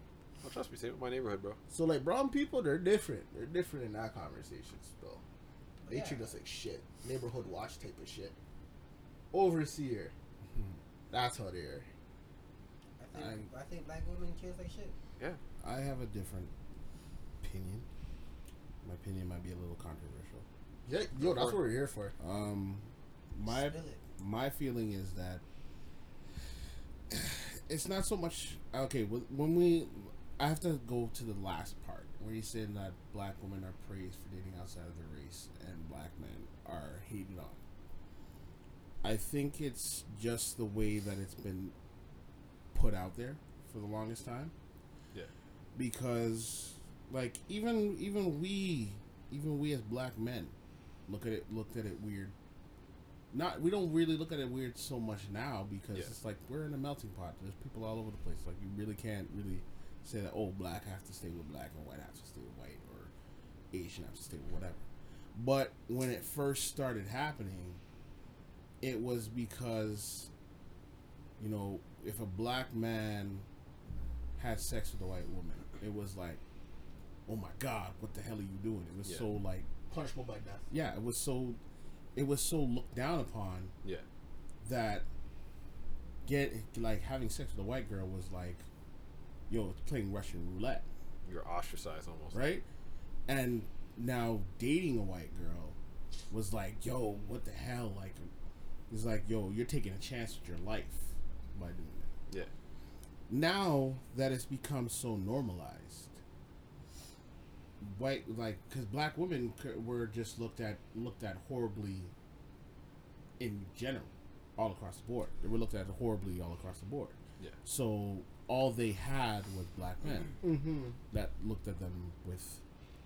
Well, trust me, same with my neighborhood, bro. So like brown people, they're different. They're different in that conversation still. They Yeah. treat us like shit. Neighborhood watch type of shit. Overseer. [LAUGHS] That's how they are. I think I, think black women kiss like shit. Yeah. I have a different opinion. My opinion might be a little controversial. Yeah, yo, that's what we're here for. Um, my my feeling is that [SIGHS] it's not so much okay when we I have to go to the last part where he's saying that black women are praised for dating outside of their race and black men are hated on. I think it's just the way that it's been put out there for the longest time. Yeah. Because like even even we even we as black men look at it looked at it weird. Not we don't really look at it weird so much now because Yeah. it's like we're in a melting pot. There's people all over the place. Like you really can't really say that oh black have to stay with black and white have to stay with white or Asian have to stay with whatever. But when it first started happening, it was because you know if a black man had sex with a white woman, it was like, oh my god, what the hell are you doing? It was Yeah. so like Punishable by death. yeah, it was so it was so looked down upon Yeah. that get like having sex with a white girl was like yo it's playing Russian roulette, You're ostracized almost. right? And now dating a white girl was like, yo, what the hell? Like it's like, yo, you're taking a chance with your life by doing that. Yeah. now that it's become so normalized white like because black women were just looked at looked at horribly in general all across the board they were looked at horribly all across the board Yeah. so all they had was black men Mm-hmm. that looked at them with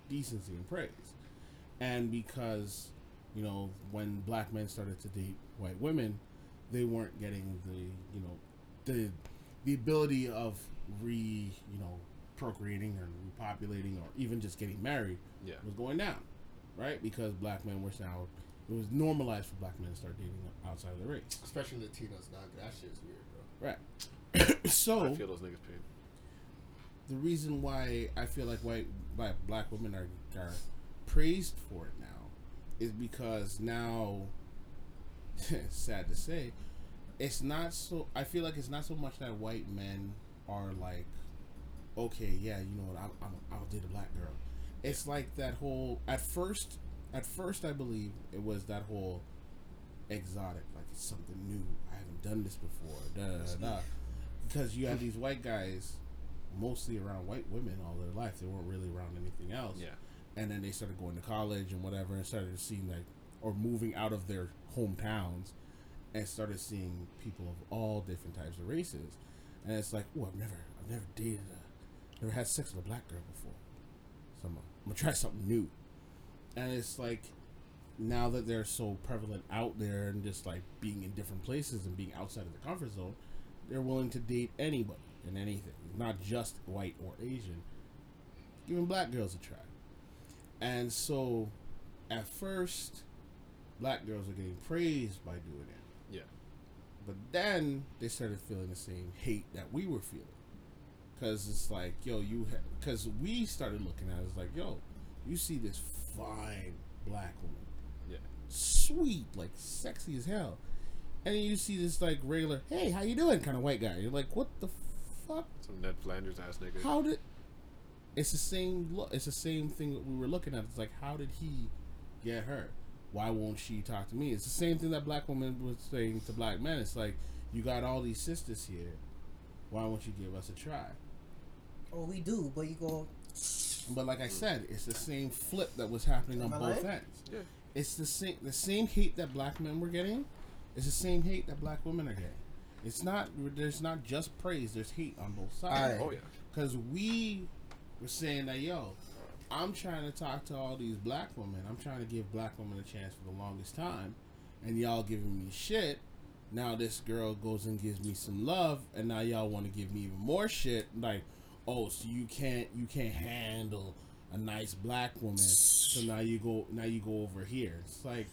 decency and praise. And because, you know, when black men started to date white women, they weren't getting the, you know, the the ability of re, you know, procreating or repopulating or even just getting married Yeah. was going down, right? Because black men were now it was normalized for black men to start dating outside of their race. Especially Latinos now. That shit's weird, bro. Right. [COUGHS] so I feel those niggas pain. the reason why I feel like white black, black women are are praised for it now is because now [LAUGHS] sad to say it's not so I feel like it's not so much that white men are like okay yeah you know what I'll, I'll, I'll date a black girl it's like that whole at first at first I believe it was that whole exotic like it's something new I haven't done this before da da da, da. Because you have these white guys mostly around white women all their life. They weren't really around anything else. Yeah. And then they started going to college and whatever, and started seeing like, or moving out of their hometowns, and started seeing people of all different types of races. And it's like, oh, I've never, I've never dated, a, never had sex with a black girl before. So I'm I'm gonna try something new. And it's like, now that they're so prevalent out there and just like being in different places and being outside of the comfort zone, they're willing to date anybody and anything, not just white or Asian, giving black girls a try. And so, at first, black girls are getting praised by doing it. Yeah. But then they started feeling the same hate that we were feeling. Because it's like, yo, you. Because we started looking at it as like, yo, you see this fine black woman. Yeah. Sweet, like sexy as hell. And then you see this like regular, hey, how you doing kind of white guy. You're like, what the fuck? Some Ned Flanders ass nigga. How did? It's the same look. It's the same thing that we were looking at. It's like, how did he get her? Why won't she talk to me? It's the same thing that black women was saying to black men. It's like, you got all these sisters here. Why won't you give us a try? Oh, we do, but you go. But like I hmm. said, it's the same flip that was happening on both lying? ends. Yeah. It's the same the same hate that black men were getting. It's the same hate that black women are getting. It's not. There's not just praise. There's hate on both sides. Oh yeah. Because we were saying that, yo, I'm trying to talk to all these black women. I'm trying to give black women a chance for the longest time. And y'all giving me shit. Now this girl goes and gives me some love. And now y'all want to give me even more shit. Like, oh, so you can't you can't handle a nice black woman. So now you go now you go over here. It's like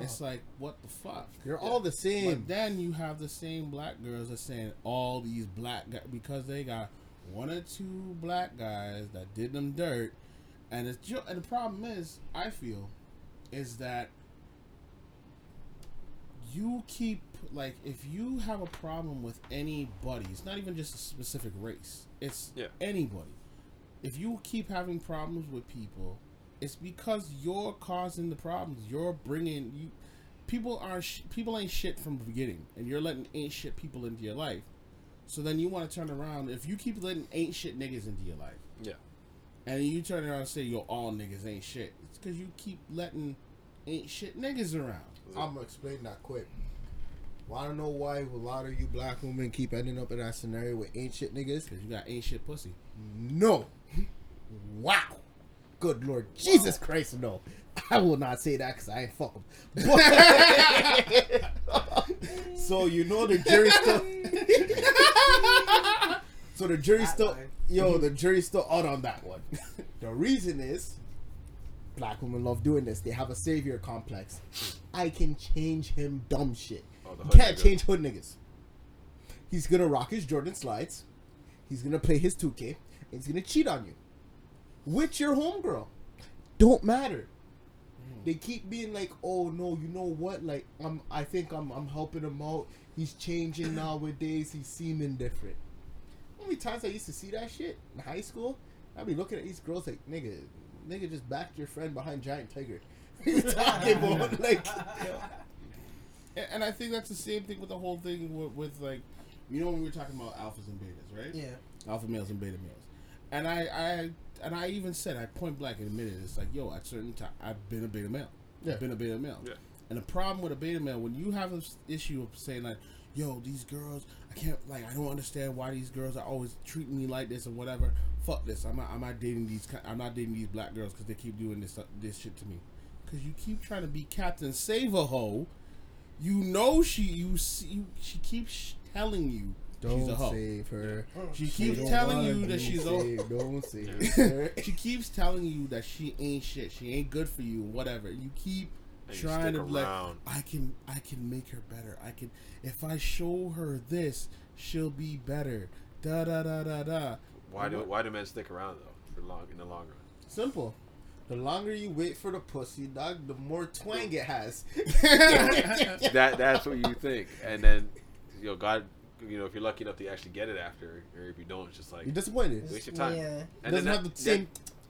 it's oh. like what the fuck? You're all the same. But then you have the same black girls that saying all these black guys because they got one or two black guys that did them dirt, and it's ju- and the problem is I feel is that you keep like if you have a problem with anybody, it's not even just a specific race. It's Yeah. anybody. If you keep having problems with people, it's because you're causing the problems. You're bringing you. People are sh- people ain't shit from the beginning, and you're letting ain't shit people into your life. So then you want to turn around. If you keep letting ain't shit niggas into your life, Yeah. and you turn around and say yo all niggas ain't shit, it's because you keep letting ain't shit niggas around. I'm gonna explain that quick. Wanna know why a lot of you black women keep ending up in that scenario with ain't shit niggas? Because you got ain't shit pussy. No. Wow. Good Lord Jesus Christ, no. I will not say that because I ain't fuck 'em. But- [LAUGHS] so you know the jury still. [LAUGHS] so the jury still. line. Yo, mm-hmm. the jury's still out on that one. [LAUGHS] the reason is, black women love doing this. They have a savior complex. I can change him dumb shit. Oh, You can't nigga. change hood niggas. He's gonna rock his Jordan slides. He's gonna play his 2K. And he's gonna cheat on you. With your homegirl. Don't matter. They keep being like, oh no, you know what? Like, I'm I think I'm I'm helping him out. He's changing nowadays, he's seeming different. How many times I used to see that shit in high school? I'd be looking at these girls like, nigga, nigga just backed your friend behind Giant Tiger. [LAUGHS] You talking about? [LAUGHS] [LAUGHS] Like And, and I think that's the same thing with the whole thing with, with like, you know, when we were talking about alphas and betas, right? Yeah. alpha males and beta males. And I, I and I even said I point blank admitted it's like yo at certain time I've been a beta male. Yeah. I've been a beta male. Yeah. And the problem with a beta male when you have this issue of saying like yo these girls I can't like I don't understand why these girls are always treating me like this or whatever. Fuck this. I'm not I'm not dating these I'm not dating these black girls because they keep doing this this shit to me. Because you keep trying to be Captain Save a hoe. You know she you see she keeps telling you she's a Don't hoe. save her. She She keeps telling you that she's a saved. Don't save [LAUGHS] her. she keeps telling you that she ain't shit. She ain't good for you. Whatever. You keep And trying stick to like, around. I can, I can make her better. I can, if I show her this, she'll be better. Da da da da da. Why do why do men stick around though for long in the long run? Simple. The longer you wait for the pussy, dog, the more twang it has. [LAUGHS] that that's what you think, and then you know God, you know if you're lucky enough to actually get it after, or if you don't, it's just like You're disappointed. waste your time. Yeah. It And doesn't then have that- the same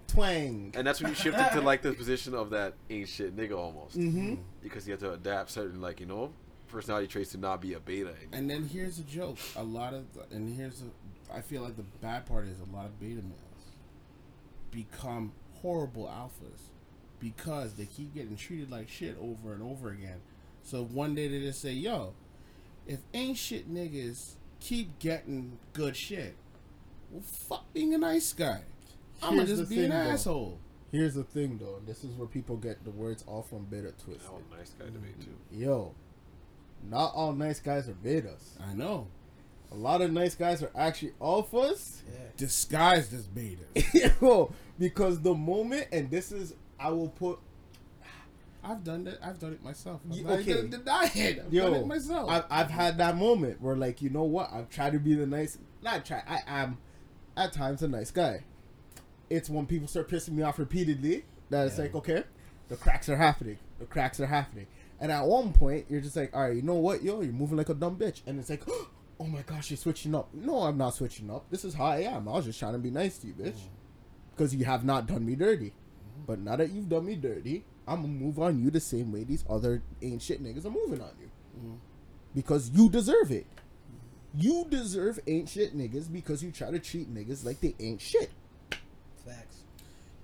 twang. and that's when you shift into like the position of that ain't shit nigga almost, Mm-hmm. because you have to adapt certain like you know personality traits to not be a beta. And then here's the joke. A lot of, the, and here's the, I feel like the bad part is a lot of beta males become horrible alphas because they keep getting treated like shit over and over again. So one day they just say, "Yo, if ain't shit niggas keep getting good shit, well, fuck being a nice guy. I'm gonna just the be an thing, though. asshole." Here's the thing, though. This is where people get the words all from beta twisted. Oh, nice guy debate too. Yo, not all nice guys are betas. I know, A lot of nice guys are actually alphas. Yeah. disguised as betas. [LAUGHS] Yo, because the moment, and this is, I will put I've done that. I've done it myself. I'm Ye- not okay. gonna deny it. I've Yo, done it myself. I've, I've had that moment where, like, you know what? I've tried to be the nice. Not try. I am, at times, a nice guy. It's when people start pissing me off repeatedly that it's like, okay, the cracks are happening. The cracks are happening. And at one point, you're just like, all right, you know what, yo, you're moving like a dumb bitch. And it's like, [GASPS] oh my gosh, you're switching up. No, I'm not switching up. This is how I am. I was just trying to be nice to you, bitch. Mm. Because you have not done me dirty. Mm. But now that you've done me dirty, I'm gonna move on you the same way these other ain't shit niggas are moving on you. Mm-hmm. Because you deserve it. You deserve ain't shit niggas because you try to treat niggas like they ain't shit. Facts.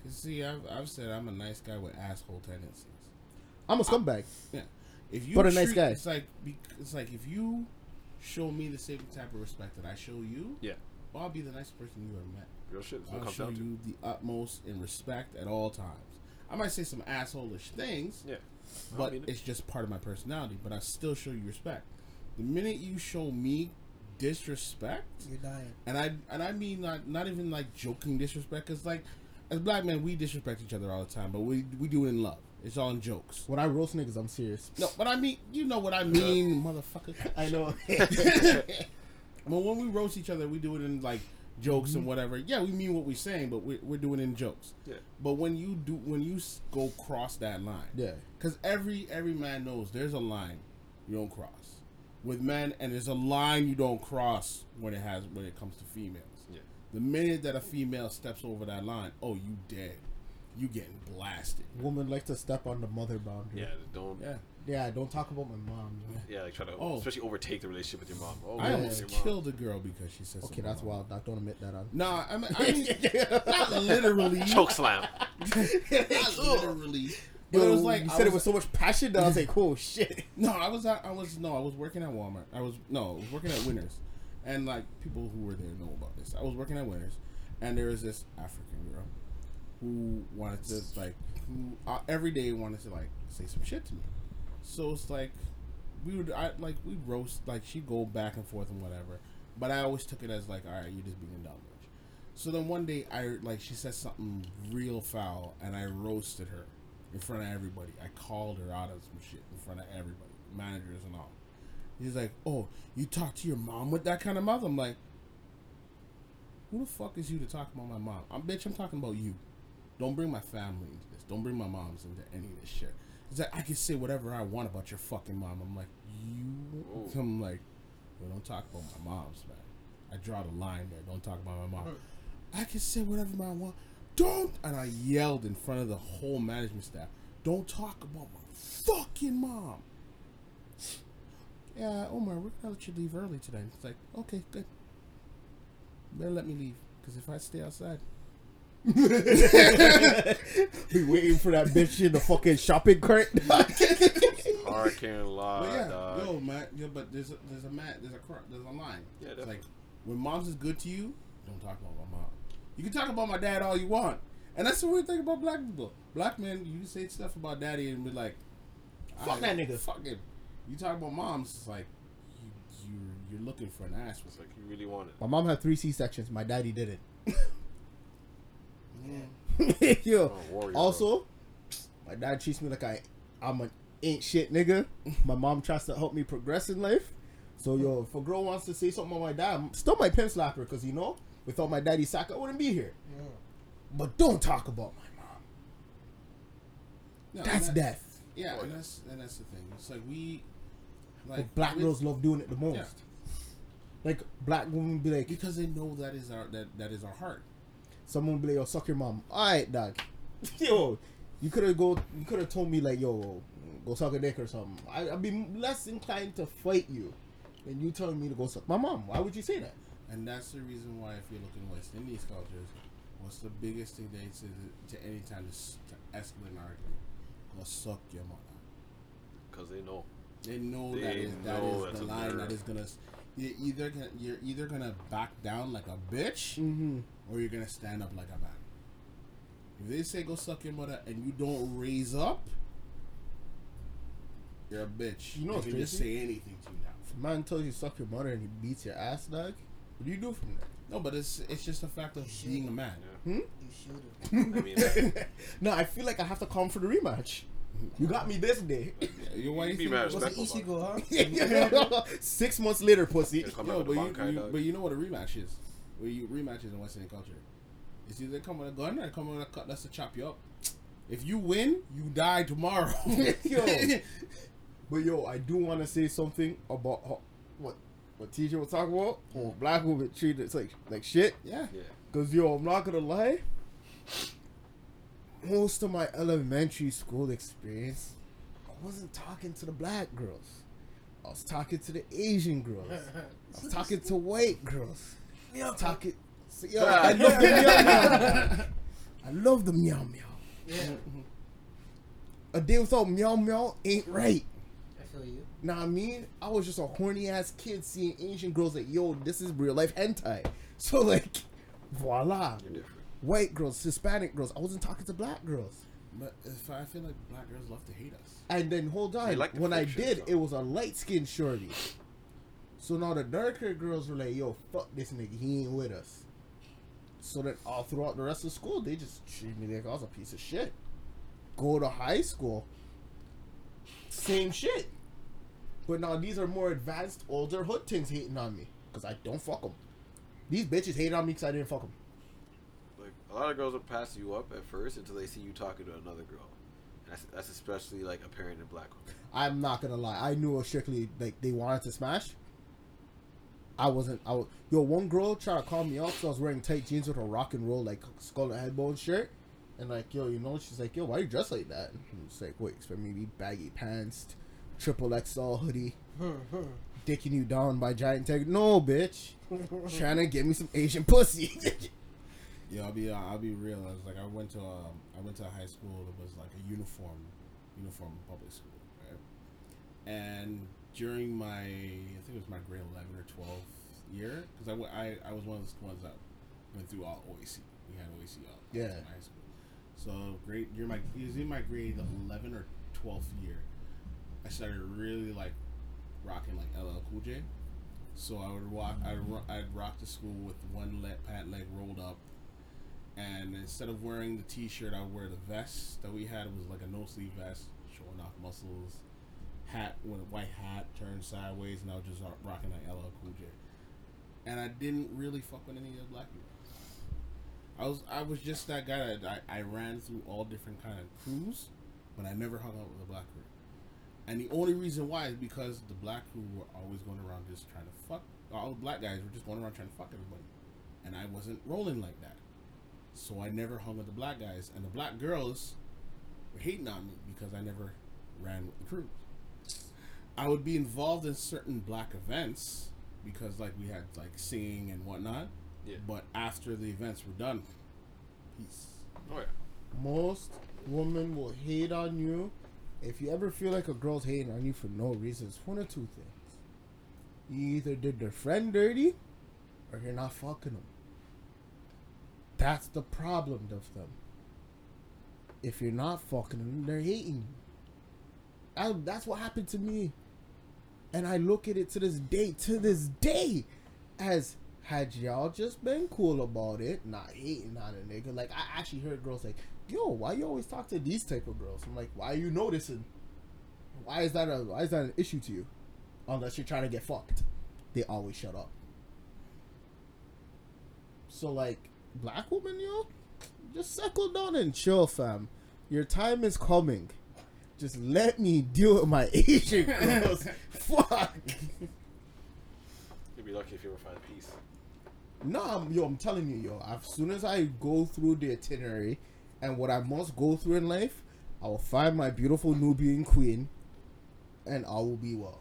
Cause see, I've, I've said I'm a nice guy with asshole tendencies. I'm a scumbag. Yeah, if you But a nice guy. it's like it's like if you show me the same type of respect that I show you, Yeah, well, I'll be the nicest person you ever met. real shit. That's what it I'll show down to. you the utmost in respect at all times. I might say some assholeish things, Yeah, I but mean it. it's just part of my personality. But I still show you respect. The minute you show me disrespect, You're dying. and I and I mean not not even like joking disrespect, cause like as black men we disrespect each other all the time, but we we do it in love. It's all in jokes. When I roast niggas, I'm serious. No, but I mean you know what I mean, motherfucker. I know. [LAUGHS] [LAUGHS] But when we roast each other, we do it in like jokes and mm-hmm. whatever. Yeah, we mean what we're saying, but we're, we're doing it in jokes. Yeah. But when you do, when you go cross that line, yeah. because every every man knows there's a line you don't cross with men, and there's a line you don't cross when it has when it comes to females. Yeah. The minute that a female steps over that line, oh, you dead. you getting blasted. Women like to step on the mother boundary. Yeah, don't. Yeah, Yeah. Yeah, don't talk about my mom. man. like try to, Oh. especially overtake the relationship with your mom. Oh, I almost killed a girl because she said Okay, that's wrong. wild. Doc, don't admit that on. Nah, I mean, I mean [LAUGHS] not literally. [LAUGHS] Choke slam. [LAUGHS] not literally. But it was like you I said it with so much passion that I was like, "Cool shit. No, I was at, I was no, I was working at Walmart. I was no, I was working at Winners, and like people who were there know about this. I was working at Winners, and there was this African girl who wanted to like who uh, every day wanted to like say some shit to me. So it's like we would I like we roast like she'd go back and forth and whatever, but I always took it as like all right, you're just being a dumb bitch. So then one day I like she said something real foul, and I roasted her in front of everybody. I called her out of some shit in front of everybody, managers and all. He's like, "Oh, you talk to your mom with that kind of mouth?" I'm like, "Who the fuck is you to talk about my mom? I'm bitch. I'm talking about you. Don't bring my family into this. Don't bring my moms into any of this shit." He's like, "I can say whatever I want about your fucking mom." I'm like, "You?" Ooh. I'm like, well, "Don't talk about my mom's man. I draw the line there. Don't talk about my mom. Uh. I can say whatever I want. Don't!" And I yelled in front of the whole management staff, "Don't talk about my fucking mom." Yeah, Omar, we're gonna let you leave early today. It's like, okay, good. Better let me leave, because if I stay outside, Be waiting for that bitch in the fucking shopping cart. [LAUGHS] Hard carrying law, but yeah, dog. yo, man, yeah, but there's a, there's a man, there's a cr- there's a line. Yeah, it's like when mom's is good to you, don't talk about my mom. You can talk about my dad all you want, and that's the weird thing about black people. Black men, you can say stuff about daddy and be like, Fuck that nigga." Fuck him. You talk about moms, it's like you, you you're looking for an ass It's like you really want it. My mom had three C sections. My daddy didn't. [LAUGHS] Yeah. [LAUGHS] Yo. Bro. Also, my dad treats me like I I'm an ain't shit nigga. My mom tries to help me progress in life. So yo, if a girl wants to say something about my dad, I'm still my pimp slapper because you know, without my daddy's sack, I wouldn't be here. But don't talk about my mom. No, That's that- death. Yeah, and that's and that's the thing. It's like we, like Like black girls love doing it the most. Yeah. Like black women be like, because they know that is our that that is our heart. Someone be like, yo, suck your mom. All right, dog. [LAUGHS] yo, you could have go. You could have told me like, yo, go suck a dick or something. I, I'd be less inclined to fight you than you telling me to go suck my mom. Why would you say that? And that's the reason why, if you look in West Indies cultures, what's the biggest thing they say to, to any time to, s- to escalate an argument? Go suck your mother. because they know. They know that They is that know is the line that is gonna. You're either gonna you're either gonna back down like a bitch, Mm-hmm. Or you're gonna stand up like a man. If they say go suck your mother and you don't raise up, you're a bitch. You know they what's can just crazy? say anything to you now. If a man tells you suck your mother and he beats your ass, dog, what do you do from there? No, but it's it's just a fact of being a man. Hmm? You should [LAUGHS] I mean, no, I feel like I have to come for the rematch. You got me this day. [LAUGHS] You why You you be think- mad, What's respect- Respectful, Ichigo, huh? [LAUGHS] Six months later, pussy. Yo, but you, you- but you know what a rematch is? Where you rematches in Western Indian culture. It's either come with a gun or come with a cut that's to chop you up. If you win, you die tomorrow. [LAUGHS] [LAUGHS] Yo. But yo, I do want to say something about how, what what teacher was talking about. Oh, black women treated like like shit. yeah. yeah. Cause yo, I'm not gonna lie. Most of my elementary school experience, I wasn't talking to the black girls. I was talking to the Asian girls. [LAUGHS] I was talking to white girls. I was talking. So, yo, I love the meow meow. [LAUGHS] I love the meow meow. Yeah, A day without meow meow ain't right. I feel you. Nah, I mean, I was just a horny ass kid seeing Asian girls like, yo, this is real life hentai. [LAUGHS] So like, voila. You're different. White girls, Hispanic girls. I wasn't talking to black girls. But if I feel like black girls love to hate us. And then hold on, like when I did, so. it was a light skinned shorty. So now the dark haired girls were like, yo, fuck this nigga, he ain't with us. So then all throughout the rest of school, they just treated me like I was a piece of shit. Go to high school, same shit. But now these are more advanced, older hood things hating on me. Because I don't fuck them. These bitches hated on me because I didn't fuck them. Like a lot of girls will pass you up at first until they see you talking to another girl. And that's, that's especially like apparent in black women. I'm not gonna lie. I knew it was strictly like they wanted to smash. I wasn't. I was, yo, one girl tried to call me out so I was wearing tight jeans with a rock and roll like skull and headbone shirt. And like, yo, you know, she's like, yo, why you dressed like that? And it's like, wait, expect me to be baggy pants, triple XL hoodie, [LAUGHS] dicking you down by Giant Tiger? No, bitch. [LAUGHS] Trying to get me some Asian pussy. [LAUGHS] Yeah, I'll be uh, I'll be real. I was like I went to um, I went to a high school that was like a uniform uniform public school, right? And during my I think it was my grade eleven or twelve year because I, I I was one of those ones that went through all OAC. We had OAC all Yeah. through high school. So grade you're my it was in my grade eleven or twelfth year. I started really like rocking like LL Cool J. So I would walk, I'd, ro- I'd rock to school with one leg, pant leg rolled up, and instead of wearing the t-shirt, I would wear the vest that we had. It was like a no sleeve vest, showing off muscles. Hat with a white hat turned sideways, and I was just rocking like LL Cool J. And I didn't really fuck with any of the black people. I was I was just that guy that I, I ran through all different kind of crews, but I never hung out with a black crew. And the only reason why is because the black crew were always going around just trying to fuck. All the black guys were just going around trying to fuck everybody, and I wasn't rolling like that. So I never hung with the black guys, and the black girls were hating on me because I never ran with the crew. I would be involved in certain black events because, like, we had like singing and whatnot. Yeah. But after the events were done, peace. Oh yeah. Most women will hate on you. If you ever feel like a girl's hating on you for no reason, it's one or two things. You either did their friend dirty, or you're not fucking them. That's the problem of them. If you're not fucking them, they're hating you. I- that's what happened to me. And I look at it to this day, to this day, as had y'all just been cool about it, not hating on a nigga. Like I actually heard girls like, "Yo, why you always talk to these type of girls?" I'm like, "Why are you noticing? Why is that a why is that an issue to you? Unless you're trying to get fucked, they always shut up." So like, black woman, yo, just settle down and chill, fam. Your time is coming. Just let me deal with my Asian girls. [LAUGHS] Fuck. You'd be lucky if you ever find peace. No, I'm, yo, I'm telling you, yo. As soon as I go through the itinerary and what I must go through in life, I will find my beautiful Nubian queen, and I will be well.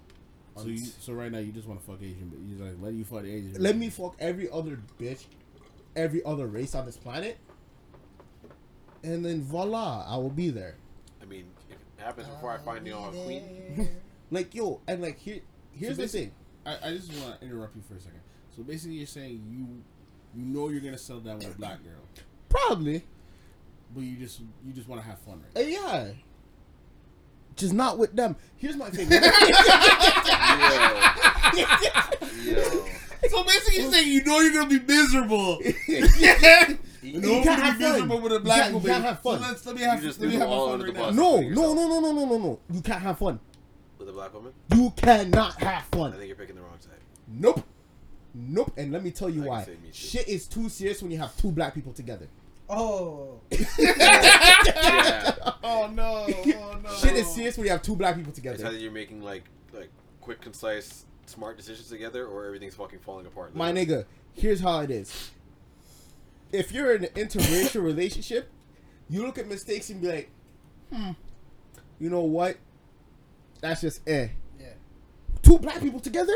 So you, so right now you just want to fuck Asian, but you're like let you fuck Asian. Let me fuck every other bitch, every other race on this planet, and then voila, I will be there. I mean, if it happens before I find you on a queen, Like yo, and like here, here's the basi- thing. I, I just want to interrupt you for a second. So basically, you're saying you you know you're gonna settle down with a black girl, Probably, but you just you just want to have fun, right? uh, yeah. Just not with them. Here's my thing. [LAUGHS] yo, yo, So basically, you're saying you know you're gonna be miserable. [LAUGHS] [LAUGHS] You You can't gonna have fun. with a You black can't- you can't have fun. So let's let me have let me have fun right now. no, no, no, no, no, no, no, no. You can't have fun. with a black woman, You cannot have fun. I think you're picking the wrong side. Nope. Nope. And let me tell you I why. say me too. Shit is too serious when you have two black people together. Oh, Yeah, [LAUGHS] Oh no! Oh no! Shit is serious when you have two black people it's together. either you're making like like quick, concise, smart decisions together, or everything's fucking falling apart. My nigga, here's how it is. If you're in an interracial relationship, you look at mistakes and be like, hmm, you know what? That's just eh. yeah. Two black people together?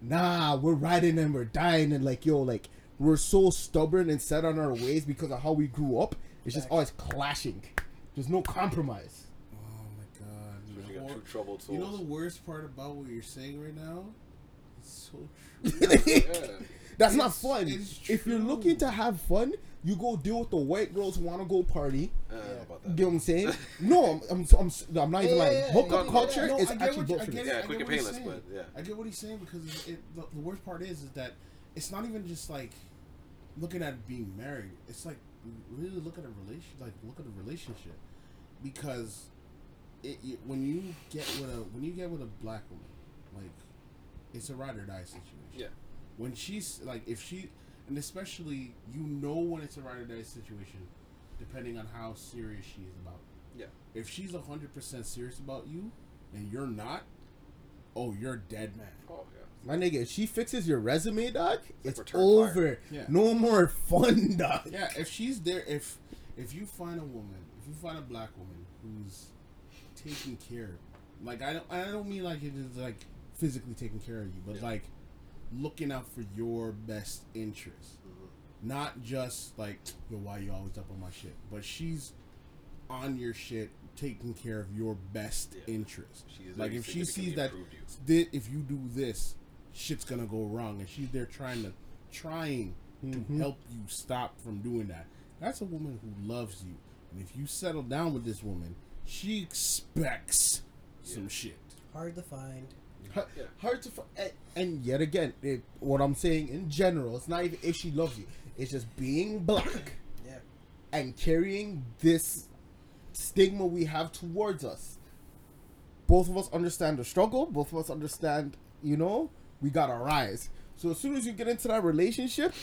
Nah, we're riding and we're dying and like yo, like we're so stubborn and set on our ways because of how we grew up. It's just always clashing. There's no compromise. Oh my god! You you know, got two troubled you know the worst part about what you're saying right now? It's so [LAUGHS] true. yeah. That's not It's- fun. it's If you're looking to have fun, you go deal with the white girls who want to go party. I don't know You that. get what I'm saying? [LAUGHS] no, I'm, I'm, I'm, I'm not even Yeah, lying. yeah, yeah, Hookup culture No, is actually what you- built for this. Yeah, quick and what painless, but yeah. I get what he's saying because it, the, the worst part is is that it's not even just like looking at being married. It's like really look at a relation, like look at a relationship, because it, you, when you get with a when you get with a black woman, like it's a ride or die situation. Yeah. When she's like, if she, and especially you know when it's a ride or die situation, depending on how serious she is about. Yeah. If she's hundred percent serious about you, and you're not, oh, you're a dead man. Oh yeah. My nigga, if she fixes your resume, dog, it's return over. Yeah. No more fun, dog. Yeah, if she's there, if if you find a woman, if you find a black woman who's taking care, like I don't, I don't mean like it is like physically taking care of you, but Yeah. like looking out for your best interest, Mm-hmm. not just like yo, why you always up on my shit, but she's on your shit, taking care of your best Yeah. interest. She's like like if she sees that improved you. thi- if you do this, shit's gonna go wrong, and she's there trying to trying Mhm. to help you stop from doing that. That's a woman who loves you, and if you settle down with this woman, she expects some shit. Hard to find. Hard, Yeah. hard to and, eh, and yet again, it, what I'm saying in general, it's not even if she loves you. It's just being black Yeah. and carrying this stigma we have towards us. Both of us understand the struggle. Both of us understand, you know, we gotta rise. So as soon as you get into that relationship,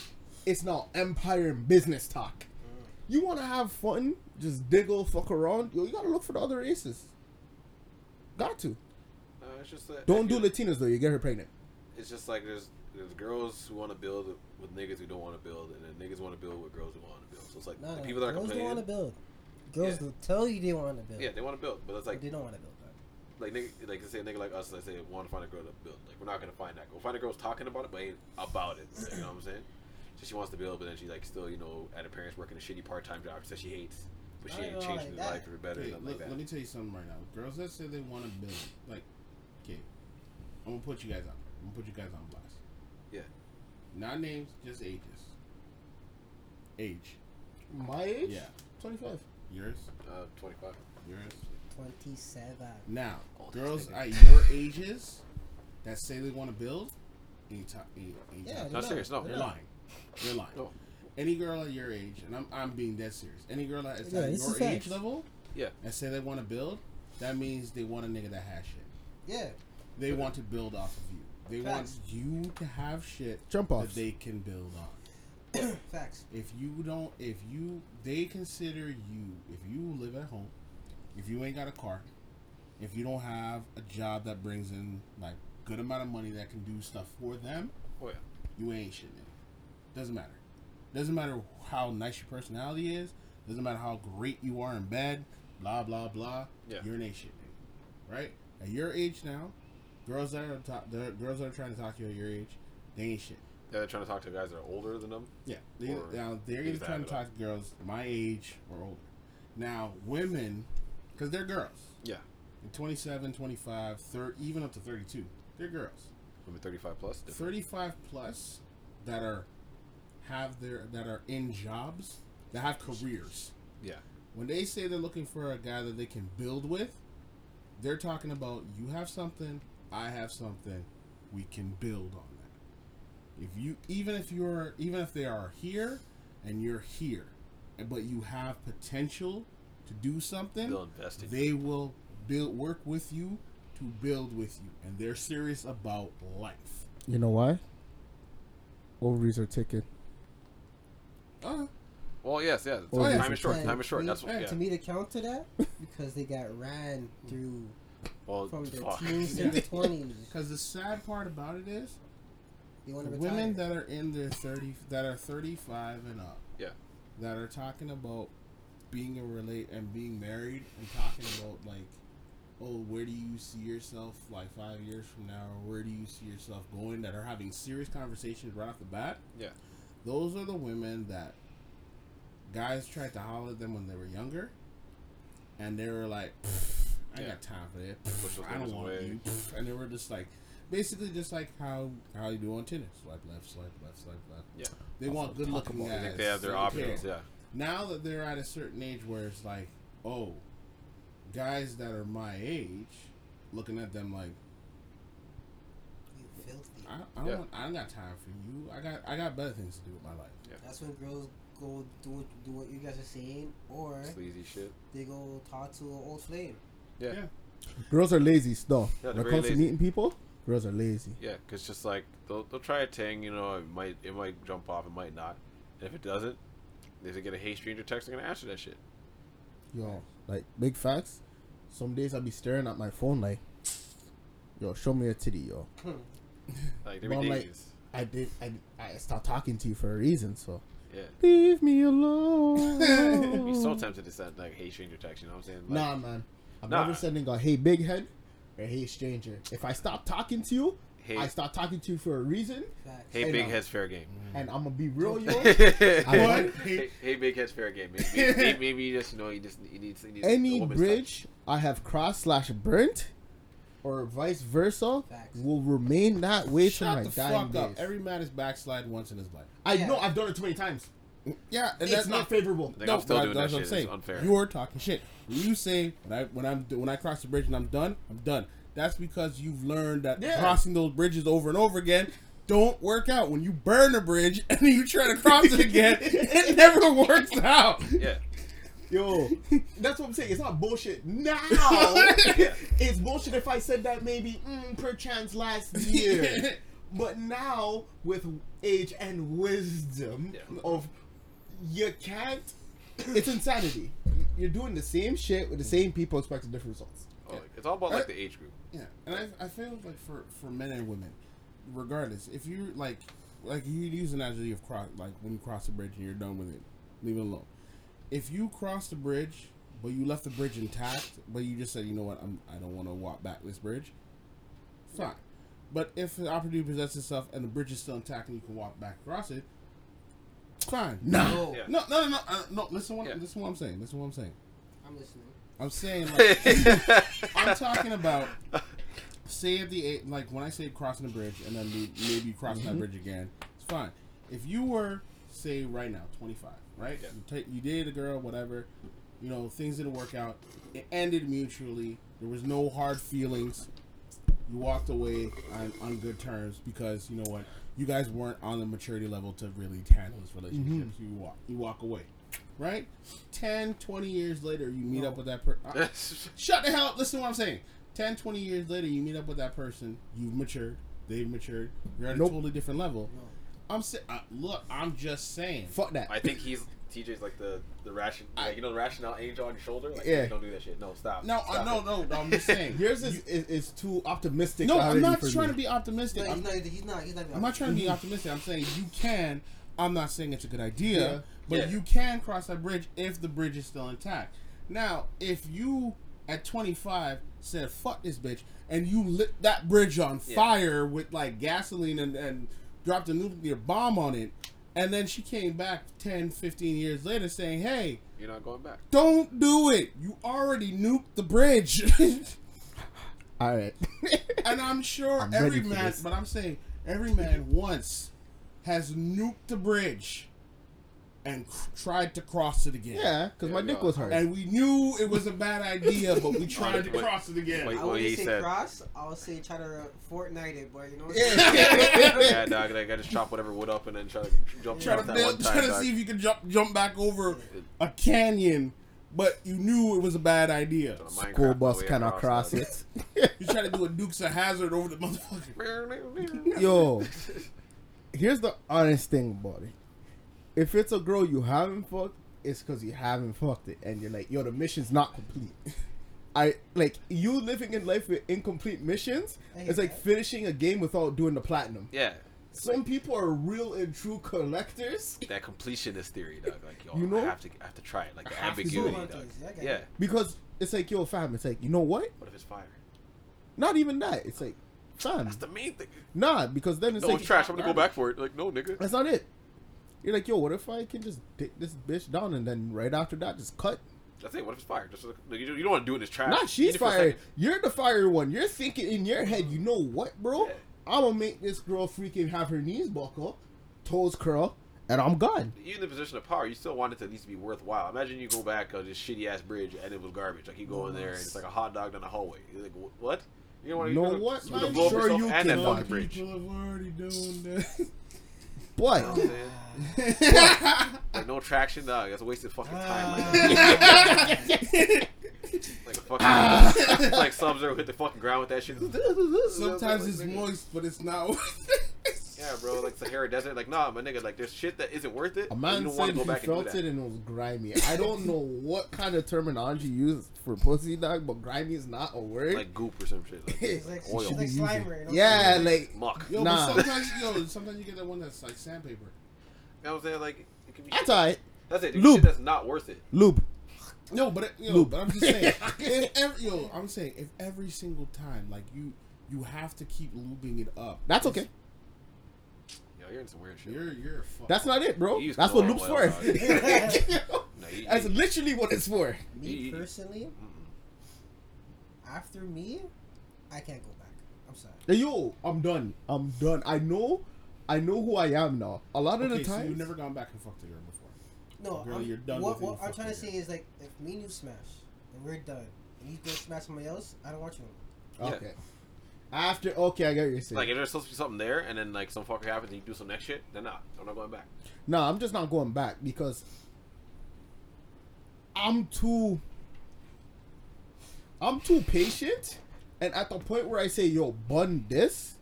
it's now empire and business talk. Mm. You want to have fun, just diggle, fuck around. Yo, you gotta look for the other aces. Got to. It's just that Don't do Latinas though. You get her pregnant. It's just like there's there's girls who want to build with niggas who don't want to build, and then niggas want to build with girls who want to build. So it's like No, the people that are girls don't want to build. Girls Yeah. will tell you they want to build. Yeah, they want to build, but it's but like they don't want to build. That. like nigga, like say a nigga like us, let's say want to find a girl to build. Like we're not gonna find that. We'll find a girl who's talking about it, but ain't about it. You know what I'm saying? So she wants to build, but then she like still, you know, at her parents working a shitty part time job that she hates, but she ain't changing like her life for the better. Okay, nothing look, like that. let me tell you something right now. Girls that say they want to build, like, okay, I'm gonna put you guys on. I'm gonna put you guys on blast. Yeah. Not names, just ages. Age. My age? Yeah. Twenty-five. Yours. Uh, 25. Yours. Twenty-seven. Now, Old girls at your ages that say they want to build, ain't, ta- ain't, ain't Yeah, talking. Not serious, no. you're lying. You're lying. No. Any girl at your age, and I'm, I'm being dead serious. Any girl that is Yeah, at your age facts. level Yeah. and say they want to build, that means they want a nigga that has shit. Yeah. They want to build off of you. They Facts. want you to have shit Jump that they can build on. [CLEARS THROAT] Facts. If you don't, if you, they consider you, if you live at home, if you ain't got a car, if you don't have a job that brings in like good amount of money that can do stuff for them, Oh yeah. you ain't shit. nigga. Doesn't matter. Doesn't matter how nice your personality is. Doesn't matter how great you are in bed. Blah blah blah. Yeah. You're an A shit, nigga. Right? At your age now, girls that are talk, the girls that are trying to talk to you at your age, they ain't shit. Yeah, they're trying to talk to guys that are older than them. Yeah, they, now they're either trying to talk to girls my age or older. Now, women, because they're girls, Yeah. in 27, 25, 30, even up to 32, they're girls. Women 35 plus. different. 35 plus that are have their that are in jobs that have careers. Yeah. When they say they're looking for a guy that they can build with, they're talking about you have something, I have something, we can build on that. If you even if you're even if they are here and you're here, and- but you have potential to do something, They'll invest they will build work with you to build with you, and they're serious about life. You know why? Ovaries are ticking. Uh, Well, yes, yes. Oh, yeah. Time is short. And Time is short. That's what. yeah. Yeah. To me, to counter that, because they got ran through Well, from their fuck. teens to their twenties. [LAUGHS] because the sad part about it is, They want the to women that are in their thirty, that are thirty-five and up, Yeah. that are talking about being a relate and being married and talking about like, oh, where do you see yourself like five years from now, or where do you see yourself going? That are having serious conversations right off the bat. Yeah. Those are the women that guys tried to holler at them when they were younger, and they were like, "I Yeah. got time for that. Push I don't want away." you." Pfft," And they were just like, basically, just like how how you do on Tinder, swipe left, swipe left, swipe left. Yeah. They want good looking guys. I think they have their so options. care. Yeah. Now that they're at a certain age where it's like, oh, guys that are my age, looking at them like, You filthy. I, I don't, Yeah. want, I don't got time for you. I got I got better things to do with my life. Yeah. That's when girls go do what, do what you guys are saying, or Sleazy shit. they go talk to an old flame. Yeah. Yeah. Girls are lazy stuff. Yeah, they're when it very comes to meeting people, girls are lazy. Yeah, because just like they'll, they'll try a thing, you know, it might it might jump off, it might not. And if it doesn't, if they get a hey stranger text, they're gonna answer that shit. Yo, like big facts. Some days I'll be staring at my phone like, yo, show me a titty, yo. [LAUGHS] Like they Well, be like- I did. I, I stopped talking to you for a reason. So Yeah. Leave me I'd [LAUGHS] be so tempted to send like hey stranger text. You know what I'm saying? Like, nah, man. I'm Nah. never sending a hey big head or hey stranger. If I stop talking to you, Hey, I stop talking to you for a reason, Facts. hey, Hey, big nah. head's fair game. and I'm gonna be real, [LAUGHS] yo. [LAUGHS] hey, want- hey, big head's fair game. Maybe, maybe, maybe you just you know you just you need, you need a Any woman's bridge I have crossed slash burnt, or vice versa, Facts. will remain that way to Shut my the dying fuck days. up. Every man is backsliding once in his life. I Yeah. know I've done it too many times. Yeah, and It's that's not favorable. Like, I'm still but doing that that's what shit. I'm saying. It's unfair. You're talking shit. When you say when I when I'm when I cross the bridge and I'm done, I'm done. That's because you've learned that Yeah. crossing those bridges over and over again don't work out. When you burn a bridge [LAUGHS] and you try to cross it again, it never works out. Yeah. Yo, [LAUGHS] that's what I'm saying. It's not bullshit [LAUGHS] now. it's bullshit if I said that maybe mm, perchance last year. [LAUGHS] but now, with age and wisdom Yeah. of you can't, it's insanity. You're doing the same shit with the same people expecting different results. Oh, like, it's all about like the age group. Yeah, and I, I feel like for for men and women, regardless, if you like like you use an analogy of cross like when you cross the bridge and you're done with it, leave it alone. If you cross the bridge but you left the bridge intact, but you just said, you know what, I'm I don't want to walk back this bridge, fine. But if the opportunity presents itself and the bridge is still intact and you can walk back across it, fine. No, Yeah. No, no, no, no. Uh, no listen, what, Yeah. listen, what I'm saying. Listen, what I'm saying. I'm listening. I'm saying, [LAUGHS] like, I'm talking about say at the eight, like when I say crossing the bridge and then maybe crossing that bridge again, it's fine. If you were say right now 25, right? Yeah. You, take, you dated a girl, whatever. You know things didn't work out. It ended mutually. There was no hard feelings. You walked away on, on good terms because you know what you guys weren't on the maturity level to really handle this relationship. Mm-hmm. So you walk you walk away, right? 10, 20 years later, you meet up with that person. Uh, [LAUGHS] shut the hell up. Listen to what I'm saying. 10, 20 years later, you meet up with that person. You've matured. They've matured. You're at a totally different level. No. I'm saying, uh, look, I'm just saying. Fuck that. I think he's TJ's like the the ration, like you know the rationale angel on your shoulder. Like, Yeah. don't do that shit. No, stop. No, uh, no, no, no. I'm just saying. [LAUGHS] Yours is, is, is too optimistic. no, I'm not trying me. to be optimistic. No, I'm, he's not. He's not. He's not. I'm not trying to be optimistic. I'm saying you can. I'm not saying it's a good idea, Yeah. but Yeah. you can cross that bridge if the bridge is still intact. Now, if you at 25 said "fuck this bitch" and you lit that bridge on Yeah. fire with like gasoline and, and dropped a nuclear bomb on it, and then she came back 10, 15 years later saying, "Hey, You're not going back. don't do it. You already nuked the bridge." [LAUGHS] All right. [LAUGHS] And I'm sure I'm every man, this. but I'm saying every man once has nuked the bridge and cr- tried to cross it again. yeah, because my dick no. was hard. And we knew it was a bad idea, but we [LAUGHS] tried to cross it again. wait. I wouldn't say said- cross. I'll say try to Fortnite it, but you know. What [LAUGHS] yeah, dog. Like, I just chop whatever wood up and then try to jump try to, that build, one try to see if you can jump jump back over a canyon, but you knew it was a bad idea. On a Minecraft School bus way cannot across, cross dog. it. [LAUGHS] You try to do a Dukes of Hazzard over the motherfucker. Yo, here's the honest thing about it. If it's a girl you haven't fucked, it's because you haven't fucked it, and you're like, yo, the mission's not complete. [LAUGHS] I like you living in life with incomplete missions. It's like that. finishing a game without doing the platinum. Yeah, Some people are real and true collectors that completionist theory, dog. Like, yo, You know? I have to, I have to try it. Like the I have to do ambiguity, dog. Yeah, Yeah. it. because it's like, yo, fam. It's like, you know what? What if it's fire? Not even that. It's like, fam, That's the main thing. nah. Because then it's No, like it's trash. I'm gonna go back for it. Like, no, nigga. That's not it. You're like, yo, what if I can just dick this bitch down and then right after that just cut? That's it. What if it's fire? Just like, you don't- don't want to do it in this trash. Not Even she's fired. You're the fire one. You're thinking in your head, you know what, bro? Yeah. I'm gonna make this girl freaking have her knees buckle, toes curl, and I'm gone. Even in the position of power, you still want it to at least be worthwhile. Imagine you go back on this shitty ass bridge and it was garbage. Like you go in there and it's like a hot dog down the hallway. You're like, what? You don't want to Know gonna- what, man? Sure you and that can. fucking bridge. People have already doing that. But You know what I'm? Like no traction, dog. That's a wasted fucking time. Like, [LAUGHS] like a fucking, it's like Sub Zero hit the fucking ground with that shit. Sometimes it's moist, but it's not. Yeah, bro, like Sahara Desert. Like, nah, my nigga, like there's shit that isn't worth it. a man you don't said he go back and felt it and it was grimy. I don't know what kind of terminology you use for pussy dog, but grimy is not a word. Like goop or some shit. Like, It's like, Oil. like Slimer. you know? yeah, like muck. Yo, Nah. but sometimes, yo, sometimes you get that one that's like sandpaper. Know what I'm saying? Like, it could be That's alright. That's it. Loop. Shit that's not worth it. Loop. No, but it- yo, Loop. but I'm just saying. [LAUGHS] if every, yo, I'm saying if every single time, like you, you have to keep looping it up. That's okay. Yo, you're in some weird shit. You're you're a fuck. That's not it, bro. That's what loop's oil, for. [LAUGHS] [LAUGHS] No, you- That's you- literally what it's for. Me personally, after me, I can't go back. I'm sorry. Hey, yo, I'm done. I'm done. I know, I know who I am now. A lot of okay, the so time, you've never gone back and fucked a girl before. No, Girl, I'm, you're done what, with what it, I'm trying to say is like, if me and you smash and we're done, and he's gonna smash somebody else, I don't want you. Yeah. okay. After, okay, I get what you're saying. Like, if there's supposed to be something there, and then like some fucker happens and you do some next shit, then not. I'm not going back. No, I'm just not going back because I'm too I'm too patient and at the point where I say, yo, bun this,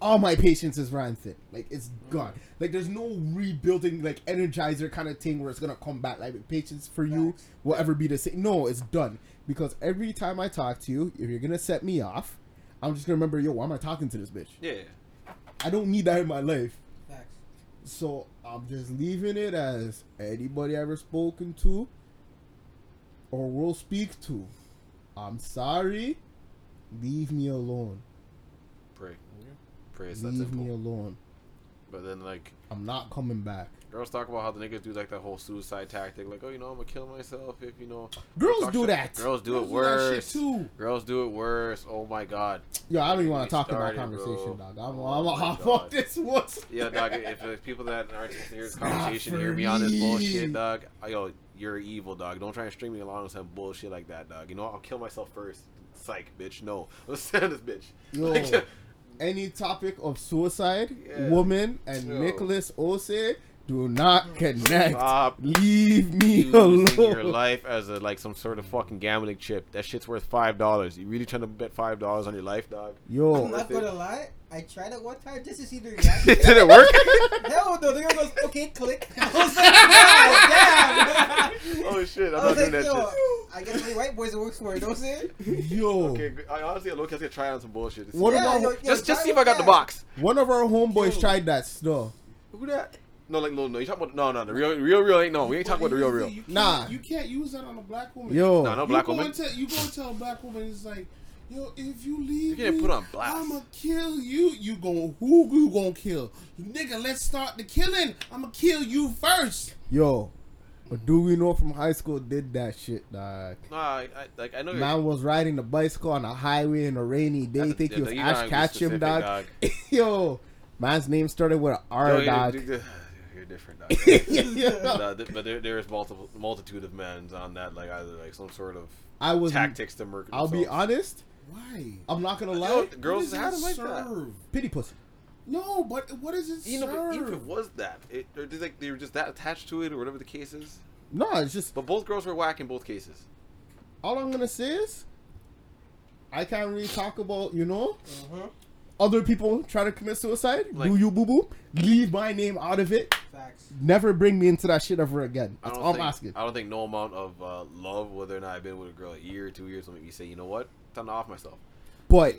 all my patience is ran thin. Like it's gone. Mm. Like there's no rebuilding like energizer kind of thing where it's gonna come back. Like patience for you will ever be the same. No, it's done. Because every time I talk to you, if you're gonna set me off, I'm just gonna remember, yo, why am I talking to this bitch? Yeah. I don't need that in my life. Facts. So I'm just leaving it as anybody I ever spoken to or will speak to. I'm sorry. Leave me alone. Pray. Pray it's that Leave me alone. But then like I'm not coming back. girls talk about how the niggas do like that whole suicide tactic, like oh you know I'm gonna kill myself if you know. Girls do shit. that. Girls do Girls it do that shit worse. too. Girls do it worse. Oh my god. Yo, I don't even want to talk that conversation, bro. dog. I'm, Oh I'm, I'm, [LAUGHS] fuck this once. Yeah, dog. If there's people that aren't to this conversation, hear me on this bullshit, dog. Yo, you're evil, dog. Don't try and string me along with some bullshit like that, dog. You know, I'll kill myself first. Psych, bitch. No, [LAUGHS] let's stand this bitch. Yo, Like, any topic of suicide, Yeah. woman, and Yo. Nicholas Osei do not connect. Stop Leave me using your life as a like some sort of fucking gambling chip. That shit's worth five dollars. You really trying to bet five dollars on your life, dog? Yo, I'm not gonna lie. I tried it one time just to see the [LAUGHS] reaction. Did it work? Hell [LAUGHS] no, the girl goes, okay, click. I was like, [LAUGHS] damn. Oh shit! I'm I not was doing that shit. I guess only white boys it works for. You know what I'm saying? yo. Okay, I honestly, I look, I was gonna try on some bullshit. to see- What Yeah, about yo, yo, just, just see if I got the box. one of our homeboys Yo. tried that stuff? Who that? No, like no, no. You talking about no, no, the real, real, real ain't no. We ain't talking about the real, real. You Nah. you can't use that on a black woman. Yo, No, no black go woman. and tell- you go and tell a black woman it's like, yo, if you leave, You getting me, put on blast. I'ma kill you. You gon' who you gonna kill? Nigga, let's start the killing. I'ma kill you first. yo, a dude we know from high school did that shit, dog. Nah, I, I like I know. you're- Man was riding a bicycle on a highway in a rainy day. that's- Think he was you gotta Ash Ketchum, specific, dog. [LAUGHS] yo, man's name started with an Yo, R, you're- dog. you're- [SIGHS] You're different, dog. [LAUGHS] Yeah. Nah, th- but there, there is multiple multitude of men on that, like either like some sort of I was. tactics to murder. I'll be honest. Why? I'm not gonna lie. the girls What had does them it like that. Pity pussy. No, but what does it You know, serve? but even if it was that, it, or did, like they were just that attached to it, or whatever the case is. No, it's just But both girls were whack in both cases. all I'm gonna say is I can't really talk about you know Mm-hmm. other people trying to commit suicide. Like- Do you boo boo? Leave my name out of it. Facts. Never bring me into that shit ever again. I That's don't all I'm think, asking. I don't think no amount of uh, love, whether or not I've been with a girl a year or two years, will make me say, you know what, time to off myself. But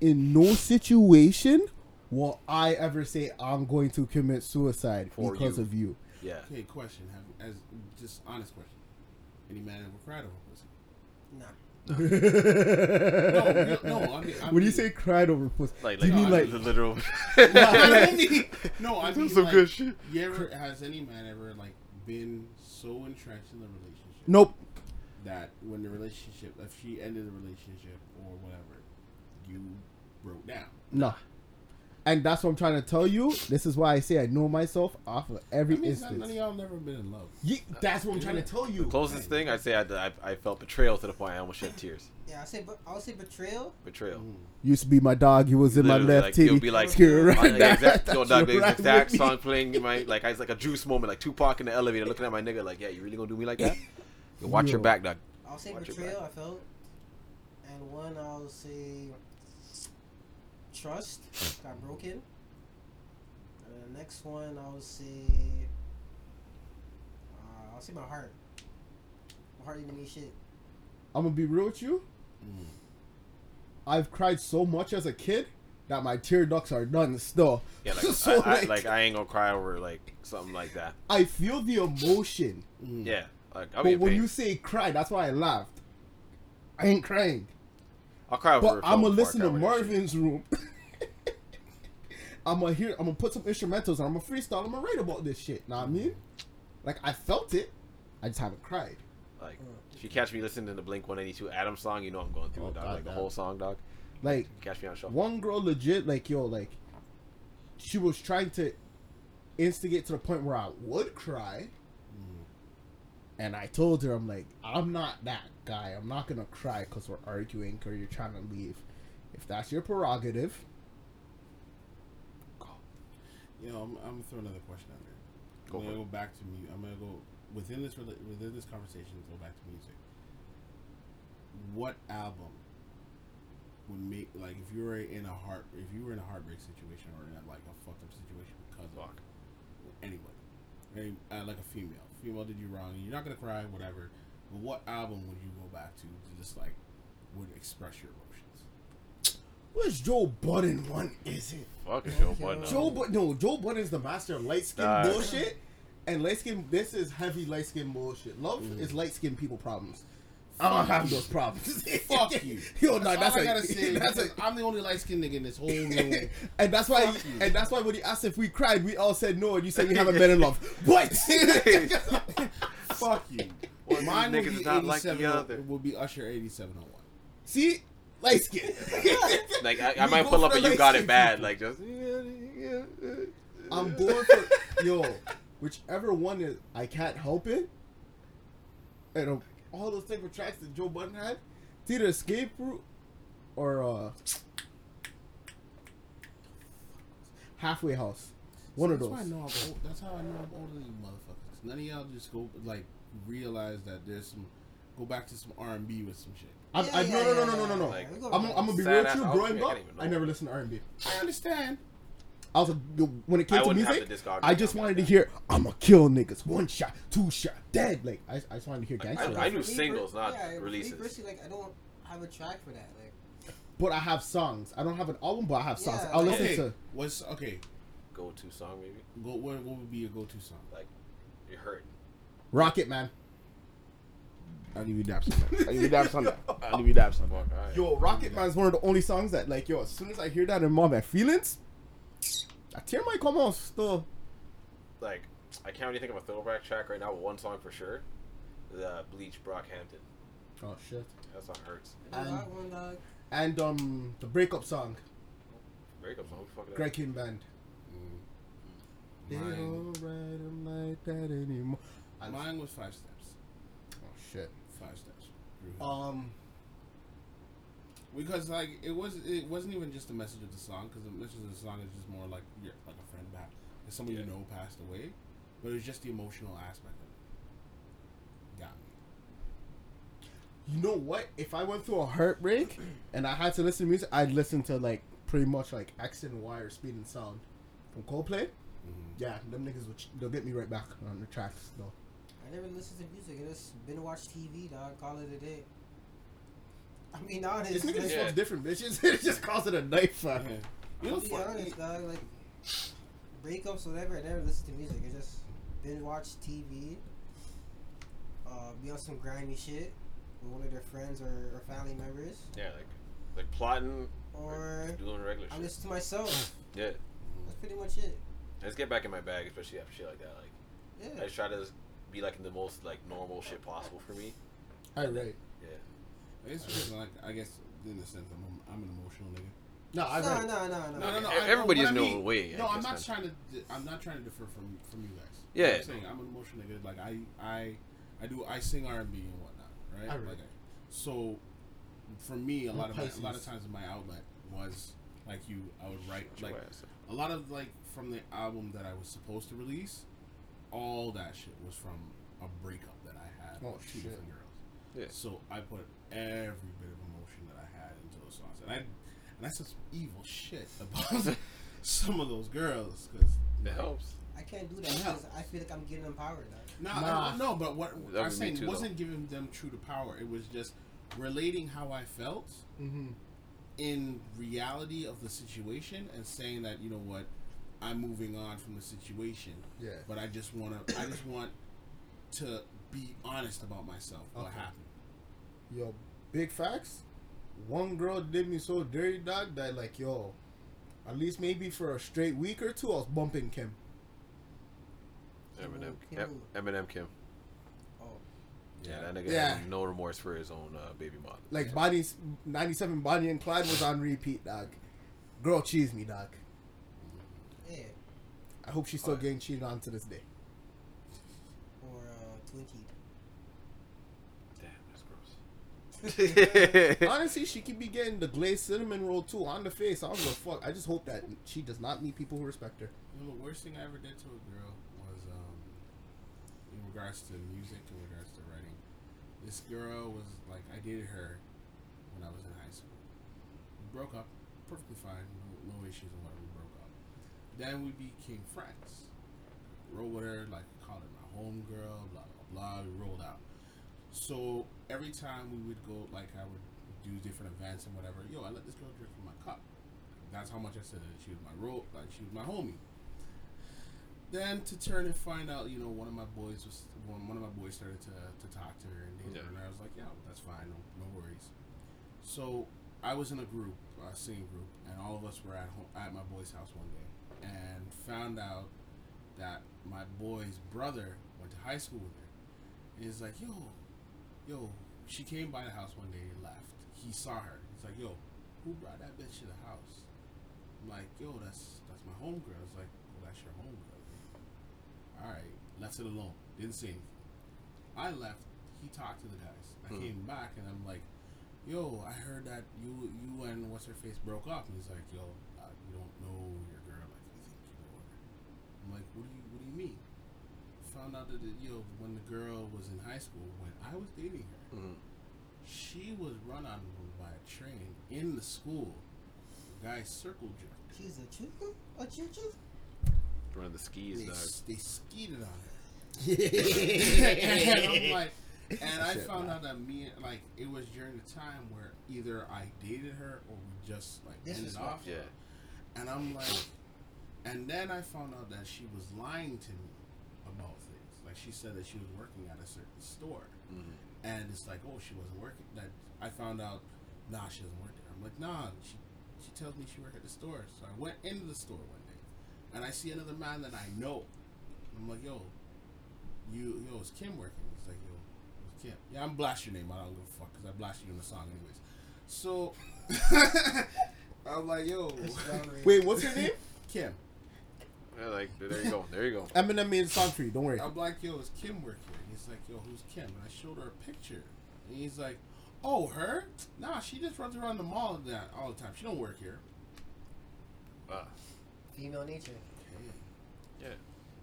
in no situation will I ever say I'm going to commit suicide For because you. of you. Yeah. Okay, question. Have as just honest question. Any man ever cried over pussy? Nah. [LAUGHS] No, real- no. I mean, I when you say cried over pussy, Like, do you like, mean uh, like the literal. [LAUGHS] I [LAUGHS] mean- no, I mean some like, good shit. You ever has any man ever like been so entrenched in the relationship nope? that when the relationship, if she ended the relationship or whatever, you broke down? No. And that's what I'm trying to tell you. This is why I say I know myself off of every That means instance. none of y'all never been in love. Ye- that's what I'm trying to tell you. Closest thing, I'd say I, I, I felt betrayal to the point I almost shed tears. Yeah, I say, I would say betrayal. Betrayal. Mm. Used to be my dog. He was in my Literally, left like, titty. you'll be like, [LAUGHS] You're right, Like, that- exact, that's [LAUGHS] yo, dog, the right exact with me. song playing in my like, it's like a juice moment, like Tupac in the elevator, looking at my nigga, like, yeah, you really gonna do me like that? [LAUGHS] Yo, watch your back, dog. I'll say Watch your betrayal. I back. felt, and one I'll say trust got broken. And the next one I'll say, uh, I'll say my heart. My heart didn't mean shit. I'm gonna be real with you. Mm. I've cried so much as a kid that my tear ducts are done still. Yeah, like, [LAUGHS] So, I, I, like I ain't gonna cry over like something like that. I feel the emotion. Yeah, like I'll But in when pain. you say cry, that's why I laughed. I ain't crying. I'll cry over. But I'm gonna listen to. Marvin's room. [LAUGHS] I'm gonna hear. I'm gonna put some instrumentals. and I'm gonna freestyle. I'm gonna write about this shit. Know what I mean? Like I felt it. I just haven't cried. Like, if you catch me listening to the Blink 182 Adam song, you know I'm going through Oh, it, dog. God Like the whole song, dog. Like Catch me on shuffle. one girl, legit. Like yo, like she was trying to instigate to the point where I would cry. And I told her, I'm like, I'm not that guy. I'm not gonna cry because we're arguing or you're trying to leave. If that's your prerogative, go. You know, I'm, I'm gonna throw another question out there. Go I'm gonna go back to me. I'm gonna go within this within this conversation. Go back to music. What album would make like if you were in a heart if you were in a heartbreak situation or in a, like a fucked up situation because of Fuck. anybody, any, uh, like a female, female did you wrong, and you're not gonna cry, whatever. But what album would you go back to to just like would express your emotions? which Joe Budden one is it? Fuck is Joe Okay. Budden. Joe, but no, Joe Budden is the master of light skin Nah. bullshit, and light skin. This is heavy light skin bullshit. Love mm. is light skin people problems. I don't have those problems. Fuck you. [LAUGHS] [LAUGHS] Yo, no, that's, that's all I a- gotta say. [LAUGHS] That's a, because I'm the only light skinned nigga in this whole room. and that's why, Fuck you. and that's why when you asked if we cried, we all said no, and you said you haven't been in love. What? Fuck you. One of Mine these would niggas be is not like the 87 other. Would be Usher 8701. See, light skin. Like I, I might pull up the and you got it bad. people. Like just. I'm going for yo, whichever one is. I can't help it. And uh, all those type of tracks that Joe Budden had, it's either Escape Route or uh, Halfway House. One of that's those. Why I know I'm old. That's how I know I'm older than you motherfuckers. None of y'all just go like realize that there's some. Go back to some R and B with some shit. I'm, Yeah, I, yeah, no, no, no, no, no, no, no. Like, I'm. I'm gonna be real ass true. outfit, Growing I up, can't even know. I never listened to R&B. I understand. I was like, when it I came to music, I just wanted that. to hear "I'ma kill niggas, one shot, two shot, dead." Like I, I just wanted to hear I- gangster. I rap. knew singles, not yeah, for me releases. personally, like I don't have a track for that. Like but I have songs. I don't have an album, but I have songs. Yeah, I'll like- listen Okay. to. What's okay? Go to song maybe. Go. What, what would be your go-to song? Like you're hurt. Rocket Man. I'll give you daps on that. I'll give you daps on that. [LAUGHS] I'll give you daps on Fuck. that. Yo, Rocket Man's one of the only songs that, like, yo, as soon as I hear that in my bad feelings, a tear might come off. Still, Like I can't really think of a throwback track right now. But one song for sure. The Bleach Brockhampton. oh shit. That song hurts. And- got one dog. And um, the breakup song, Breakup song. Fuck that. Greg Kihn Band. They Mine, don't write 'em like that anymore. I- mine was five steps. Oh shit. Five steps. Um, because like it was, it wasn't even just the message of the song. Because the message of the song is just more like you're like a friend back, like someone Yeah. you know passed away. But it was just the emotional aspect of it. Got me. you know what? If I went through a heartbreak [CLEARS THROAT] and I had to listen to music, I'd listen to like pretty much like X and Y or Speed of Sound from Coldplay. Mm-hmm. Yeah, them niggas will ch- they'll get me right back on the tracks though. I never listened to music. I just been watch TV, dog. Call it a day. I mean, honest. This nigga just Yeah. fucks different bitches. [LAUGHS] it just calls it a knife. fight. Yeah. You know, I'll be fuck, honest, dog. Like breakups, whatever. I never listen to music. I just been watch TV. Uh, be on some grimy shit with one of their friends or, or family members, Yeah, like like plotting or doing regular I shit. listen to myself. [SNIFFS] Yeah. That's pretty much it. Let's get back in my bag, especially after shit like that. Like Yeah. I just try to be like in the most like normal shit possible for me. Alright, right. Yeah. It's just like I guess in a sense I'm, I'm an emotional nigga. No, I No, right. no, no, no. No, no, no. I- everybody what is I no mean- way, I No, I'm not trying to. di- I'm not trying to differ from from you guys. Yeah. I'm saying I'm an emotional nigga. Like I, I, I do. I sing R and B and whatnot, right? I read. Like, so for me, a I'm lot of my, a lot of times my outlet was like you. I would write Your like a lot of like from the album that I was supposed to release. All that shit was from a breakup that I had Oh, with two shit. different girls. Yeah. So I put every bit of emotion that I had into those songs, and I and I said some evil shit about [LAUGHS] some of those girls because It helps. I can't do that because I feel like I'm getting empowered. Dog. no, Nah. I, no, but what That I'm saying too, wasn't giving them true to power. It was just relating how I felt Mm-hmm. in reality of the situation and saying that you know what, I'm moving on from the situation. Yeah. But I just want to. I just want to be honest about myself. What Okay. happened? Yo, big facts. One girl did me so dirty, dog, that like, yo, at least maybe for a straight week or two, I was bumping Kim. Eminem, Kim Em- Eminem Kim. Oh, Yeah, that nigga Yeah. had no remorse for his own uh, baby mom. Like Bonnie's '97 Bonnie and Clyde was on repeat, dog. Girl cheese me, dog. yeah. I hope she's still Alright. getting cheated on to this day. Or uh, Twin Teeth. Damn, that's gross. [LAUGHS] Honestly, she could be getting the glazed cinnamon roll too on the face. I don't give a fuck. I just hope that she does not meet people who respect her. You know, the worst thing I ever did to a girl was um, in regards to music, in regards to writing. This girl was like, I dated her when I was in high school. We broke up, perfectly fine, no, no issues and whatever. We broke up. Then we became friends. Rolled with her, like called her my homegirl, blah blah blah. We rolled out. So every time we would go, like I would do different events and whatever. Yo, I let this girl drink from my cup. That's how much I said that she was my role, like she was my homie. Then to turn and find out, you know, one of my boys was one, one of my boys started to, to talk to her and date her, and I was like, yeah, that's fine, no, no worries. So I was in a group, a singing group, and all of us were at home at my boy's house one day, and found out that my boy's brother went to high school with her. And he's like, yo, yo, she came by the house one day and left. He saw her. He's like, yo, who brought that bitch to the house? I'm like, yo, that's that's my homegirl. It's like, well, that's your homegirl. All right, left it alone. Didn't say anything. I left. He talked to the guys. I Hmm. came back and I'm like, yo, I heard that you you and what's her face broke up. And he's like, yo, uh, you don't know your girl like you think you know her. I'm like, what do you what do you mean? Found out that yo, when the girl was in high school, when I was dating her, Mhm. she was run on by a train in the school. The guy circle jerked. She's a chicken? A chicken? Running the skis, They, dog. s- they skeeted on her. [LAUGHS] and I'm like, and I Shit, found man. out that me like it was during the time where either I dated her or we just like This ended is off. Yeah. And I'm like, and then I found out that she was lying to me about things. Like she said that she was working at a certain store, Mhm. and it's like, oh, she wasn't working. That I found out, nah, she doesn't work there. I'm like, nah, she she tells me she worked at the store. So I went into the store one day, and I see another man that I know. I'm like, yo, you, yo, is Kim working? He's like, yo, it's Kim. Yeah, I'm blast your name. I don't give a fuck because I blast you in the song anyways. So [LAUGHS] I'm like, yo, Wait, what's her [LAUGHS] name? Kim. Yeah, like there you go, there you go. Eminem made a song for you. Don't worry. I'm like, yo, is Kim work here? He's like, yo, who's Kim? And I showed her a picture. And he's like, oh, her? Nah, she just runs around the mall that all the time. She don't work here. Ah, Female nature. Okay. yeah.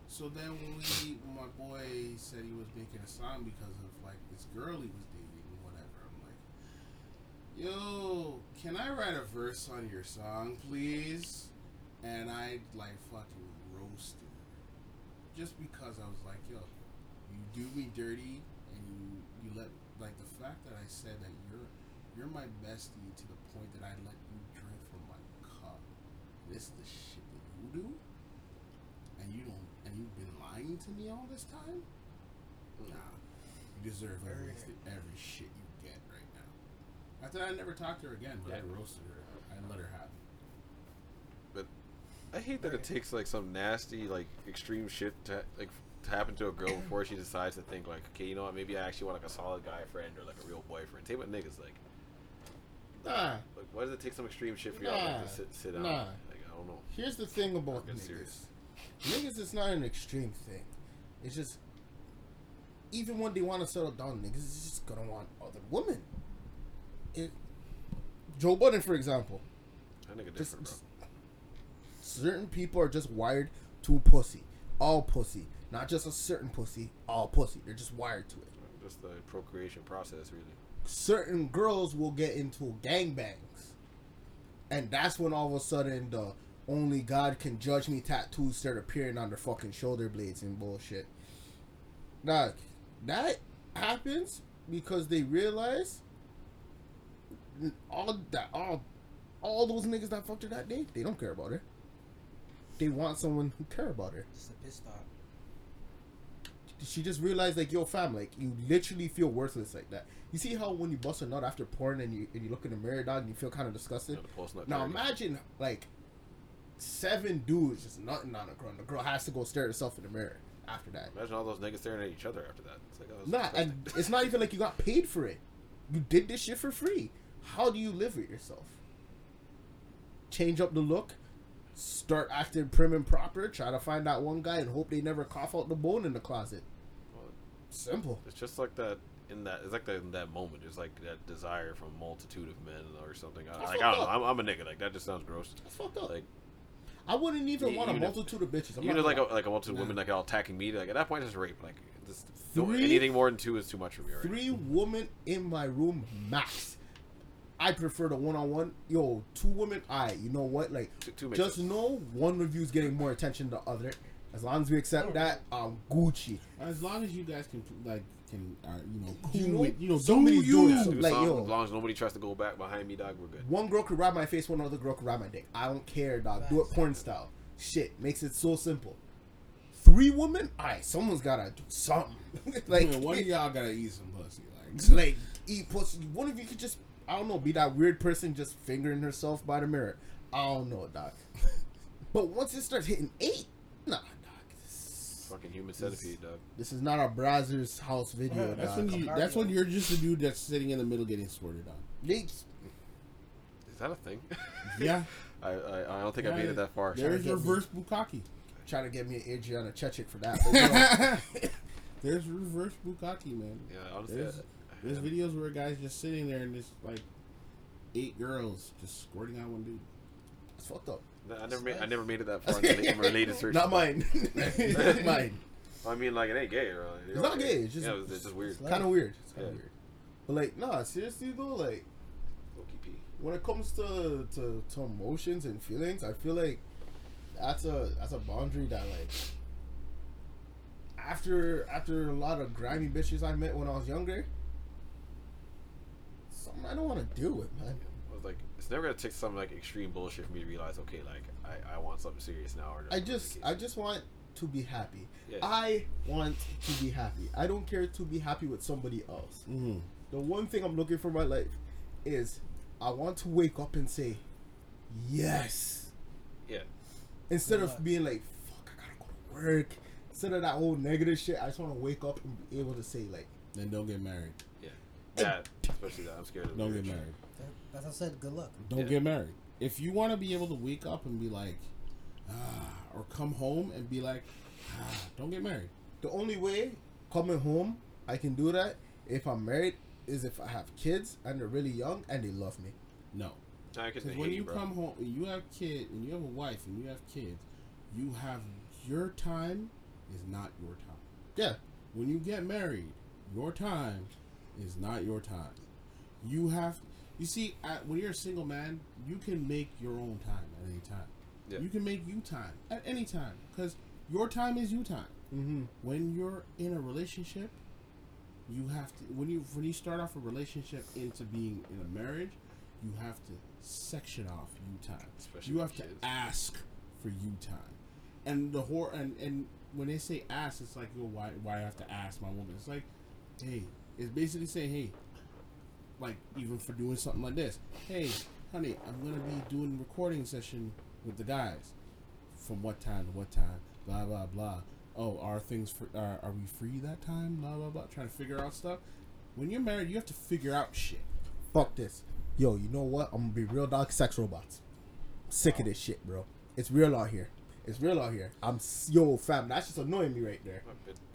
So then when we, when my boy said he was making a song because of like this girl he was dating and whatever, I'm like, yo, can I write a verse on your song, please? And I like fucking Just because I was like, yo, you do me dirty and you you let like the fact that I said that you're you're my bestie to the point that I let you drink from my cup. This is the shit that you do? and you don't and you've been lying to me all this time? Nah, you deserve every every shit you get right now. After that, I never talked to her again, but I roasted her. I let her have it. I hate that it takes like some nasty, like extreme shit to like to happen to a girl [CLEARS THROAT] before she decides to think like, okay, you know what? Maybe I actually want like a solid guy friend or like a real boyfriend. Take with niggas. Like, Nah. like why does it take some extreme shit for y'all like, to sit sit down? Nah. Like, I don't know. Here's the thing about niggas. serious. Niggas is not an extreme thing. It's just even when they want to settle down, niggas is just gonna want other women. It, Joe Budden, for example, That nigga just, different, bro. Certain people are just wired to pussy, all pussy, not just a certain pussy, all pussy. They're just wired to it. Just the procreation process, really. certain girls will get into gangbangs. And that's when all of a sudden the only God can judge me tattoos start appearing on their fucking shoulder blades and bullshit. Nah, that happens because they realize all that all all those niggas that fucked her that day, they don't care about her. They want someone who care about her. Just a pissed off. She just realized like, yo, fam, like you literally feel worthless like that. You see how when you bust a nut after porn and you and you look in the mirror, dog, and you feel kind of disgusted. You know, the post-nut Now party. imagine like seven dudes just nutting on a girl. and The girl has to go stare at herself in the mirror after that. Imagine all those niggas staring at each other after that. It's like, oh, Nah, disgusting. and it's not even like you got paid for it. You did this shit for free. How do you live with yourself? Change up the look, start acting prim and proper, try to find that one guy and hope they never cough out the bone in the closet. Well, Simple. It's just like that in that. It's like that in that moment. It's like that desire from a multitude of men or something. I, like I don't know. I'm, I'm a nigga. Like that just sounds gross. That's fucked up. Like I wouldn't even want a even if- multitude of bitches. I'm even like a, like a multitude of women like all attacking me. Like at that point, it's rape. Like just, Three- anything more than two is too much for me. Right? three women in my room max. I prefer the one on one. Yo, two women. I. You know what? Like, Two- two just sense. know one review is getting more attention than the other. As long as we accept that, I'm Gucci. As long as you guys can like can uh, you know cool You know, with you know do somebody's you. doing Do something. Like, something, yo. as long as nobody tries to go back behind me, dog, we're good. One girl could ride my face, one other girl could ride my dick. I don't care, dog. Do it porn style. Shit makes it so simple. Three women, alright, someone's gotta do something. [LAUGHS] like, Yeah, one of y'all gotta eat some pussy. Like like eat pussy. One of you could just, I don't know, be that weird person just fingering herself by the mirror. I don't know, doc. [LAUGHS] but once it starts hitting eight, nah, doc. This, Fucking human centipede, dog. this is not a Brazzers house video, that's dog. when you that's when you're just a dude that's sitting in the middle getting squirted on. They, Is that a thing? [LAUGHS] Yeah, I, I I don't think I made it that far. there's get me. reverse bukkake. trying to get me an Adriana Chechik for that. [LAUGHS] But, yo, There's reverse Bukkake, man. Yeah, honestly, There's, videos where guy's just sitting there and there's like eight girls just squirting on one dude. it's fucked up. I never made I never made it that far [LAUGHS] in, the, related search. Not mine. [LAUGHS] not [LAUGHS] mine. I mean, like it ain't gay, really. It's not gay, it's just- yeah, it's, it's just weird. It's kind of weird. It's kind of Yeah. weird. But like, nah, seriously though, like when it comes to, to to emotions and feelings, I feel like that's a that's a boundary that like after after a lot of grimy bitches I met when I was younger, I don't want to do it, man. I was like, it's never gonna take some like extreme bullshit for me to realize, okay, like I, I want something serious now. Or I just I just want to be happy. Yeah. I want to be happy. I don't care to be happy with somebody else. Mm-hmm. The one thing I'm looking for in my life is I want to wake up and say yes. yeah. Instead Relax. of being like, fuck, I gotta go to work. Instead of that whole negative shit, I just want to wake up and be able to say, like, Then don't get married. Yeah. That, especially that. I'm scared of Don't weird get married. That, that's what I said. Good luck. Don't Yeah. get married. If you want to be able to wake up and be like, ah, or come home and be like, ah, don't get married. the only way coming home I can do that if I'm married is if I have kids and they're really young and they love me. No. Nah, 'cause Because they when hate you bro. come home, when you have kid, and you have a wife and you have kids, you have your time is not your time. Yeah. When you get married, your time is not your time. You have, you see, at, when you're a single man, you can make your own time at any time. Yeah. You can make you time at any time because your time is you time. Mm-hmm. When you're in a relationship, you have to when you when you start off a relationship into being in a marriage, you have to section off you time. Especially you with have to ask for you time, and the whore and and when they say ask, it's like, well, why why I have to ask my woman? It's like, hey, it's basically saying, hey, like even for doing something like this, hey, honey, I'm gonna be doing recording session with the guys, from what time to what time, blah blah blah. Oh, are things for are, are we free that time? Blah blah blah. Trying to figure out stuff. When you're married, you have to figure out shit. Fuck this. Yo, you know what? I'm gonna be real dog sex robots. sick of this shit, bro. It's real out here. It's real out here. I'm s- yo fam. That's just annoying me right there.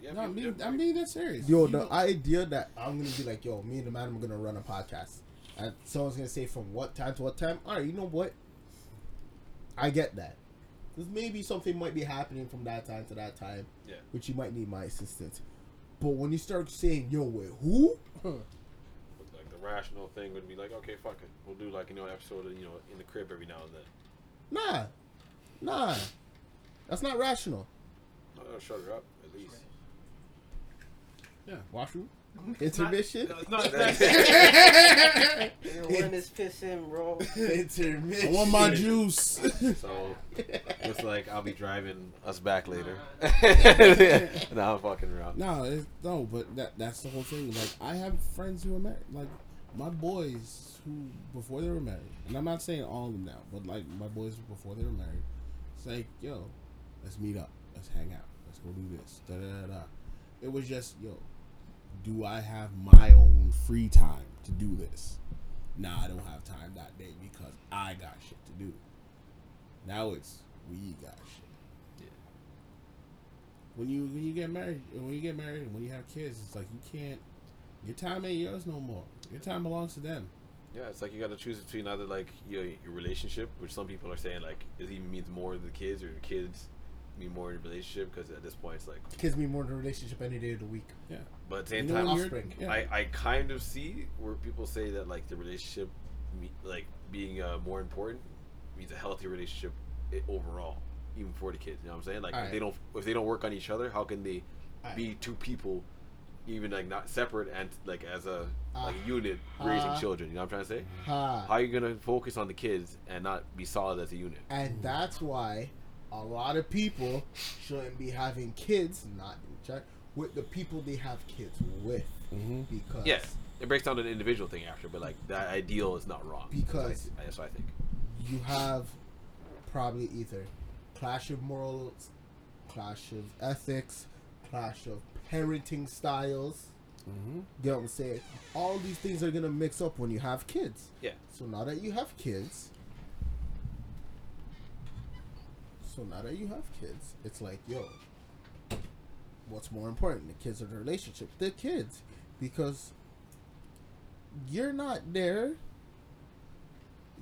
Yeah, No, I we- mean, yeah, I'm being that serious. Yo, You the don't- idea that I'm gonna be like, yo, me and the man, are gonna run a podcast, and someone's gonna say from what time to what time. All right, you know what? I get that. Because maybe something might be happening from that time to that time, Yeah. which you might need my assistance. But when you start saying, yo, wait, who? [LAUGHS] But, like the rational thing would be like, okay, fuck it, we'll do like you know an episode of you know in the crib every now and then. Nah, nah, that's not rational. Oh, shut her up at least. yeah. Washroom. Intermission. No, it's not [LAUGHS] that. When this bro. Intermission. I want my juice. [LAUGHS] so it's like I'll be driving us back later. nah, [LAUGHS] I'm fucking around. no, it, no, but that that's the whole thing. Like I have friends who are married. Like my boys who before they were married, and I'm not saying all of them now, but like my boys before they were married. It's like, yo, let's meet up. Let's hang out. Let's go do this. Da da da. It was just, yo, do I have my own free time to do this? Nah, I don't have time that day because I got shit to do. Now it's we got shit. Yeah. When you when you get married, when you get married, and when you have kids, it's like you can't. Your time ain't yours no more. Your time belongs to them. Yeah, it's like you got to choose between either like your your relationship, which some people are saying like it even means more to the kids, or the kids mean more in the relationship because at this point it's like. Kids me more in a relationship any day of the week. Yeah. But at the same You know, time, when offspring. yeah. I, I kind of see where people say that like the relationship, like being uh, more important, means a healthy relationship overall, even for the kids. You know what I'm saying? Like if Alright. they don't if they don't work on each other, how can they Alright. be two people, even like not separate and like as a like Uh, a unit raising uh, children? You know what I'm trying to say? Ha. How are you gonna focus on the kids and not be solid as a unit? And that's why a lot of people shouldn't be having kids, not in check, with the people they have kids with. Mm-hmm. Because Yeah, it breaks down to the individual thing after, but like that ideal is not wrong. Because- I, that's what I think. you have probably either clash of morals, clash of ethics, clash of parenting styles. Mm-hmm. You know what I'm saying? All these things are gonna mix up when you have kids. Yeah. So now that you have kids, so now that you have kids, it's like, yo, what's more important, the kids or the relationship? The kids, because you're not there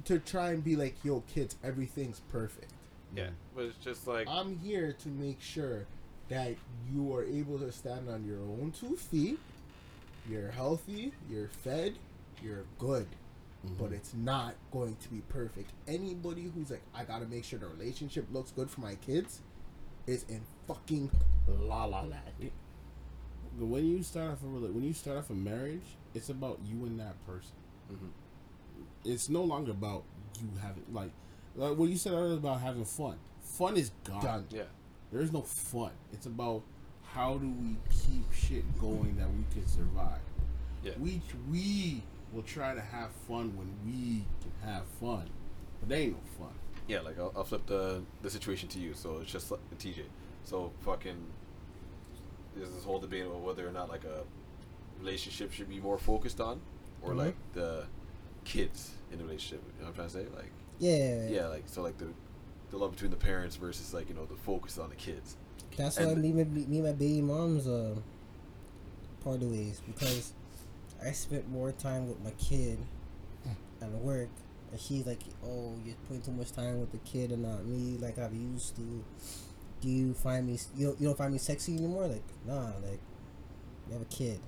to try and be like, yo, kids, everything's perfect. Yeah, mm-hmm. but it's just like I'm here to make sure that you are able to stand on your own two feet. You're healthy, you're fed, you're good. But it's not going to be perfect. Anybody who's like, I gotta make sure the relationship looks good for my kids is in fucking la la land. When you start off a when you start off a marriage, it's about you and that person. Mhm. It's no longer about you having like like what you said earlier about having fun. Fun is gone. Done. yeah, There is no fun. It's about how do we keep shit going that we can survive. Yeah. We we will try to have fun when we can have fun, but they ain't no fun. yeah. Like I'll, I'll flip the the situation to you. So it's just like TJ. So fucking there's this whole debate about whether or not like a relationship should be more focused on, or Mhm. like the kids in the relationship. You know what I'm trying to say? Like Yeah. yeah, like so like the the love between the parents versus like you know the focus on the kids. That's And- why me, and my- me and my baby mom's uh, part of ways because I spent more time with my kid hmm. at work, and she's like, "Oh, you're putting too much time with the kid and not me like I used to." Do you find me? You don't, you don't find me sexy anymore? Like, nah. Like, you have a kid.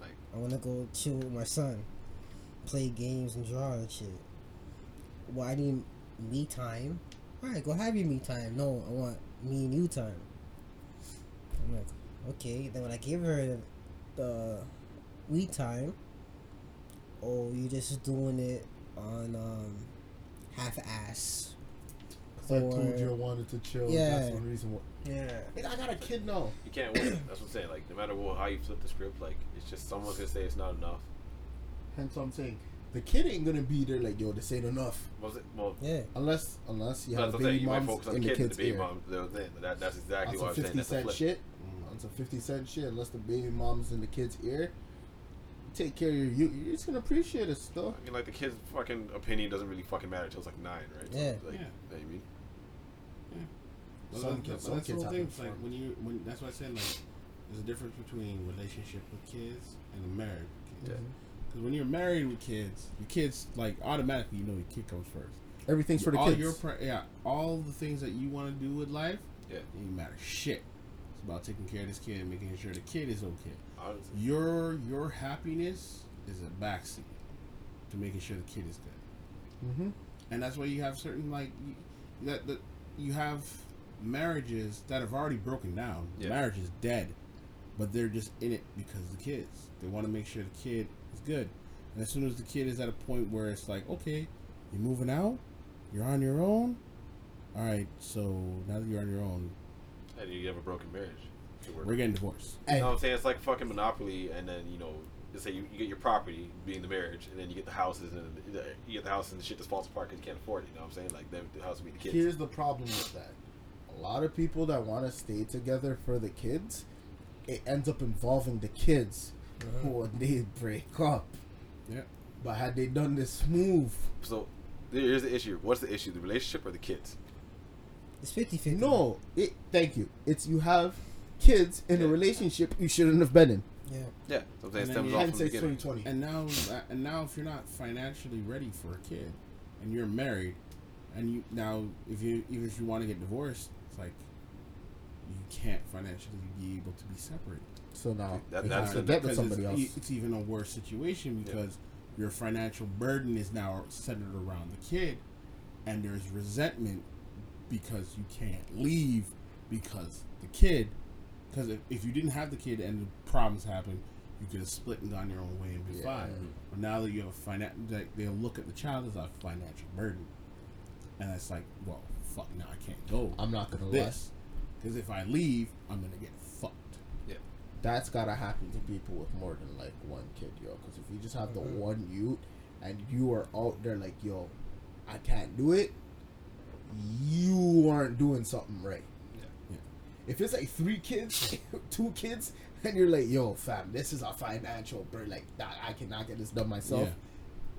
Like I want to go chill with my son, play games and draw and shit. Well, I need me time. All right, go have your me time. No, I want me and you time. I'm like, okay. Then when I give her the we time, oh, you're just doing it on um half ass. Because I told you I wanted to chill. Yeah. That's one reason why. Yeah. Nigga, I got a kid now. you can't win. That's what I'm saying. Like no matter what, how you flip the script, like it's just someone's gonna say it's not enough. Hence what I'm saying. The kid ain't gonna be there like, yo, this ain't enough. Was it? Well, Yeah. Unless unless you have what I'm baby You moms focus on in the the kid and kid's the baby ear. mom. The thing. That, that's exactly on what I'm saying. 50 That's the cent flip. shit, on some 50 cent shit, unless the baby mom's in the kid's ear, take care of your, you, you're just gonna appreciate it still. I mean, like the kid's fucking opinion doesn't really fucking matter until it's like nine, right? So, Yeah. like, Yeah. You know what I mean? Well, Some that- kids- some that's the kids whole thing. It's like when you when that's why I said like there's a difference between relationship with kids and a married with Yeah. kids. Because when you're married with kids, your kids like automatically you know your kid comes first. Everything's for the all kids. Your pri- yeah, all the things that you want to do with life, Yeah. it ain't matter shit. It's about taking care of this kid and making sure the kid is okay. Honestly. Your your happiness is a backseat to making sure the kid is good mm-hmm. and that's why you have certain like you, that that you have marriages that have already broken down. Yeah. Marriage is dead but they're just in it because of the kids. They want to make sure the kid is good. And as soon as the kid is at a point where it's like, okay, you're moving out, you're on your own. All right, so now that you're on your own, And you have a broken marriage. To work. we're getting divorced. You know what I'm saying? It's like fucking Monopoly, and then you know, let's say you, you get your property, being the marriage, and then you get the houses, and the, you get the house, and the shit just falls apart because you can't afford it. You know what I'm saying? Like the, the house would be the kids. here's the problem with that. A lot of people that want to stay together for the kids, it ends up involving the kids uh-huh. when they break up. Yeah. But had they done this smooth, So here's the issue. What's the issue? The relationship or the kids? It's 50 50. no, it. Thank you. It's you have kids in a relationship you shouldn't have been in. Yeah. Yeah. So I'm And then stems you- off from the beginning. twenty twenty. And now, uh, and now, if you're not financially ready for a kid, and you're married, and you now, if you even if you want to get divorced, it's like you can't financially be able to be separated. So now That- that's have to the- get with somebody it's, else. It's even a worse situation Yeah. because your financial burden is now centered around the kid, and there's resentment because you can't leave because the kid. Because if, if you didn't have the kid and the problems happen, you could have split and gone your own way and be Yeah. fine. But now that you have a financial, like they'll look at the child as a financial burden, and it's like, well, fuck, now I can't go I'm not gonna lie. this because if I leave, I'm gonna get fucked. Yeah, That's gotta happen to people with more than like one kid, yo. Because if you just have the Mhm. one youth and you are out there like, yo, I can't do it, you aren't doing something right. Yeah. Yeah. If it's like three kids, [LAUGHS] two kids, and you're like, yo, fam, this is a financial burden. Like, nah, I cannot get this done myself.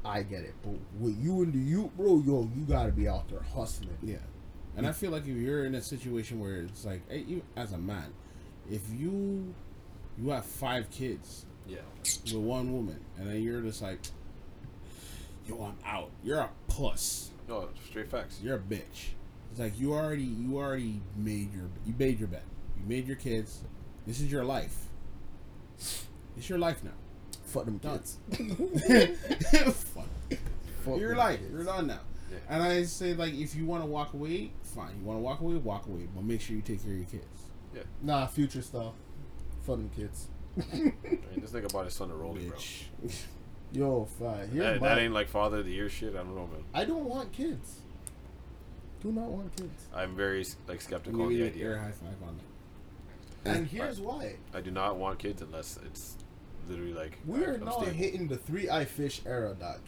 I get it. But with you and the youth, bro, yo, you gotta be out there hustling. Yeah, and I feel like if you're in a situation where it's like, hey, you, as a man, if you you have five kids Yeah. with one woman, and then you're just like, yo, I'm out. You're a puss. No, straight facts. You're a bitch. It's like you already you already made your you made your bet. You made your kids. This is your life. It's your life now. Fuck them Done. kids. [LAUGHS] Fuck. Fuck Your life. kids. You're done now. Yeah. And I say like, if you want to walk away, fine. You want to walk away, walk away, but make sure you take care of your kids. Yeah. Nah, future stuff. Fuck them kids. I mean, [LAUGHS] this nigga bought his son a rolling, bro. Yo, fine. That, my- that ain't like father of the year shit. I don't know, man. I don't want kids. Do not want kids. I'm very like skeptical of the an air idea. high five on that. And here's why. I do not want kids unless it's literally like We are I'm now stable. hitting the three eye fish era, doc.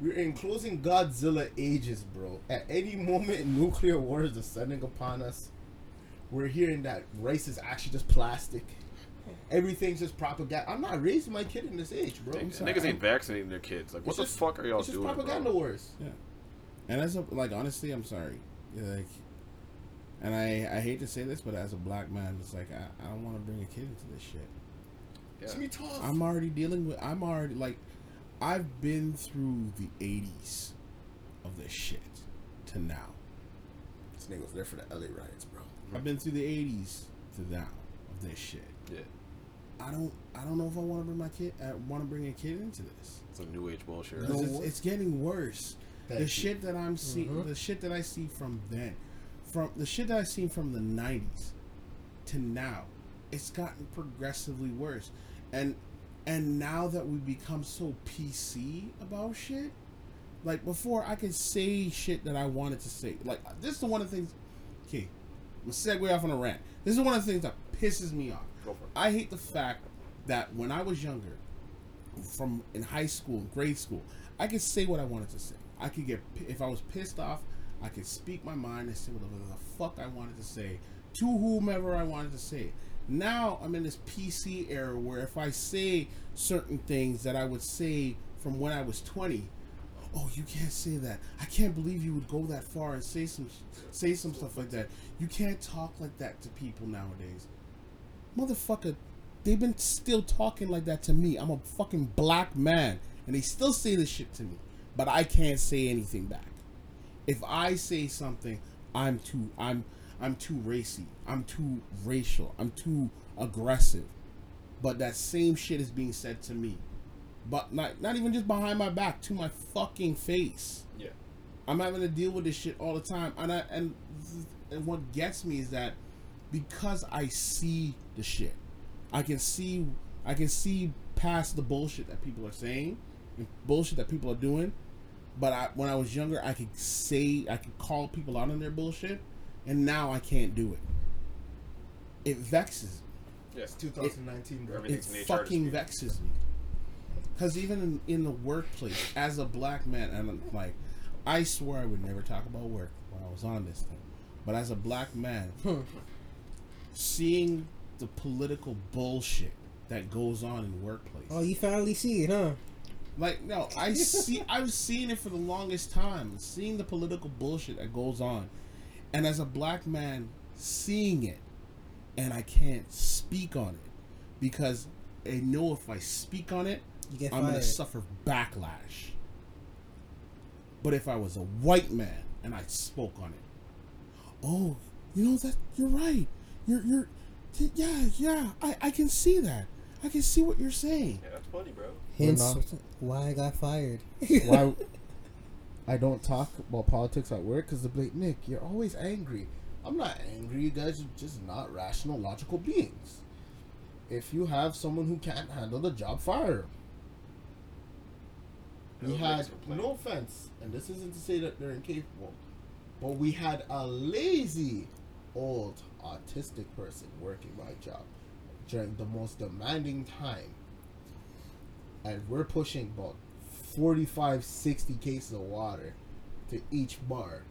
We're in closing Godzilla ages, bro. At any moment, nuclear war is descending upon us. We're hearing that rice is actually just plastic. Everything's just propaganda. I'm not raising my kid in this age, bro. Niggas niggas ain't vaccinating their kids. Like, what It's the just- fuck are y'all doing? It's just doing, propaganda bro? wars. Yeah. And as a like honestly, I'm sorry. Like, and I I hate to say this, but as a black man, it's like I, I don't want to bring a kid into this shit. It's me tough. I'm already dealing with. I'm already like, I've been through the '80s of this shit to now. this nigga was there for the LA riots, bro. I've been through the '80s to now of this shit. Yeah, I don't. I don't know if I want to bring my kid. I want to bring a kid into this. some new age bullshit. Because No, it's, it's getting worse. The you. shit that I'm seeing, Mhm. the shit that I see from then, from the shit that I seen from the '90s to now, it's gotten progressively worse. And and now that we become so PC about shit, like before, I could say shit that I wanted to say. Like this is one of the things. Okay, I'm segue off on a rant. This is one of the things that pisses me off. I hate the fact that when I was younger, from in high school, grade school, I could say what I wanted to say. I could get if I was pissed off, I could speak my mind and say whatever the fuck I wanted to say to whomever I wanted to say. Now I'm in this PC era where if I say certain things that I would say from when I was 20, oh, you can't say that. I can't believe you would go that far and say some say some stuff like that. You can't talk like that to people nowadays motherfucker, they've been still talking like that to me. I'm a fucking black man, and they still say this shit to me, but I can't say anything back. If I say something, I'm too, I'm, I'm too racy. I'm too racial. I'm too aggressive. But that same shit is being said to me, but not, not even just behind my back, to my fucking face. Yeah. I'm having to deal with this shit all the time, and I, and and what gets me is that because I see the shit, I can see I can see past the bullshit that people are saying, and bullshit that people are doing. But I, when I was younger, I could say I could call people out on their bullshit, and now I can't do it. It vexes me. Yes. 2019, bro. Everything- It Everything's an HR fucking vexes me. Cause even in, in the workplace, as a black man, and I'm like, I swear I would never talk about work when I was on this thing, but as a black man, seeing the political bullshit that goes on in workplace, Oh, you finally see it, huh? Like no, I see, [LAUGHS] I've seen it for the longest time, seeing the political bullshit that goes on, and as a black man, seeing it, and I can't speak on it because I know if I speak on it, You get I'm gonna suffer backlash. But if I was a white man and I spoke on it, oh, you know that you're right. You're you're, yeah yeah. I I can see that. I can see what you're saying. Yeah, that's funny, bro. Hence why I got fired. Why [LAUGHS] I don't talk about politics at work because they're like, Nick, you're always angry. I'm not angry. You guys are just not rational, logical beings. If you have someone who can't handle the job, fire. We had no offense, and this isn't to say that they're incapable, but we had a lazy, old, autistic person working my job during the most demanding time. And we're pushing about 45, 60 cases of water to each bar,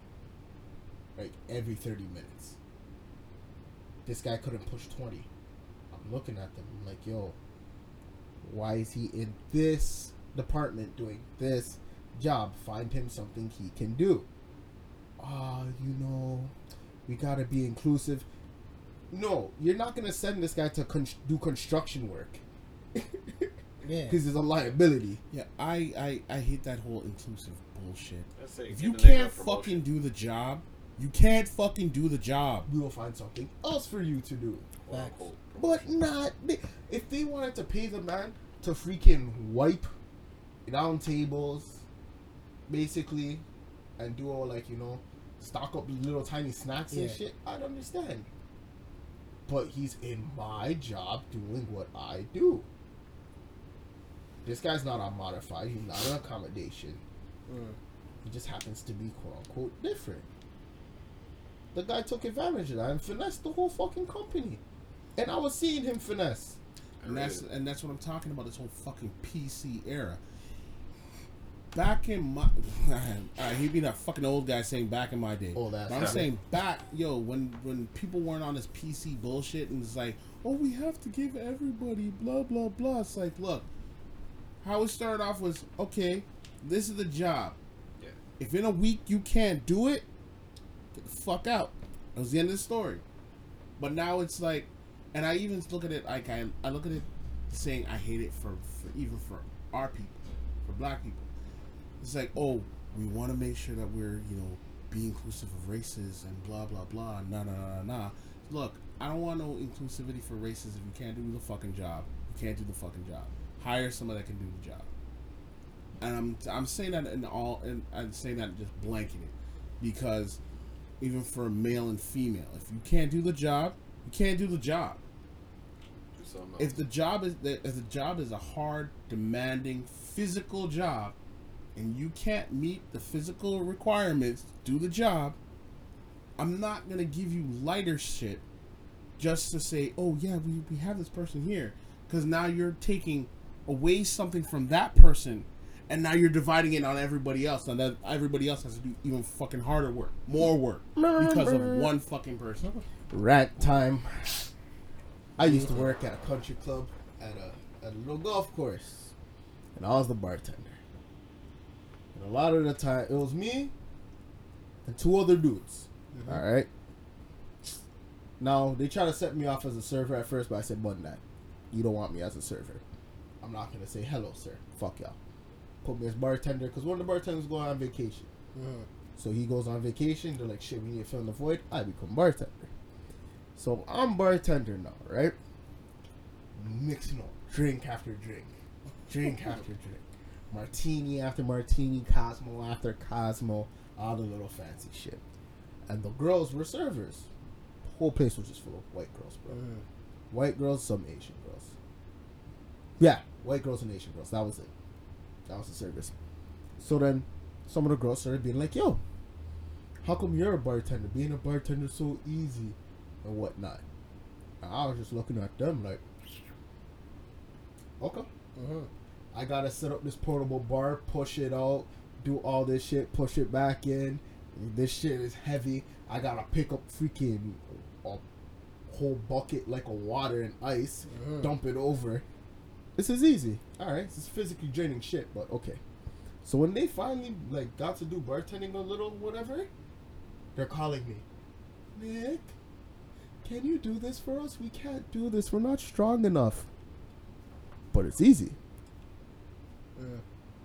like every 30 minutes. This guy couldn't push 20. I'm looking at them, I'm like, yo, why is he in this department doing this job? Find him something he can do. Ah, you know, we gotta be inclusive. No, you're not gonna send this guy to con- do construction work [LAUGHS] Yeah. because it's a liability. Yeah, I I I hate that whole inclusive bullshit. Let's If you the nigga a can't fucking do the job, you can't fucking do the job. We will find something else for you to do. Facts. But not if they wanted to pay the man to freaking wipe down tables, basically, and do all like you know, stock up little tiny snacks and shit. I'd understand. But he's in my job doing what I do. This guy's not on modified. He's not an accommodation. Mm. He just happens to be quote unquote different. The guy took advantage of that and finessed the whole fucking company. And I was seeing him finesse. And that's and that's what I'm talking about. This whole fucking PC era. Back in my, [LAUGHS] alright, he'd be that fucking old guy saying back in my day. Oh, that's But I'm saying back, yo, when when people weren't on this PC bullshit and it's like, oh, we have to give everybody blah blah blah. It's like, look, how it started off was okay. This is the job. Yeah. If in a week you can't do it, get the fuck out. That was the end of the story. But now it's like, and I even look at it like I, I look at it saying I hate it for, for even for our people, for black people. It's like, oh, we want to make sure that we're, you know, be inclusive of races and blah blah blah. Nah nah nah nah. nah. Look, I don't want no inclusivity for races if you can't do the fucking job. You can't do the fucking job. Hire somebody that can do the job. And I'm I'm saying that in all, and I'm saying that just blanking it, because even for male and female, if you can't do the job, you can't do the job. Do. If the job is if the job is a hard, demanding, physical job, and you can't meet the physical requirements to do the job, I'm not gonna give you lighter shit just to say, oh yeah, we, we have this person here, because now you're taking away something from that person, and now you're dividing it on everybody else, and that everybody else has to do even fucking harder work, more work, because of one fucking person. Rat time. I used to work at a country club at a at a little golf course, and I was the bartender. And a lot of the time, it was me and two other dudes. Mm-hmm. All right. Now they try to set me off as a server at first, but I said, "Bun that. You don't want me as a server. I'm not gonna say hello, sir. Fuck y'all. Put me as bartender because one of the bartenders going on vacation. Mm. So he goes on vacation. They're like, shit, we need to fill in the void. I become bartender. So I'm bartender now, right? Mixing up drink after drink, drink [LAUGHS] after drink, martini after martini, Cosmo after Cosmo, all the little fancy shit. And the girls were servers. The whole place was just full of white girls, bro. Mm. white girls, some Asian girls. Yeah, white girls and Asian girls. That was it. That was the service. So then, some of the girls started being like, "Yo, how come you're a bartender? Being a bartender is so easy, and whatnot." And I was just looking at them like, "Okay." Mhm. I gotta set up this portable bar, push it out, do all this shit, push it back in. This shit is heavy. I gotta pick up freaking a whole bucket like a water and ice, Mhm. dump it over. This is easy. All right, this is physically draining shit, but okay. So when they finally like got to do bartending a little, whatever, they're calling me, Nick. Can you do this for us? We can't do this. We're not strong enough. But it's easy Mm.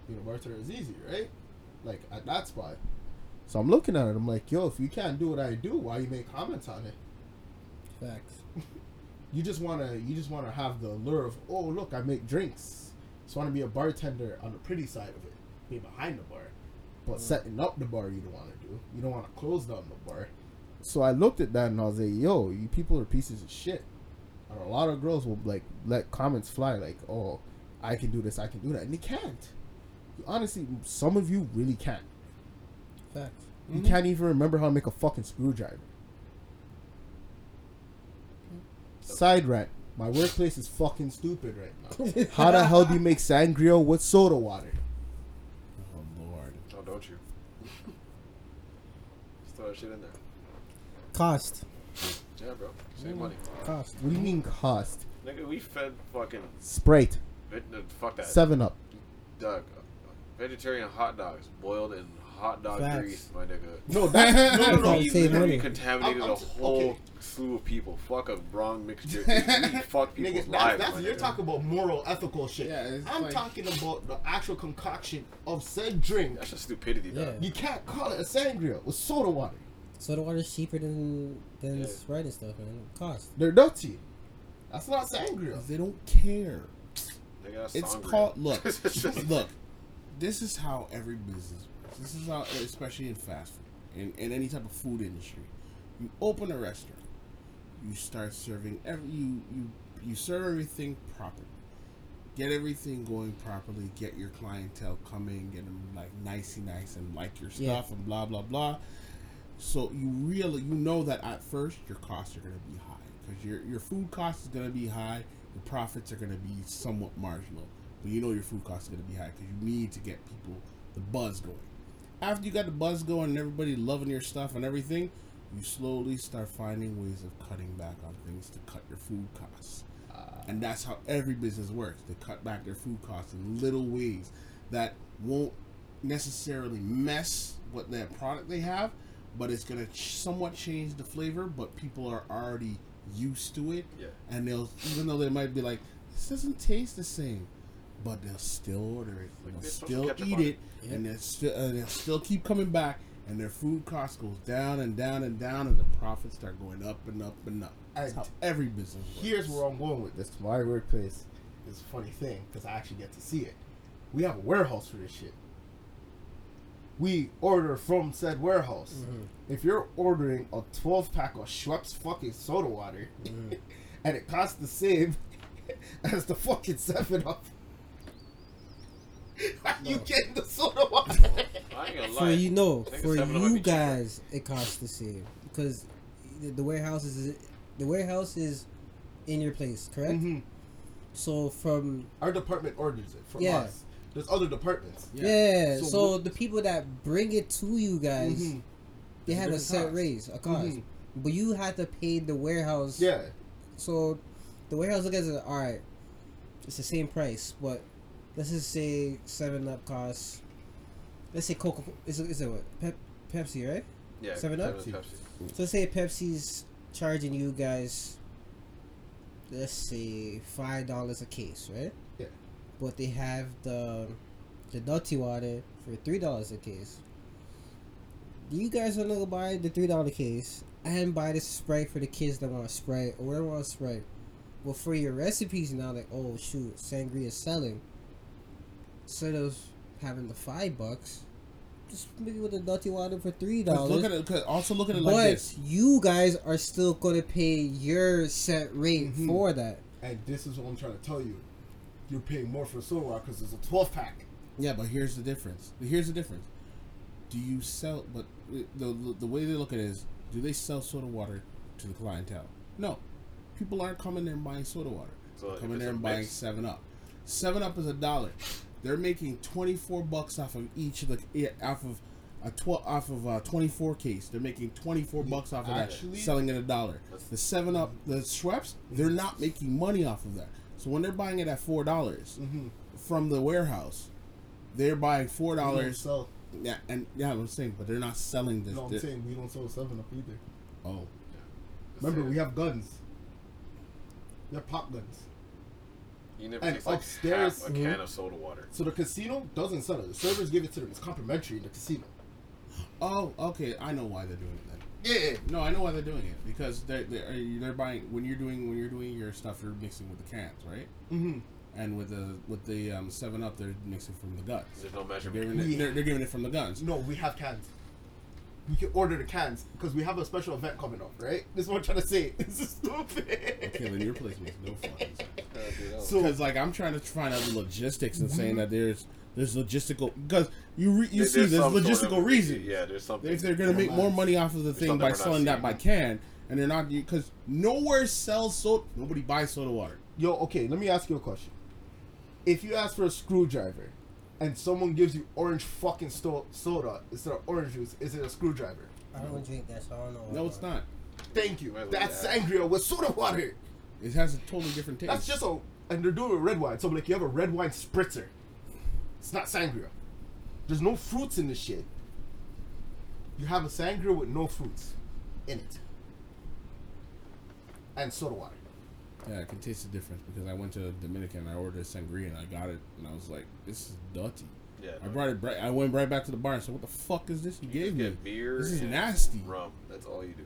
being a bartender is easy, right? Like at that spot. So I'm looking at it. I'm like, yo, if you can't do what I do, why you make comments on it? Facts. You just wanna, you just wanna have the allure of, oh look, I make drinks. Just wanna be a bartender on the pretty side of it, be behind the bar. But mm. setting up the bar, you don't wanna do. You don't wanna close down the bar. So I looked at that and I was like, yo, you people are pieces of shit. And a lot of girls will like let comments fly, like, oh, I can do this, I can do that, and they can't. Honestly, some of you really can't. Facts. You mm-hmm. can't even remember how to make a fucking screwdriver. Side rant. My workplace is fucking stupid right now. How the hell do you make sangria with soda water? Oh lord. Oh, don't you? Just throw that shit in there. Cost. Yeah, bro. Save money. Cost. What do you mean cost? Nigga, we fed fucking. Sprite. veg- no, Fuck that. Seven up. Doug. Vegetarian hot dogs boiled in hot dog Facts. grease, my nigga. No, that's no, [LAUGHS] no, That's no. how you save money. contaminated I'm- I'm a t- whole okay. slew of people. Fuck a wrong mixture. [LAUGHS] we fuck people's Nigga, lives. that's, that's, you're nigga. talking about moral, ethical shit. Yeah, I'm like- talking about the actual concoction of said drink. That's just stupidity, Yeah. dog. You can't call it a sangria with soda water. Soda water is cheaper than than Yeah. Sprite and stuff, man. Cost. They're dirty. That's not sangria. They don't care. Nigga, that's It's called look, [LAUGHS] look. This is how every business works. This is how, especially in fast food, in, in any type of food industry. You open a restaurant, you start serving every you you you serve everything properly, get everything going properly, get your clientele coming, get them like nicey nice and like your Yeah. stuff and blah blah blah. So you really you know that at first your costs are going to be high because your your food cost is going to be high, your profits are going to be somewhat marginal. But you know your food costs are going to be high because you need to get people the buzz going. After you got the buzz going and everybody loving your stuff and everything, you slowly start finding ways of cutting back on things to cut your food costs. Ah. And that's how every business works. They cut back their food costs in little ways that won't necessarily mess with that product they have, but it's gonna ch- somewhat change the flavor. But people are already used to it, Yeah. and they'll even though they might be like, "This doesn't taste the same," but they'll still order it. Like, they'll still eat it, it. Yeah. and they'll still uh, they'll still keep coming back. And their food cost goes down and down and down, and the profits start going up and up and up. That's And how every business works. Here's where I'm going with this. My workplace is a funny thing because I actually get to see it. We have a warehouse for this shit. We order from said warehouse. If you're ordering a 12 pack of Schweppes fucking soda water, [LAUGHS] and it costs the same [LAUGHS] as the fucking Seven Up, you getting the soda water? I ain't gonna For lie. you [LAUGHS] know, for you be cheaper. guys, it costs the same because the, the warehouse is the warehouse is in your place, correct? hmm So from Our department orders it from Yeah. us. There's other departments. yeah, So so, the people that bring it to you guys, Mhm. they It's a have a set cost. raise, a cost, Mhm. but you have to pay the warehouse. Yeah. So the warehouse looks at it, all right, it's the same price, but let's just say Seven Up costs. Let's say Coca. Is it, is it what? Pep, Pepsi, right? Yeah, 7-Up? Pepsi. Pepsi. So let's say Pepsi's charging you guys, let's say five dollars a case, right? Yeah. But they have the the dirty water for three dollars a case. Do you guys are gonna buy the three dollar case and buy the Sprite for the kids that want to Sprite or whatever want Sprite. Well, for your recipes now, like oh shoot, sangria is selling. Instead of having the five bucks, just maybe with the dirty water for three dollars. Look at it. 'cause also look at it like but this. you guys are still gonna pay your set rate Mhm. for that. And this is what I'm trying to tell you. You're paying more for soda water because it's a 12 pack. Yeah, but here's the difference. Here's the difference. Do you sell? But the the, the way they look at it is, do they sell soda water to the clientele? No, people aren't coming there and buying soda water. So coming it's there a and buying Seven Up. Seven Up is a dollar. They're making twenty four bucks off of each of the off of a twelve off of a twenty four case. They're making twenty four bucks off of Actually- that, selling it a dollar. The Seven Up, the Schweppes, they're not making money off of that. So when they're buying it at four dollars Mm-hmm. from the warehouse, they're buying four dollars. So, Yeah, and yeah, I'm saying, but they're not selling this. no, I'm saying we don't sell 7 Up either. oh, Remember, we have guns. We have pop guns. You never and takes like upstairs- half a can of soda water. So the casino doesn't sell it. The servers give it to them. It's complimentary in the casino. oh, okay. I know why they're doing it then. Yeah. No, I know why they're doing it because they're they're, they're buying when you're doing when you're doing your stuff. You're mixing with the cans, right? Mm-hmm. And with the with the um, Seven Up, they're mixing from the guns. There's no They're giving it, Yeah. they're, they're giving it from the guns. No, we have cans. We can order the cans because we have a special event coming up, right? This is what I'm trying to say. [LAUGHS] This is stupid. Okay, then your place makes no fucking [LAUGHS] sense. So- Because like I'm trying to find out the logistics and saying that there's there's logistical because you re, you There- see there's some sort logistical of- reasons. Yeah, there's something. if they're gonna make more money off of the thing by selling that by can and they're not because nowhere sells soda nobody buys soda water Yo, okay, let me ask you a question. If you ask for a screwdriver and someone gives you orange fucking sto- soda instead of orange juice, is it a screwdriver? I don't drink that, so I don't know. no it's not Thank you. Might That's add. sangria with soda water. it has a totally different taste That's just a, and they're doing it with red wine. So like you have a red wine spritzer. It's not sangria. There's no fruits in this shit. You have a sangria with no fruits in it. And soda water. Yeah I can taste the difference because I went to Dominican I ordered a sangria and I got it and I was like this is dirty Yeah, I brought it right I went right back to the bar and said what the fuck is this you You gave just me beer. this is and nasty Rum. That's all you do.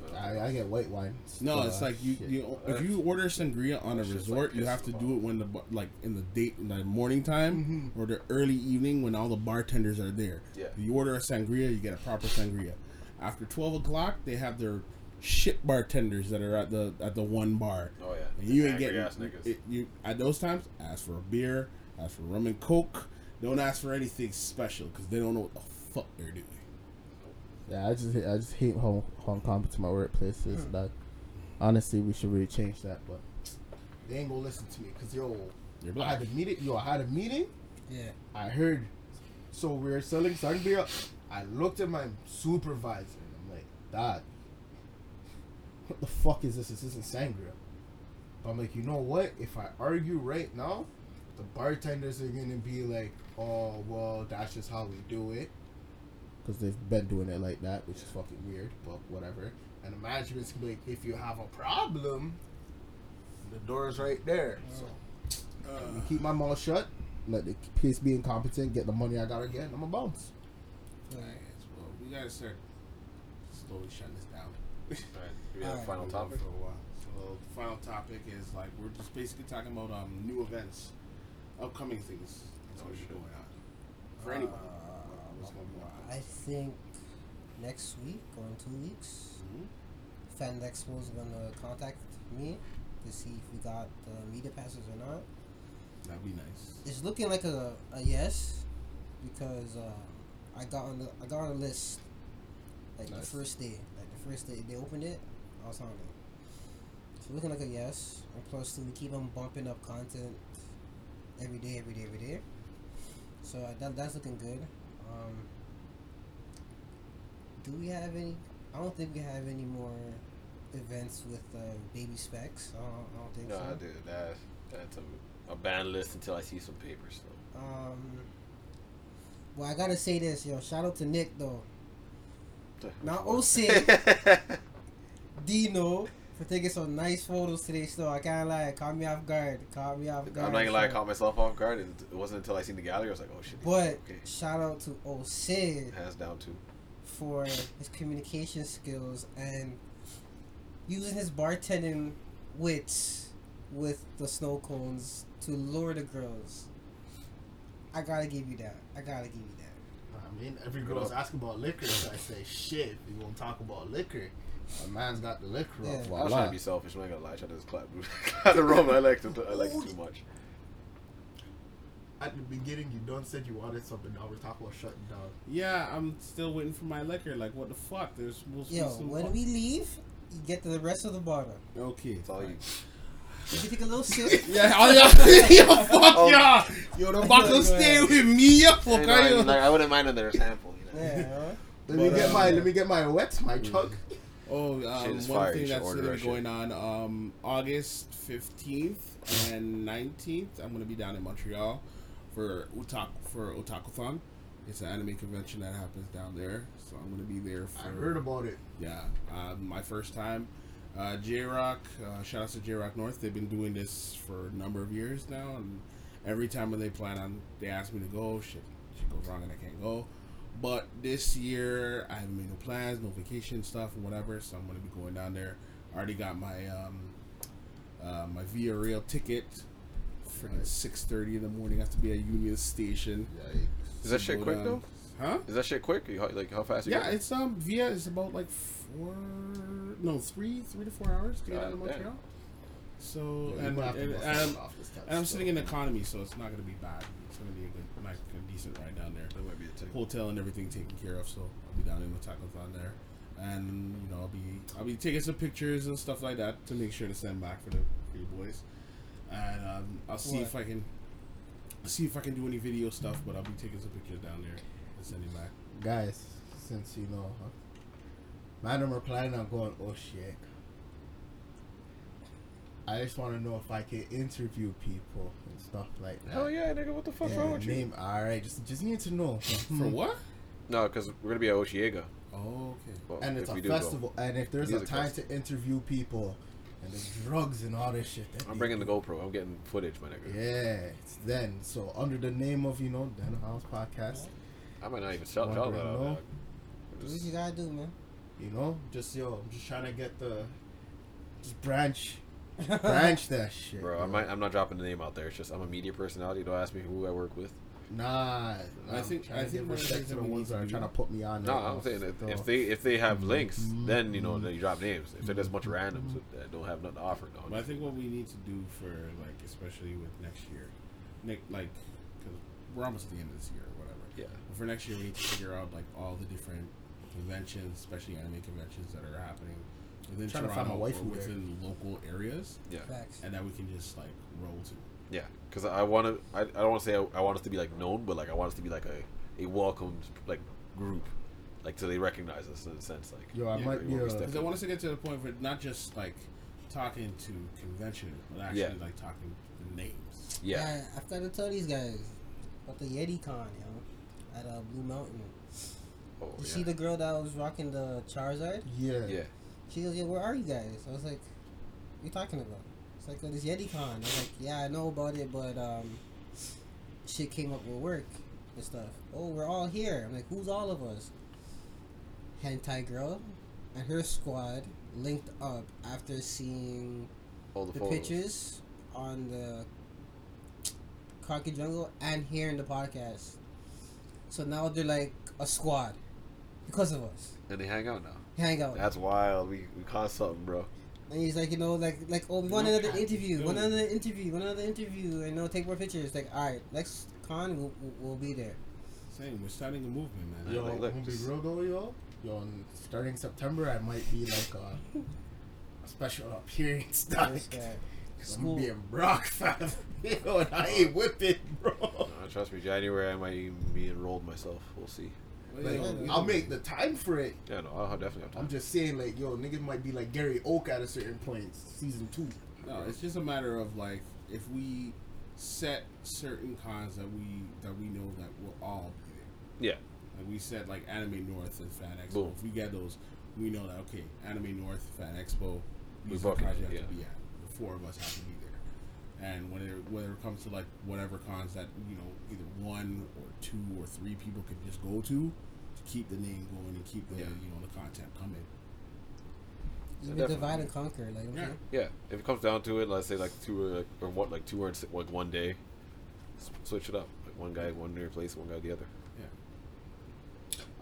But, I, I get white wine. No, Uh, it's like you, shit. you if you order sangria on a resort, like you have to do it when the like in the date in the morning time Mhm. or the early evening when all the bartenders are there. Yeah. If you order a sangria, you get a proper sangria. After twelve o'clock, they have their shit bartenders that are at the at the one bar. oh yeah. And you ain't Angry getting ass niggas. it, you at those times. Ask for a beer, ask for rum and coke. Don't ask for anything special because they don't know what the fuck they're doing. Yeah, I just hate, I just hate how how incompetent my workplaces. is. That honestly, we should really change that, but they ain't gonna listen to me because yo, You're I black. had a meeting. Yo, I had a meeting. Yeah. I heard. So we are selling sangria. I looked at my supervisor and I'm like, Dad, what the fuck is this? This isn't sangria. But I'm like, you know what? If I argue right now, the bartenders are gonna be like, oh well, that's just how we do it. Because they've been doing it like that, which is fucking weird, but whatever. And the management's gonna be like, if you have a problem, the door's right there. Uh, so uh. let me keep my mouth shut. Let the case be incompetent. Get the money I gotta get. and I'm a bounce. Alright, well, we gotta start slowly shutting this down. Alright, we have a final topic. For a while. So the final topic is like we're just basically talking about um new events, upcoming things that's Oh, gonna be going on for anyone. Uh, What's gonna be on? I think next week or in two weeks, Mhm. Fan Expo is gonna contact me to see if we got the media passes or not. That'd be nice. It's looking like a, a yes because uh, I got on the I got on the list like Nice. the first day, like the first day they opened it, I was on it. So looking like a yes, and plus we keep on bumping up content every day, every day, every day. So uh, that that's looking good. Um, do we have any? I don't think we have any more events with uh, baby specs. I don't, I don't think No, so. dude, that that's a, a ban list until I see some papers. So. Um. Well, I gotta say this, yo. Shout out to Nick though, [LAUGHS] Now, Osei. [LAUGHS] Dino for taking some nice photos today. Still, I can't lie. Caught me off guard. Caught me off guard. I'm not gonna lie, I caught myself off guard. It wasn't until I seen the gallery I was like, oh shit. But okay, shout out to Osei hands down too. for his communication skills and using his bartending wits with the snow cones to lure the girls. I gotta give you that. I gotta give you that. I mean, every girl's asking about liquor, so I say, shit, we won't talk about liquor. My man's got the liquor Yeah. up. I was Voila. trying to be selfish. I'm not gonna lie. I tried to just clap. clap the rum. I like it. I like it too much. At the beginning, you done said you wanted something. Now we're talking about shutting down. Yeah, I'm still waiting for my liquor. Like, what the fuck? There's supposed to Yo, be some. when we leave, you get to the rest of the bottle. okay. it's all you. You take a little sip. [LAUGHS] Yeah, oh yeah, [LAUGHS] yo, fuck Oh. yeah. Yo, the buckle stay with me, yo, fuck You know, I, like, I wouldn't mind another sample. You know? Yeah, huh? Let me But, get um, my let me get my wet, my chug. Oh, Shit um, is one fire. You thing that's order gonna be going on um, August fifteenth and nineteenth. I'm gonna be down in Montreal for Otaku for Otakuthon. It's an anime convention that happens down there, so I'm gonna be there for. I heard about it. Yeah, um, my first time. Uh, J Rock, uh, shout out to J Rock North. They've been doing this for a number of years now, and every time when they plan on, they ask me to go. Shit, shit goes wrong and I can't go. But this year, I haven't made no plans, no vacation stuff, or whatever. So I'm gonna be going down there. I already got my um, uh, my Via Rail ticket. Freaking six thirty in the morning. I have to be at Union Station. Is that shit quick down- though? Huh? Is that shit quick? You- Like how fast? You Yeah, going? it's um via is about like four, no three, three to four hours to get out of God damn. Montreal. So Yeah, you and might and, and, I'm, off this time and I'm sitting in economy, so it's not gonna be bad. It's gonna be a good, nice, good, decent ride down there. That might be a thing. Hotel and everything taken care of, so I'll be down in the tacothon there, and you know I'll be I'll be taking some pictures and stuff like that to make sure to send back for the for you boys, and um, I'll see What? if I can see if I can do any video stuff, but I'll be taking some pictures down there and sending back. guys, since you know, huh? Madam, we're planning on going Oshie. I just want to know if I can interview people and stuff like that. Hell yeah, nigga! What the fuck's Yeah, wrong with you? name, all right, just just need to know [LAUGHS] For hmm. what? No, because we're gonna be at Osheaga. Oh, okay. Well, And it's a we go. festival, and if there's a time festival. to interview people, and the drugs and all this shit. that I'm they bringing the. GoPro. I'm getting footage, my nigga. Yeah, it's then. So under the name of you know Den House Podcast, I might not even shout, Wonder shout that out. know. dog. Do Just- what you gotta do, man. you know, just yo, I'm just trying to get the, just branch, [LAUGHS] branch that shit. Bro, yo. I might, I'm not dropping the name out there. It's just I'm a media personality. Don't ask me who I work with. Nah, I I'm think- I think give one of the respect to the ones that are trying to put me on. No, right I'm saying if, if they if they have links, Mhm. then you know then you drop names. If they're just a bunch of randoms that don't have nothing to offer, no. But I think what we need to do for like, especially with next year, Nick, like, because we're almost at the end of this year or whatever. Yeah. But for next year, we need to figure out like all the different conventions, especially anime conventions that are happening within Trying to find my wife or who there. within local areas, Yeah, Facts. and that we can just like roll to. yeah. Because I want to. I, I don't want to say I, I want us to be like known, but like I want us to be like a a welcomed like group, like so they recognize us in a sense. Like Yo, I Yeah, might be when we a, step Because I want us to get to the point where not just like talking to conventioners, but actually Yeah. like talking the names. yeah, I've got to tell these guys about the Yeti Con, yo, at uh, Blue Mountain. oh, You yeah. see the girl that was rocking the Charizard? yeah. yeah. She goes, "Yeah, where are you guys?" I was like, "What you talking about?" It's like, "Oh, this YetiCon." I was like, "Yeah, I know about it, but um, shit came up with work and stuff." Oh, we're all here. I'm like, "Who's all of us?" Hentai girl and her squad linked up after seeing All the, the pictures on the Concrete Jungle and hearing the podcast. So now they're like a squad because of us. and they hang out now. Hang out. That's wild. We we caught something, bro. And he's like, you know, like, like, oh, we want No, another interview, one another interview, one another interview, and you know, take more pictures. Like, all right, next con, we'll, we'll, we'll be there. Same. we're starting a movement, man. Yo, Like, I'm look, gonna be real though, yo. Yo, starting September, I might be like a, a special appearance. [LAUGHS] Like, This guy. I'm being Brock, fam. [LAUGHS] Yo, and I ain't whipping, bro. Uh, trust me, January I might even be enrolled myself. We'll see. Well, Like, yeah, I'll make the time for it. Yeah, no, I'll definitely have time. I'm just saying, like, yo, niggas might be like Gary Oak at a certain point, season two. No, it's just a matter of like if we set certain cons that we that we know that we'll all be there. yeah, Like we said, like Anime North and Fan Expo. Boom. If we get those, we know that okay, Anime North, Fan Expo, We these are the bucket cons it, you have to be at. The four of us have to be there. And when it whether it comes to like whatever cons that you know either one or two or three people can just go to to keep the name going and keep the Yeah. you know the content coming. Even definitely. divide and conquer. Like, Yeah. okay. yeah. If it comes down to it, let's say like two or, or what, like two or like one day, switch it up. Like one guy one near place, one guy the other. Yeah.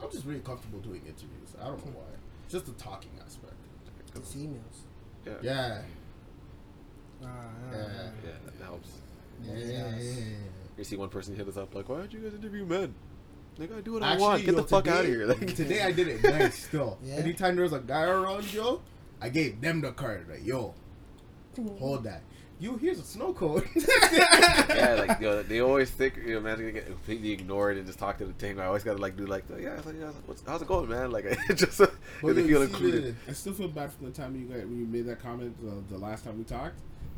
I'm just really comfortable doing interviews. I don't know why. Just the talking aspect. It's emails. Yeah. Yeah. Ah, ah, Yeah. ah. Yeah, that helps. Yeah. Yes. You see one person hit us up like, "Why don't you guys interview men?" Like, I do what I Actually, want. Get yo, the fuck out of here. [LAUGHS] Like, today I did it [LAUGHS] nice still. Yeah? Anytime there was a guy around, yo, I gave them the card. Like, yo, hold that. You, here's a snow cone. [LAUGHS] yeah, like yo, they always think you know, man's gonna get completely ignored and just talk to the team. I always gotta like do like, the, yeah, like, yeah, what's, how's it going, man? Like, just But they you feel included. I still feel bad from the time you got when you made that comment the, the last time we talked.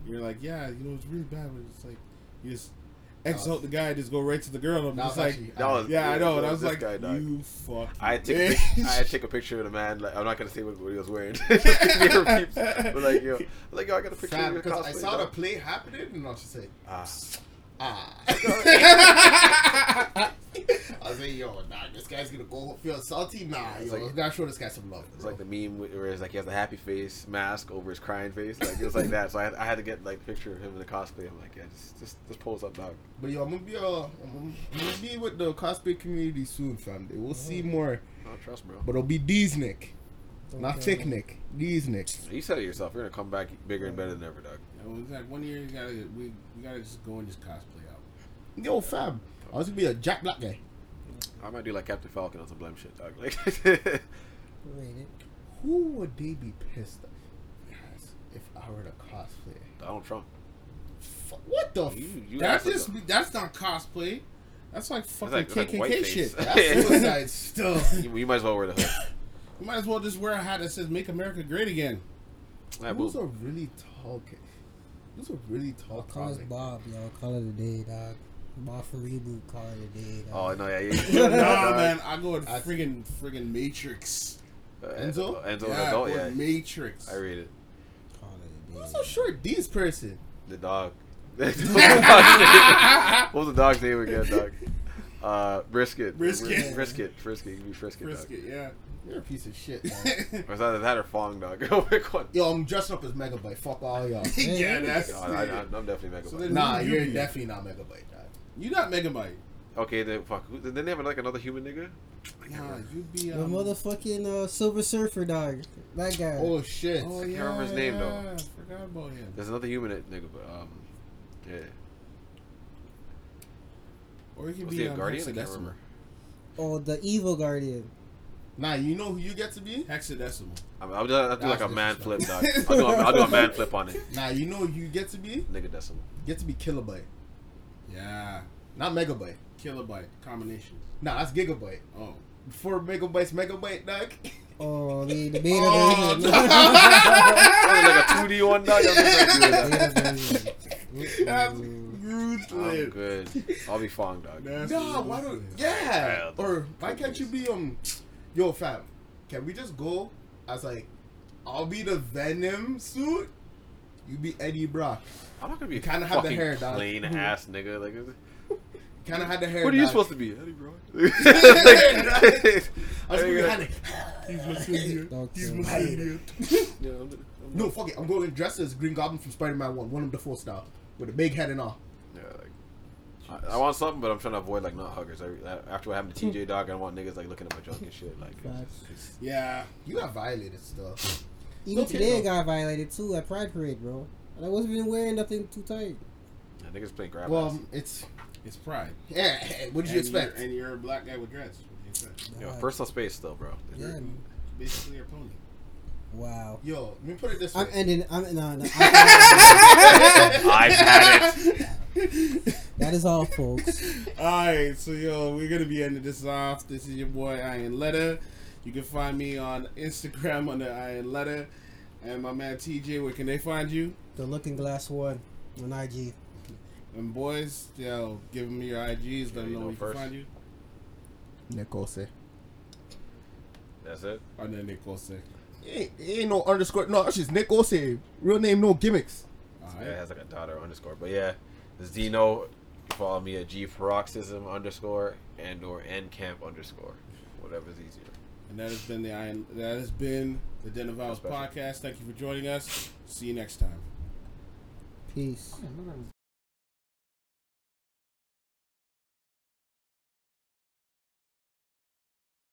You're like, yeah, you know, it's really bad but it's like you just exalt the guy, and just go right to the girl. And I'm just like, actually- That was- yeah, I know. And I was like, guy, dog. you fuck. I had to take a I had to take a picture of the man. Like, I'm not gonna say what, what he was wearing. Just to give her peeps. But like, yo, like, yo, I got a picture Fam, of your because I cosplay, saw the play happening, and I was just like, Ah, ah. [LAUGHS] I was like, yo, nah, this guy's gonna go feel salty. Nah, It's yo, like- gotta show this guy some love. it's bro. like the meme where it's like he has a happy face mask over his crying face. Like it was like that. So I had, I had to get like a picture of him in the cosplay. I'm like, yeah, just just just pose up, dog. But yo, I'm gonna be uh, I'm gonna be with the cosplay community soon, fam. They will see more, Oh, trust, bro. but it'll be these Nick, not Okay. thick Nick. These Nicks. You said it yourself. You're gonna come back bigger and better than ever, dog. You know, it's like one year you gotta we, we gotta just go and just cosplay out. Yo, fam, I was gonna be a Jack Black guy. I might do like Captain Falcon on some blame shit, dog. Like, Rated. [LAUGHS] Who would they be pissed at if I were to cosplay? Donald Trump. Fu- What the? F- You, you That's asked us, just that's not cosplay. That's like fucking like- KKK like whiteface. shit. That's [LAUGHS] suicide stuff. you, [LAUGHS] you might as well wear the hood. You might as well just wear a hat that says "Make America Great Again." Yeah, Who's boo. a really tall kid? Who's a really tall Call us comic? Bob, yo. Call it a day, dog. Bob for reboot. Call it a day, Oh no, yeah, yeah. [LAUGHS] nah, man, I go with I- friggin' friggin' Matrix. Uh, Enzo? Enzo, yeah, adult, or yeah. Matrix. I read it. Call it a day. Who's so short? These person. The dog. [LAUGHS] [LAUGHS] what was the dog's name? What was the dog's name again, dog? Uh, brisket. Brisket. Brisket. Brisket. Give me brisket, Brisket, yeah. You're a piece of shit. Man. dog. Or is that that or Phong, dog? [LAUGHS] Which one? Yo, I'm dressed up as Megabyte. Fuck all y'all. [LAUGHS] yeah, that's. No, I, I, I'm definitely Megabyte. So Nah, you you're be? definitely not Megabyte, dog. you not Megabyte. okay, then fuck. Who- Didn't they have like another human nigga? Nah, you be The um, motherfucking uh, Silver Surfer, dog. That guy. Oh shit. Oh I can't remember his name, though. yeah, Forgot about him. There's another human nigga, but um, yeah. Or he could Was be he a um, guardian? I can't remember. Oh, the evil guardian. Nah, you know who you get to be? Hexadecimal. I'm, I'll do, I'll do like a man flip, dog. I'll do a, I'll do a man flip on it. [LAUGHS] Nah, you know who you get to be? Nigga decimal. You get to be Kilobyte, Yeah, not Megabyte. kilobyte combination. Nah, that's Gigabyte. Oh, Before Megabyte's Megabyte, dog. Oh, [LAUGHS] the, the beta Oh, version. [LAUGHS] Like a 2D one, dog. I'm just like, dude, beta version. that's Ooh. I'm good. I'll be Phong, dog. That's Nah, why don't? Yeah. Yeah, Or why can't you be um? Yo, fam, can we just go as like, I'll be the Venom suit. You be Eddie Brock. I'm not gonna be You kinda have the fucking hair, dog. plain [LAUGHS] ass nigga. Like, Kind of had the hair. what are you dog. supposed to be, Eddie, bro? [LAUGHS] [LAUGHS] I was gonna have He's my He's too. my senior. Yeah, I'm, I'm, No, fuck it. I'm going dressed as Green Goblin from Spider-Man One, one of the four style, with a big head and all. Yeah, like, I, I want something, but I'm trying to avoid like not huggers. I, after what happened to TJ Dog, I don't want niggas like looking at my junk and shit. Like, it's, it's, Yeah. You got violated stuff. Even Okay, today, I got violated too at Pride Parade, bro. And I wasn't even wearing nothing too tight. I think it's playing grab Well, ass. it's It's pride. yeah. [LAUGHS] What did you expect? You're, and you're a black guy with dreads. What do you expect? Yo, God. personal space still, bro. Yeah, man. Basically, your pony. Wow. Yo, let me put it this way. I'm ending. I'm no, no. [LAUGHS] [LAUGHS] I- I've had it. That is all, folks. Alright, so yo, we're gonna be ending this off. This is your boy Ironletta. You can find me on Instagram under Ironletta. And my man TJ, where can they find you? The Looking Glass one on IG. And boys, yo, give them your IGs, let Yeah, them know know where you can find you. Nicole That's it. And then Nick Osei. Ain't, ain't no underscore. No, that's just Nick Osei. Real name, no gimmicks. Alright. Yeah, it has like a daughter underscore. But yeah, Zeno. Follow me at G Paroxysm underscore and or N Camp underscore. Whatever's easier. And that has been the Iron that has been the Den of Owls podcast. Thank you for joining us. See you next time. Peace.